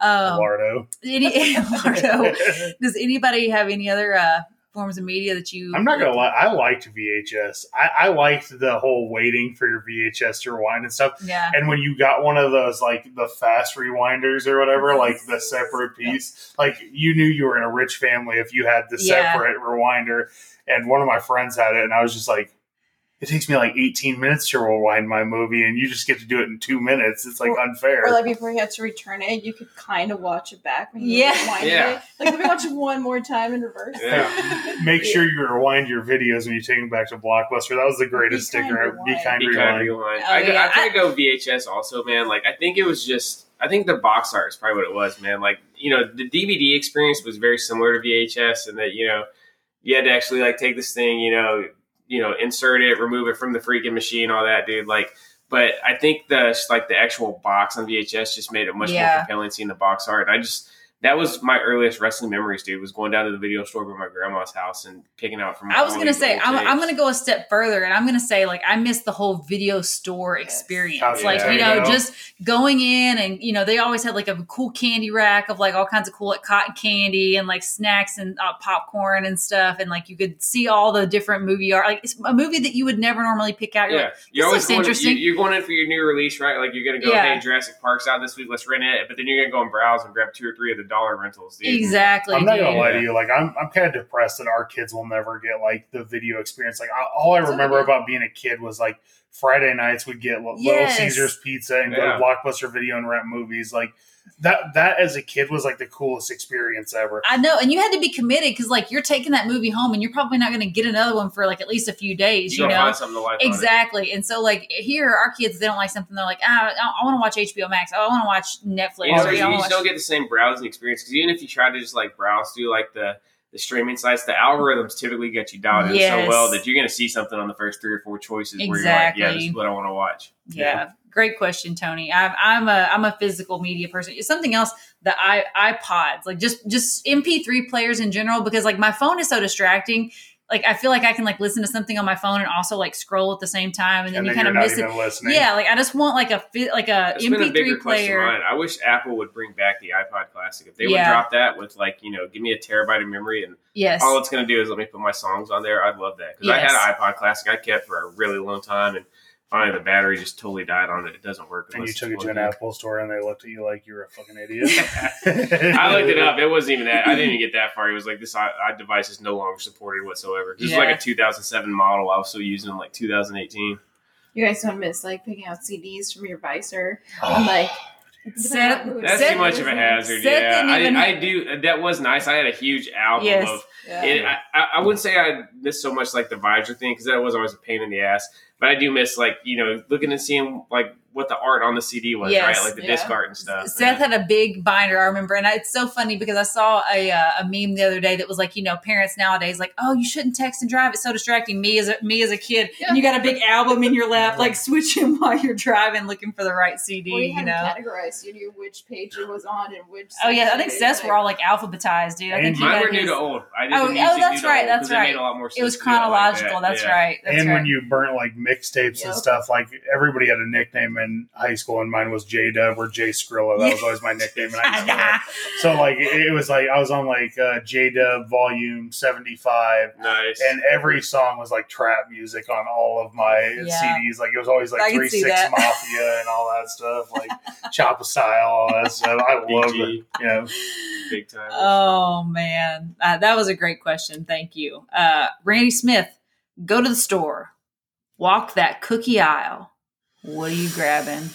Um, Lardo. any, Eduardo, does anybody have any other uh, forms of media that you? I'm not gonna lie. I liked VHS. I, I liked the whole waiting for your VHS to rewind and stuff. Yeah. And when you got one of those like the fast rewinders or whatever, like the separate piece, like you knew you were in a rich family if you had the Yeah. separate rewinder. And one of my friends had it, and I was just like, it takes me like 18 minutes to rewind my movie, and you just get to do it in two minutes. It's like Or- unfair. Or like before you had to return it, you could kind of watch it back when you Yeah. rewinded Yeah. it. Like let me watch it one more time in reverse. Yeah. Make sure you rewind your videos when you take them back to Blockbuster. That was the greatest Be kind sticker. ever. Be rewind. kind, Be kind rewind. rewind. Oh, I, go, yeah. I try to go VHS also, man. Like I think it was just I think the box art is probably what it was, man. Like you know the DVD experience was very similar to VHS, and that you know you had to actually like take this thing, you know, you know, insert it, remove it from the freaking machine, all that, dude. Like, but I think the like the actual box on VHS just made it much Yeah. more compelling seeing the box art. I just that was my earliest wrestling memories, dude. Was going down to the video store by my grandma's house and picking out from. I was gonna say I'm, I'm gonna go a step further, and I'm gonna say like I miss the whole video store Yes. experience. Oh, like yeah. you know, Yeah. just going in and you know they always had like a cool candy rack of like all kinds of cool like cotton candy and like snacks and uh, popcorn and stuff, and like you could see all the different movie art. Like it's a movie that you would never normally pick out. You're Yeah, like, you're always looks going. interesting. You, you're going in for your new release, right? Like you're gonna go, Yeah. hey, Jurassic Park's out this week. Let's rent it. But then you're gonna go and browse and grab two or three of the dollar rentals. Dude. exactly. I'm not gonna lie to you. Like I'm, I'm kind of depressed that our kids will never get like the video experience. Like I, all I So remember good. about being a kid was like Friday nights we'd get Little Yes. Caesars pizza and go to Blockbuster Video and rent movies. Like that, that as a kid was like the coolest experience ever. I know, and you had to be committed because like you're taking that movie home, and you're probably not going to get another one for like at least a few days. You You, know, find something to like. on it. Exactly. And so, like, here, our kids, they don't like something. They're like, ah, I, want to watch HBO Max. Oh, I want to watch Netflix. You, know, or, you, I wanna just watch- don't get the same browsing experience because even if you try to just like browse through like the the streaming sites, the algorithms typically get you dialed in so well that you're gonna see something on the first three or four choices where you're like, Exactly. yeah, this is what I want to watch. yeah. Great question, Tony. I'm, I'm a I'm a physical media person. It's something else. The i iPods, like just just MP3 players in general, because like my phone is so distracting. Like I feel like I can like listen to something on my phone and also like scroll at the same time, and then and you kind of you're miss it. listening. Yeah, like I just want like a fi- like a It's been a bigger MP3 question player. I wish Apple would bring back the iPod Classic. If they would drop that with like you know, give me a terabyte of memory and Yes. all it's going to do is let me put my songs on there. I'd love that because I had an iPod Classic I kept for a really long time, and finally the battery just totally died on it. It doesn't work. And you took it to an plugged Apple store and they looked at you like you're a fucking idiot. I looked it up. It wasn't even that. I didn't even get that far. It was like this i i device is no longer supported whatsoever. This is like a 2007 model. I was still using in like 2018. You guys don't miss like picking out CDs from your visor and like Seth- That's Seth- too much of a hazard. Seth yeah, didn't I, even- I do. That was nice. I had a huge album Yes. of Yeah. It, I, I I wouldn't say I miss so much like the visor thing because that was always a pain in the ass. But I do miss like you know looking and seeing like what the art on the CD was, Yes, right? Like the yeah. disc art and stuff. Seth had a big binder, I remember, and I- it's so funny because I saw a uh, a meme the other day that was like, you know, parents nowadays like, oh, you shouldn't text and drive; it's so distracting. Me as a me as a kid, and you got a big album in your lap, like switching while you're driving, looking for the right CD. Well, you you know. categorized. You knew which page it was on and which. Oh yeah, I think it Seth's was, were all like alphabetized, dude. I And think he Mine were new to old. I did Oh, the oh, music that's new to right, old, that's 'cause it right. made a lot more It was sense to do it like chronological. that, that's yeah. right. That's and right. when you burnt like mixtapes and stuff, like everybody had a nickname in high school, and mine was J Dub or J Skrilla. That was always my nickname in high school. So like it it was like I was on like uh, J Dub Volume seventy five, Nice. and every song was like trap music on all of my Yeah. CDs. Like it was always like can Three Six that. Mafia and all that stuff, like Choppa Style, all that stuff. I love it. Yeah, big time. Oh man, uh, that was a great question. Thank you, uh, Randy Smith. Go to the store, walk that cookie aisle. What are you grabbing?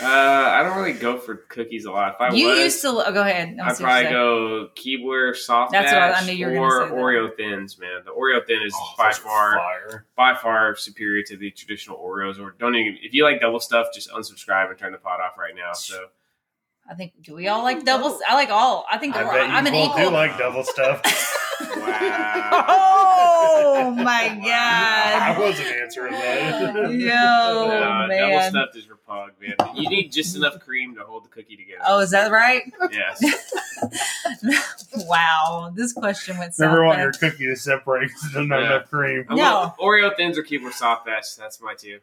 Uh, I don't really go for cookies a lot. If I you was, used to. Oh, go ahead. I'm I'd probably go Keebler soft That's what I- I batch knew you were gonna or say that. Oreo thins, man. The Oreo thin is Oh, by far fire. by far superior to the traditional Oreos. Or don't even if you like double stuff, just unsubscribe and turn the pot off right now. So I think. Do we all like doubles? I like all. I think I we're- bet you I'm an both do like double stuff. wow. oh my I god! I wasn't answering that. Yo, No, double man. stuffed is repug, man. You need just enough cream to hold the cookie together. Oh, is that right? yes. wow, this question went so Never want your cookie to separate because it doesn't have Yeah. enough cream. I'm No. a- Oreo thins or Keebler soft batch. That's my two.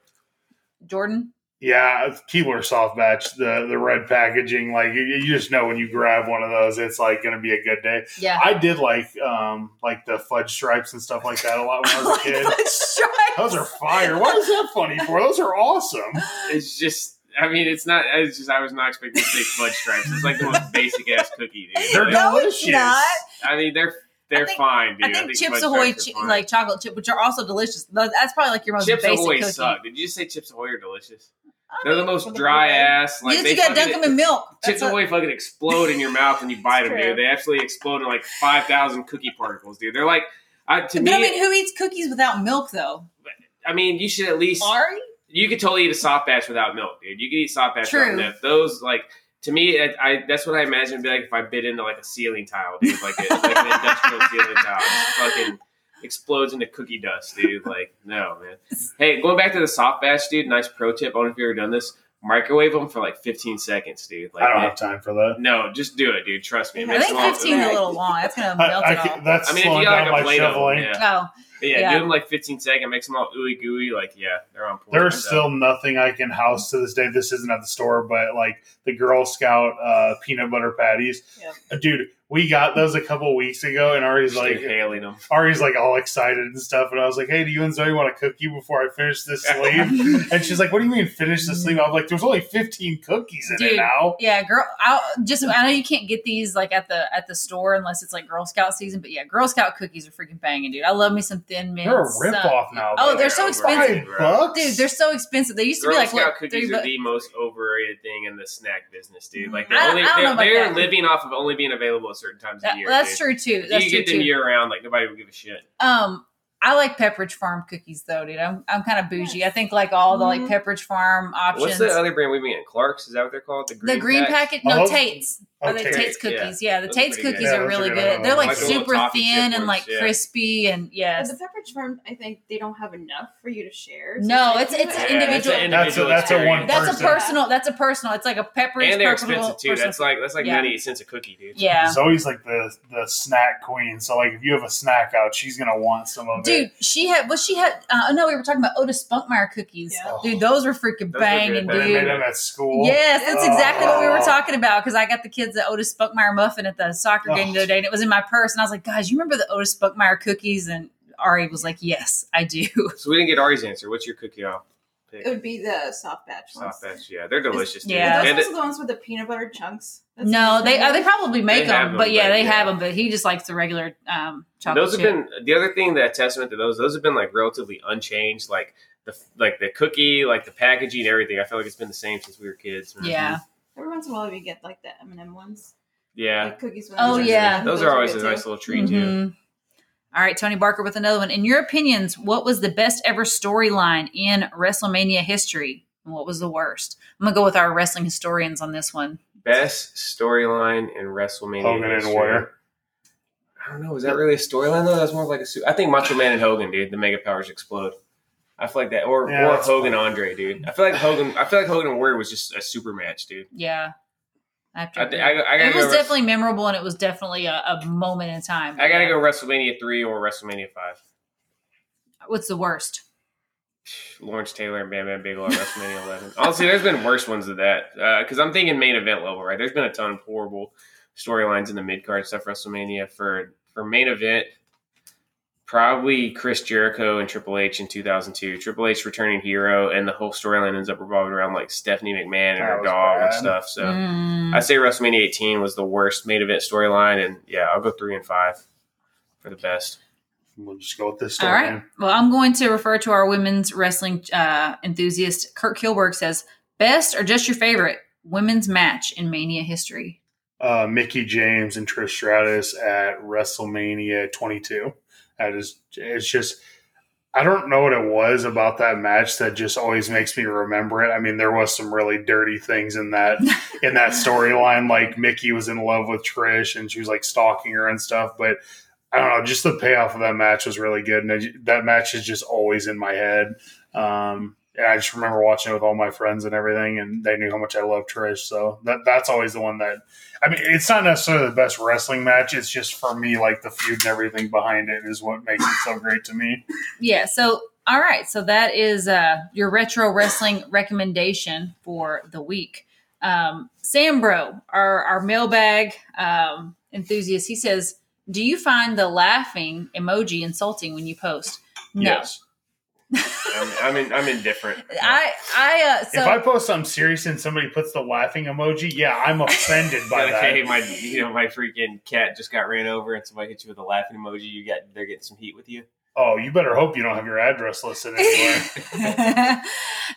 Jordan. Yeah, Keebler soft batch, the the red packaging, like you, you just know when you grab one of those, it's like going to be a good day. Yeah. I did like um like the fudge stripes and stuff like that a lot when I was a kid. Those are fire. What is that funny for? Those are awesome. It's just. I mean, it's not. It's just I was not expecting to say fudge stripes. It's like the most basic ass cookie, dude. They're Like, No, delicious. not. I mean, they're they're think- fine, dude. I think, Chips fudge Ahoy, stripes are chi- like chocolate chip, which are also delicious. That's probably like your most basic cookie. Chips basic Ahoy cookie. suck. Did you just say Chips Ahoy are delicious? I They're the most dry ass. Like you they just got to dunk them in milk. Chips Ahoy fucking explode in your mouth when you bite them, dude. They absolutely explode in like five thousand cookie particles, dude. They're like, I, to But me, I mean, who eats cookies without milk, though? I mean, you should at least Ari? you could totally eat a soft batch without milk, dude. You could eat soft batch True. without milk. Those like to me, I, I that's what I imagine be like if I bit into like a ceiling tile, dude, like a, like an industrial ceiling tile, just fucking explodes into cookie dust, dude. Like no, man. Hey, going back to the soft batch, dude. Nice pro tip. I don't know if you ever done this. Microwave them for like 15 seconds, dude. Like I don't have time for that. no, just do it, dude. Trust me. It I I makes think 15 is a little long. That's going to melt I, I it can, off. that's I mean, if you got like a my plate of them, shoveling. yeah. Oh, But yeah, Yeah. give them like 15 seconds, makes them all ooey gooey. Like, yeah, they're on point. There's So- still nothing I can house to this day. This isn't at the store, but like the Girl Scout uh, peanut butter patties, Yeah. Uh, dude. We got those a couple weeks ago, and Ari's just like, inhaling them. Ari's like all excited and stuff, and I was like, "Hey, do you and Zoe want a cookie before I finish this sleeve?" and she's like, "What do you mean finish the sleeve?" I was like, "There's only 15 cookies in it now." yeah, girl. I'll just I know you can't get these like at the at the store unless it's like Girl Scout season, but yeah, Girl Scout cookies are freaking banging, dude. I love me some thin mints. They're a some- ripoff uh, now. Oh, they're so They're expensive. Five bucks, Dude, they're so expensive. They used to be like Scout what, cookies are bu- the most overrated thing in the snack business, dude. Like they're don't- only I don't they're, about they're that. living off of only being available at certain times That- of year. that's dude. true too. That's you true get them too. year round, like nobody would give a shit. Um, I like Pepperidge Farm cookies though, dude. I'm I'm kind of bougie. I think like all the like Mhm. Pepperidge Farm options. What's the other brand we've been? Clark's is that what they're called? The green, the green packet? No, love- Tate's. Oh, the Tate's, Tate's yeah. cookies? Yeah, the Those Tate's pretty good. cookies Yeah, are are really good. Good. They're like Like super thin and like yeah. crispy and yes. The Pepperidge Farm, I think they don't have enough for you to share. No, like, it's- it's you- Yeah, individual. an That's a- that's a one experience. That's a personal. That's a personal. It's like a Pepperidge. and they're personal- expensive too. personal- That's like that's like Yeah. ninety eight cents a cookie, dude. yeah. Zoe's like the the snack queen. So like if you have a snack out, she's gonna want some of Dude, it. she had. Well, she had. Uh, oh no, we were talking about Otis Spunkmeyer cookies. Yeah. Dude, those were freaking Those banging, good. They dude. made them at school. Yes, that's exactly what we were Oh. talking about because I got the kids the Otis Spunkmeyer muffin at the soccer game Oh. the other day, and it was in my purse. And I was like, "Guys, you remember the Otis Spunkmeyer cookies?" And Ari was like, "Yes, I do." So we didn't get Ari's answer. What's your cookie off? Pick? It would be the soft batch ones. Soft batch. Yeah, they're delicious. Dude. Yeah. Are those And also the ones with the peanut butter chunks? That's no, they uh, they probably make They them, them, but yeah, but they yeah. have them. But he just likes the regular um, chocolate those have chip. been the other thing that testament to those. Those have been like relatively unchanged. Like the like the cookie, like the packaging, everything. I feel like it's been the same since we were kids. man. yeah. Every once in a while, you get like the M and m ones, yeah. like cookies. When Oh, they're yeah. Those are always a good, nice too. little treat too. Mhm. All right, Tony Barker with another one. In your opinions, what was the best ever storyline in WrestleMania history? And what was the worst? I'm gonna go with our wrestling historians on this one. Best storyline in WrestleMania. Hogan and. Warrior. I don't know. Is that really a storyline though? That's more of like a. suit. I think Macho Man and Hogan, dude. The Mega Powers explode. I feel like that, or Yeah, or Hogan fine. Andre, dude. I feel like Hogan. I feel like Hogan and Warrior was just a super match, dude. Yeah. After I, thi- I, I gotta it was Wres- definitely memorable and it was definitely a, a moment in time. I gotta go WrestleMania three or WrestleMania five. What's the worst? Lawrence Taylor and Bam Bam Bigelow at WrestleMania 11. Honestly, there's been worse ones than that. Uh, because I'm thinking main event level, right? There's been a ton of horrible storylines in the mid card stuff. WrestleMania for for main event, probably Chris Jericho and Triple H in 2002. Triple H returning hero, and the whole storyline ends up revolving around like Stephanie McMahon and That her was dog and stuff. So Mm. I say WrestleMania 18 was the worst main event storyline, and yeah, I'll go three and five for the best. We'll just go with this All story. right. Well, I'm going to refer to our women's wrestling uh, enthusiast. Kurt Kilberg says, best or just your favorite women's match in Mania history? uh, Mickie James and Trish Stratus at WrestleMania 22. That is, it's just, I don't know what it was about that match that just always makes me remember it. I mean, there was some really dirty things in that in that storyline. Like Mickie was in love with Trish and she was like stalking her and stuff. But I don't know, just the payoff of that match was really good, and it, that match is just always in my head. Um, I just remember watching it with all my friends and everything, and they knew how much I love Trish. So that that's always the one that I mean, it's not necessarily the best wrestling match. It's just for me, like the feud and everything behind it is what makes it so great to me. Yeah. So, all right. So that is uh, your retro wrestling recommendation for the week. Um, Sam Bro, our, our mailbag um, enthusiast, he says, Do you find the laughing emoji insulting when you post? No. Yes. I'm, I'm, in, I'm indifferent. I, I, uh, so. if I post something serious and somebody puts the laughing emoji, yeah, I'm offended by like, that. hey, my you know my freaking cat just got ran over, and somebody hits you with a laughing emoji. You got they're getting some heat with you. Oh, you better hope you don't have your address listed anywhere.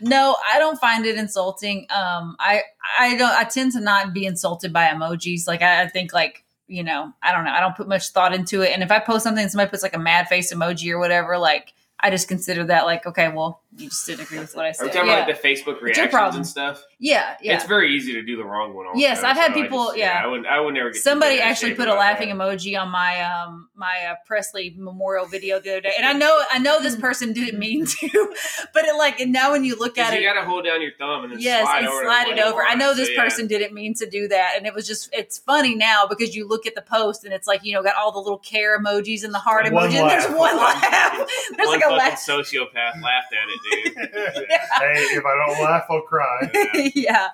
no, I don't find it insulting. Um, I I don't. I tend to not be insulted by emojis. Like I, I think like you know I don't know. I don't put much thought into it. And if I post something and somebody puts like a mad face emoji or whatever, like I just consider that like okay, well you just didn't agree with what I Are we said. talking Yeah. about like the Facebook your reactions and stuff? yeah, yeah. It's very easy to do the wrong one. Also, Yes, I've had so I people- just- yeah. I would. I would never get. Somebody bent out of actually put a laughing that. emoji on my um my uh, Presley memorial video the other day, and I know I know this person didn't mean to, but it like and now when you look at you it, you got to hold down your thumb and then yes, slide and over. slide it over. you I know this So, yeah. person didn't mean to do that, and it was just it's funny now because you look at the post and it's like you know got all the little care emojis and the heart One emoji, and there's laugh. one laugh. There's One like a laugh. sociopath laughed at it, dude. Hey, if I don't laugh, I'll cry. yeah.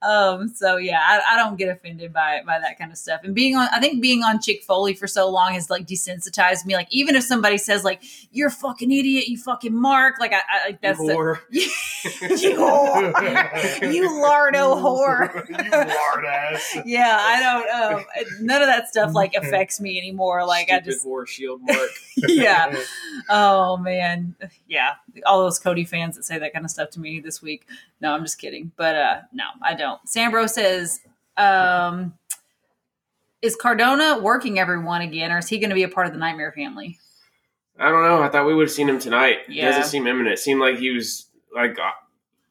Um, so yeah, I, I don't get offended by by that kind of stuff. And being on, I think being on Chick Foley for so long has like desensitized me. Like even if somebody says like "you're a fucking idiot," you fucking mark, like I, I like that's the, Whore. you whore, you lardo whore. you lard ass. yeah, I don't. Um, none of that stuff like affects me anymore. Like I just, whore shield mark. yeah. Oh man, yeah. All those Cody fans that say that kind of stuff to me this week. No, I'm just kidding. But uh no, I don't. Sambro says, um, is Cardona working everyone again, or is he going to be a part of the Nightmare family? I don't know. I thought we would have seen him tonight. It Yeah. doesn't seem imminent. It seemed like he was like uh,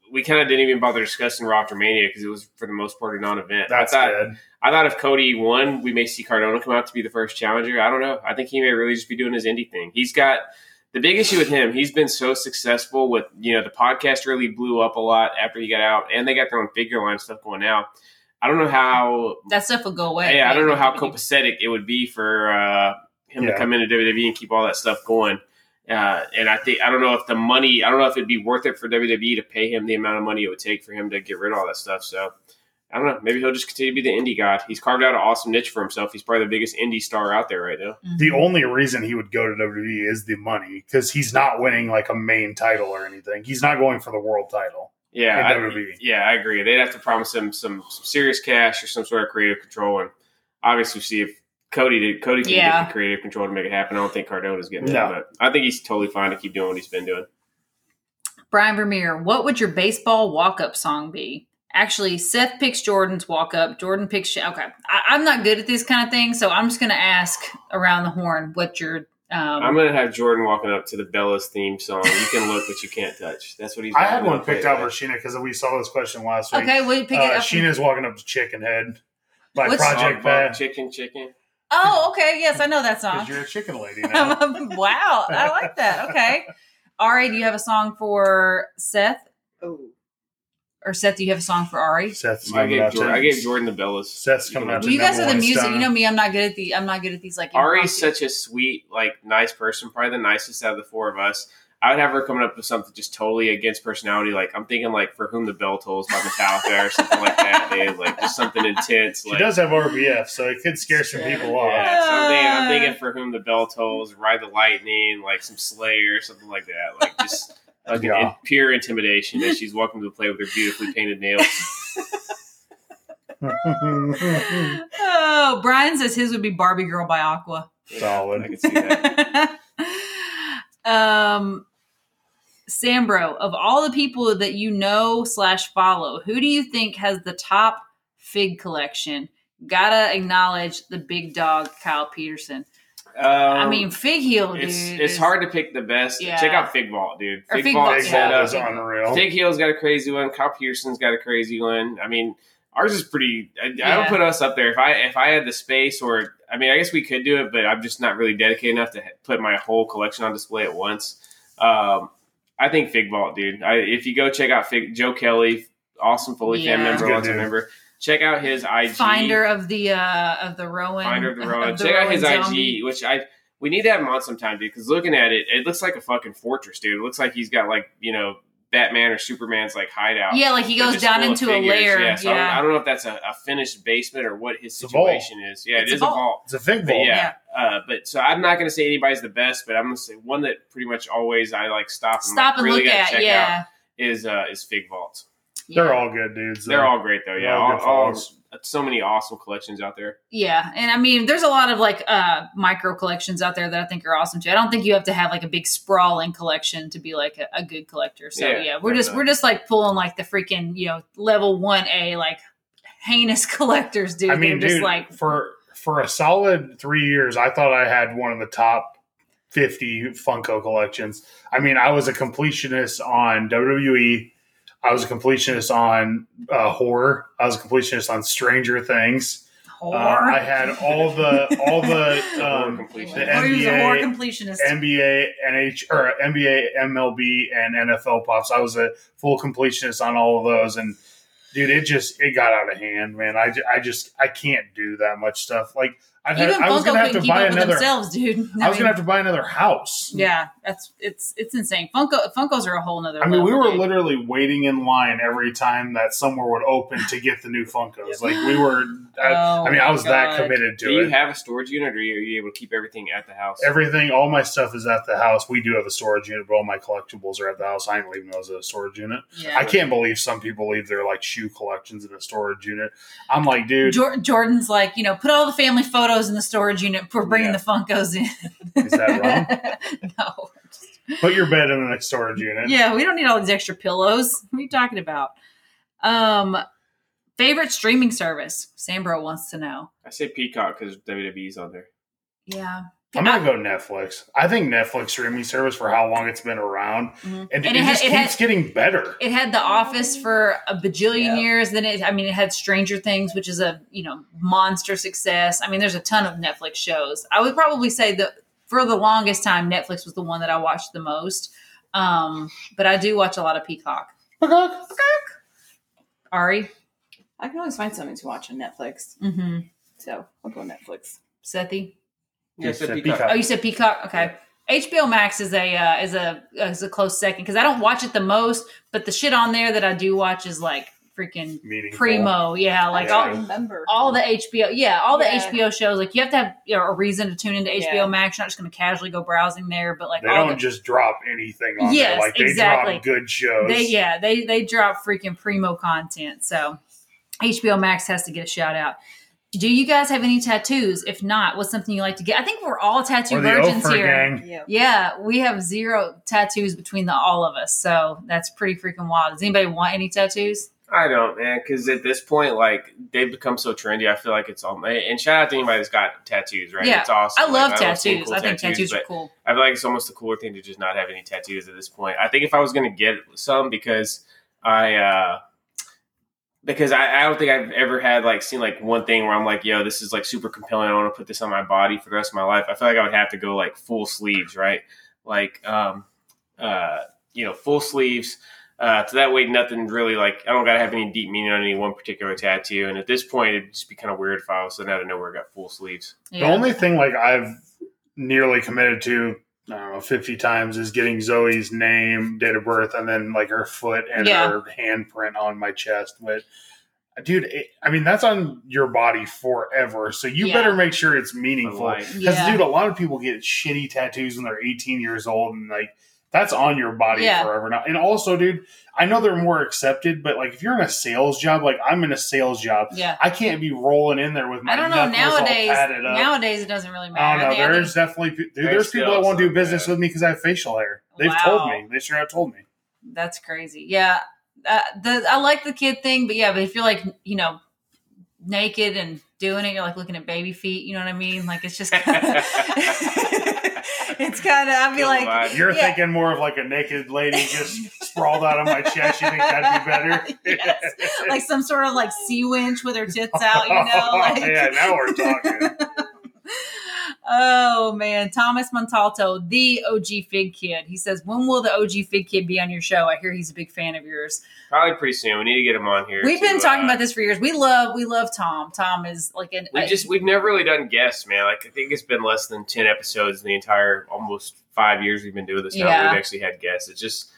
we kind of didn't even bother discussing Raw after Mania because it was for the most part a non-event. That's I thought good. I thought if Cody won, we may see Cardona come out to be the first challenger. I don't know. I think he may really just be doing his indie thing. He's got the big issue with him. He's been so successful with you know the podcast really blew up a lot after he got out, and they got their own figure line stuff going now. I don't know how That stuff will go away. yeah, I don't know how copacetic it would be for uh, him Yeah. to come into WWE and keep all that stuff going. Uh, and I think I don't know if the money, I don't know if it'd be worth it for WWE to pay him the amount of money it would take for him to get rid of all that stuff. So I don't know. Maybe he'll just continue to be the indie god. He's carved out an awesome niche for himself. He's probably the biggest indie star out there right now. Mm-hmm. The only reason he would go to WWE is the money because he's not winning like a main title or anything. He's not going for the world title. Yeah, In I, WWE. yeah, I agree. They'd have to promise him some, some serious cash or some sort of creative control, and obviously see if Cody did. Cody can Yeah. get the creative control to make it happen. I don't think Cardona's getting No. that, but I think he's totally fine to keep doing what he's been doing. Brian Vermeer, what would your baseball walk up song be? Actually, Seth picks Jordan's walk up. Jordan picks. Okay, I, I'm not good at this kind of thing, so I'm just going to ask around the horn what your Um, I'm gonna have Jordan walking up to the Bellas theme song. You can look, but you can't touch. That's what he's. I had one picked out for with. Sheena because we saw this question last week. okay, we pick uh, it up. Sheena's walking up to Chicken Head by What's- Project Bump, bump, Pat. chicken, chicken. oh, okay. Yes, I know that song. Because song. you're a chicken lady now. wow, I like that. Okay. Ari, do you have a song for Seth? Oh, Or Seth, do you have a song for Ari? Seth's I coming gave out Jordan. I gave Jordan the Bellas. Seth's coming out look. You guys are the music. star. You know me. I'm not good at the. I'm not good at these like. Ari's impromptu- such a sweet, like, nice person. Probably the nicest out of the four of us. I would have her coming up with something just totally against personality. Like I'm thinking, like "For Whom the Bell Tolls" by Metallica or something like that. Dude. Like just something intense. She Like, does have RBF, so it could scare some people off. Yeah, so I'm thinking, I'm thinking "For Whom the Bell Tolls," "Ride the Lightning," like some Slayer, something like that. Like just like Yeah. in pure intimidation as she's welcome to play with her beautifully painted nails. Oh, Brian says his would be Barbie Girl by Aqua. Solid. I can see that. um, Sambro, of all the people that you know slash follow, who do you think has the top fig collection? Gotta acknowledge the big dog, Kyle Peterson. Um, I mean, Fig Heel, dude. it's it's is- hard to pick the best. Yeah. Check out Fig Vault, dude. Fig, Fig Vault Vault, is Big set Ball unreal. Fig Heel's got a crazy one. Kyle Pearson's got a crazy one. I mean, ours is pretty. I, I Yeah. don't put us up there. If I if I had the space, or I mean, I guess we could do it, but I'm just not really dedicated enough to put my whole collection on display at once. Um, I think Fig Vault, dude. I, if you go check out Fig, Joe Kelly, awesome Fully Yeah. fan member, Good long-time dude. member. Check out his IG. Finder of the uh of the Rowan. Finder of the Rowan. the Check out his zombie. IG, which I we need to have him on sometime, dude. Because looking at it, it looks like a fucking fortress, dude. It looks like he's got like you know Batman or Superman's like hideout. Yeah, like he goes down into a figures. layer. Yeah, Yeah, so I, don't, I don't know if that's a, a finished basement or what his It's a vault. situation is. Yeah, It's it a is a vault. vault. It's a Fig But Ball. yeah, Uh, but so I'm not going to say anybody's the best, but I'm going to say one that pretty much always I like stop and Stop like, and really look at. check Yeah. out is uh, is Fig Vault. They're all good dudes. though. They're all great though. Yeah, all all, all, so many awesome collections out there. Yeah, and I mean, there's a lot of like uh micro collections out there that I think are awesome too. I don't think you have to have like a big sprawling collection to be like a, a good collector. So Yeah, yeah, we're just definitely. we're just like pulling like the freaking you know level one A like heinous collectors, dude. I mean, They're just like for for a solid three years, I thought I had one of the top fifty Funko collections. I mean, I was a completionist on WWE. I was a completionist on uh, horror. I was a completionist on Stranger Things. Uh. I had all the all the Horror um, the Or he was a horror NBA, completionist. NBA, NH or NBA, MLB, and NFL pops. I was a full completionist on all of those, and dude, it just it got out of hand, man. I, I just I can't do that much stuff. Like I'd have, Even I was gonna have to buy another. themselves, dude. I was mean, gonna have to buy another house. Yeah, that's it's it's insane. Funko Funkos are a whole nother. I mean, we were dude. literally waiting in line every time that somewhere would open to get the new Funkos. Like we were. I, Oh I mean, I my was that committed to Do you have a storage unit, or are you able to keep everything at the house? Everything, all my stuff is at the house. We do have a storage unit, but all my collectibles are at the house. I ain't leaving those at a storage unit. Yeah. I can't believe some people leave their like shoe collections in a storage unit. I'm like, dude, Jor- Jordan's like, you know, put all the family photos in the storage unit for bringing Yeah. the Funkos in. Is that wrong? no. put your bed in the next storage unit. Yeah, we don't need all these extra pillows. What are you talking about? Um, favorite streaming service? Sambro wants to know. I say Peacock because WWE's on there. Yeah. I'm gonna go Netflix. I think Netflix streaming service for how long it's been around, Mhm. and, And it, it had- just it keeps had- getting better. It had The Office for a bajillion Yeah. years. Then it, I mean, it had Stranger Things, which is a you know monster success. I mean, there's a ton of Netflix shows. I would probably say that for the longest time, Netflix was the one that I watched the most. Um, but I do watch a lot of Peacock. Peacock. Peacock. Ari, I can always find something to watch on Netflix, mm-hmm. so I'll go Netflix. Sethi. Yeah, It's Peacock. Peacock. Oh, you said Peacock. Okay. HBO Max is a uh, is a is a close second because I don't watch it the most, but the shit on there that I do watch is like freaking Meaningful. primo. Yeah, like I all, don't remember. all the HBO, yeah, all the Yeah. HBO shows. Like you have to have you know, a reason to tune into HBO Yeah. Max. You're not just going to casually go browsing there, but like They all don't the, just drop anything on Yes, there. Like they exactly. drop good shows. they yeah they they drop freaking primo content. So HBO Max has to get a shout out. Do you guys have any tattoos? If not, what's something you like to get? I think we're all tattoo or the virgins Oprah here. gang. Yeah. Yeah, we have zero tattoos between the all of us, so that's pretty freaking wild. Does anybody want any tattoos? I don't, man, because at this point, like they've become so trendy. I feel like it's all. And shout out to anybody that's got tattoos, right? Yeah, it's awesome. I love Like, seeing tattoos. cool I think tattoos are cool. I feel like it's almost a cooler thing to just not have any tattoos at this point. I think if I was going to get some, because I, uh because I, I don't think I've ever had like seen like one thing where I'm like, yo, this is like super compelling. I want to put this on my body for the rest of my life. I feel like I would have to go like full sleeves, right? Like, um, uh, you know, full sleeves. Uh, so that way, nothing really like I don't gotta have any deep meaning on any one particular tattoo. And at this point, it'd just be kind of weird if I was out of nowhere got full sleeves. The only thing like I've nearly committed to, I don't know, fifty times is getting Zoe's name, date of birth, and then like her foot and Yeah. her handprint on my chest. But dude, it, I mean that's on your body forever, so you Yeah. better make sure it's meaningful. Because Yeah. dude, a lot of people get shitty tattoos when they're eighteen years old, and like that's on your body Yeah. forever now. And also, dude, I know they're more accepted, but like if you're in a sales job, like I'm in a sales job. Yeah. I can't be rolling in there with my I don't know. Nowadays, padded up. nowadays it doesn't really matter. I matter. don't know. They- There's think definitely dude, There's there's people that won't do business yeah. with me because I have facial hair. They've Wow. told me. They sure have told me. that's crazy. Yeah, uh, the I like the kid thing, but yeah, but if you're like you know naked and doing it, you're like looking at baby feet. You know what I mean? Like it's just. it's kind of. I'd be Cool like, vibe. You're Yeah. thinking more of like a naked lady just sprawled out on my chest. You think that'd be better? Yes. like some sort of like sea winch with her tits out. You know, like yeah, now we're talking. Oh man, Thomas Montalto, the OG Fig Kid. He says, "When will the OG Fig Kid be on your show?" I hear he's a big fan of yours. Probably pretty soon. We need to get him on here. We've to, been talking uh, about this for years. We love, we love Tom. Tom is like an. We just we've never really done guests, man. Like I think it's been less than ten episodes in the entire almost five years we've been doing this now. Yeah. We've actually had guests. It's just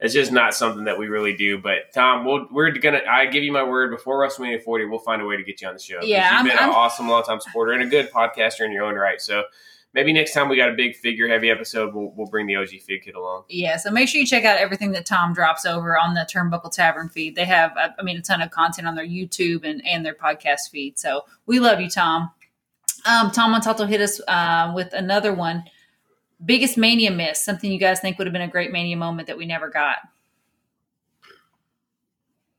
it's just not something that we really do. But Tom, we'll, we're gonna. I give you my word. Before WrestleMania 40, we'll find a way to get you on the show. Yeah, you've I'm- been I'm- an awesome, long time supporter and a good podcaster in your own right. So maybe next time we got a big figure heavy episode, we'll we'll bring the OG Fig Kid along. yeah. So make sure you check out everything that Tom drops over on the Turnbuckle Tavern feed. They have, uh, I mean, a ton of content on their YouTube and and their podcast feed. So we love you, Tom. Um, Tom Montalto hit us uh, with another one. Biggest mania miss, something you guys think would have been a great mania moment that we never got.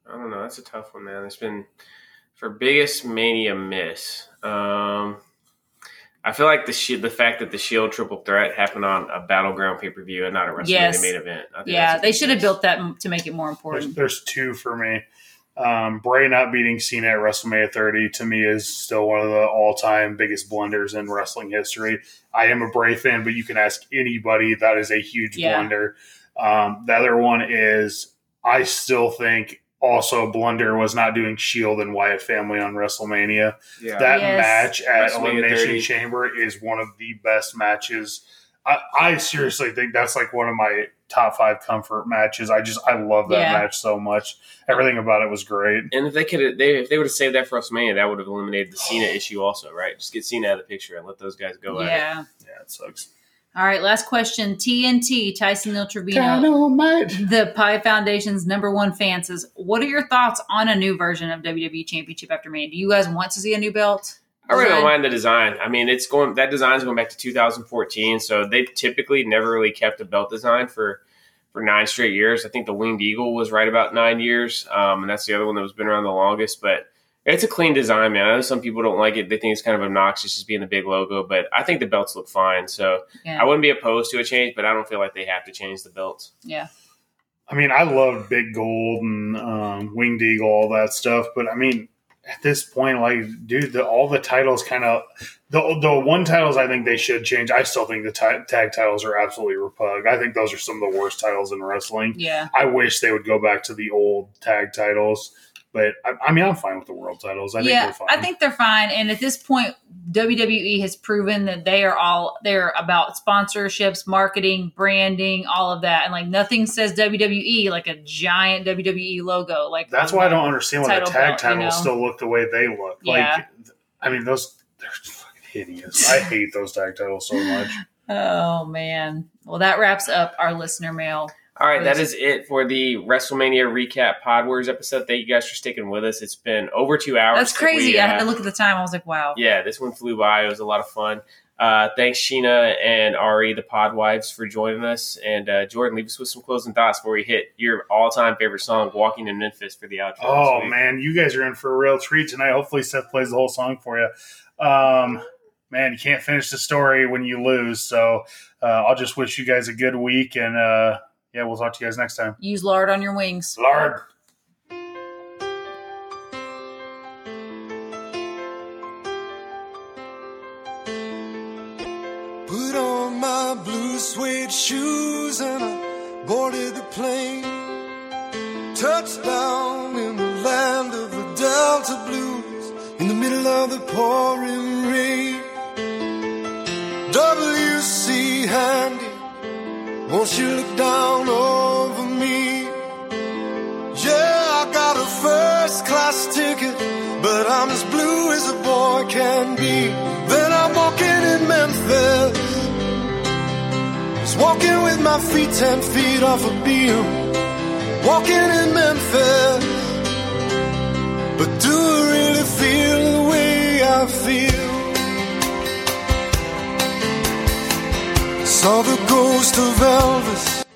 I don't know. That's a tough one, man. It's been for biggest mania miss. Um, I feel like the shi the fact that the Shield triple threat happened on a battleground pay per view and not a WrestleMania Yes. main event. I think Yeah, they big should have built that to make it more There's, important. there's two for me. Um, Bray not beating Cena at WrestleMania 30 to me is still one of the all time biggest blunders in wrestling history. I am a Bray fan, but you can ask anybody. That is a huge Yeah. blunder. Um, the other one is I still think also a blunder was not doing Shield and Wyatt family on WrestleMania. Yeah. That Yes. match at Elimination 30. Chamber is one of the best matches. I, I seriously think that's like one of my top five comfort matches. I just I love that Yeah. match so much. Everything about it was great. And if they could, they if they would have saved that for WrestleMania, that would have eliminated the Cena issue also, right? Just get Cena out of the picture and let those guys go. at it. Yeah. Yeah, it sucks. All right. Last question. TNT Tyson Neil Trevino, Dynamite. the Pi Foundation's number one fan says, "What are your thoughts on a new version of WWE Championship after Mania? Do you guys want to see a new belt?" I really don't mind the design. I mean, it's going that design's going back to 2014, so they've typically never really kept a belt design for for nine straight years. I think the Winged Eagle was right about nine years, um, and that's the other one that was been around the longest. But it's a clean design, man. I know some people don't like it; they think it's kind of obnoxious just being the big logo. But I think the belts look fine, so Yeah. I wouldn't be opposed to a change. But I don't feel like they have to change the belts. yeah. I mean, I love Big Gold and um, Winged Eagle, all that stuff. But I mean, at this point, like, dude, the, all the titles kind of the the one titles I think they should change. I still think the ta- tag titles are absolutely repug. I think those are some of the worst titles in wrestling. Yeah. I wish they would go back to the old tag titles. But I, I mean, I'm fine with the world titles. I think yeah, they're fine. I think they're fine. And at this point, WWE has proven that they are all they're about sponsorships, marketing, branding, all of that. And like nothing says WWE like a giant WWE logo. Like That's why I don't understand why the tag belt, you titles know? still look the way they look. Yeah. Like, I mean, those they're fucking hideous. I hate those tag titles so much. Oh man. Well, that wraps up our listener mail. All right, that it for the WrestleMania recap Pod Wars episode. Thank you guys for sticking with us. It's been over two hours. That's crazy. we, I had uh, to look at the time. I was like, wow. yeah, this one flew by. It was a lot of fun. Uh, thanks, Sheena and Ari, the pod wives, for joining us. And uh, Jordan, leave us with some closing thoughts before we hit your all time favorite song, Walking in Memphis, for the outro. Oh, man. You guys are in for a real treat tonight. Hopefully, Seth plays the whole song for you. Um, man, you can't finish the story when you lose. So uh, I'll just wish you guys a good week. And uh, yeah, we'll talk to you guys next time. Use lard on your wings. Lard. Put on my blue suede shoes and I boarded the plane. Touchdown in the land of the Delta Blues in the middle of the pouring rain. WC Handy, won't you look down over me? Yeah, I got a first class ticket, but I'm as blue as a boy can be. Then I'm walking in Memphis, just walking with my feet ten feet off a Beale. Walking in Memphis, but do I really feel the way I feel? Saw the ghost of Elvis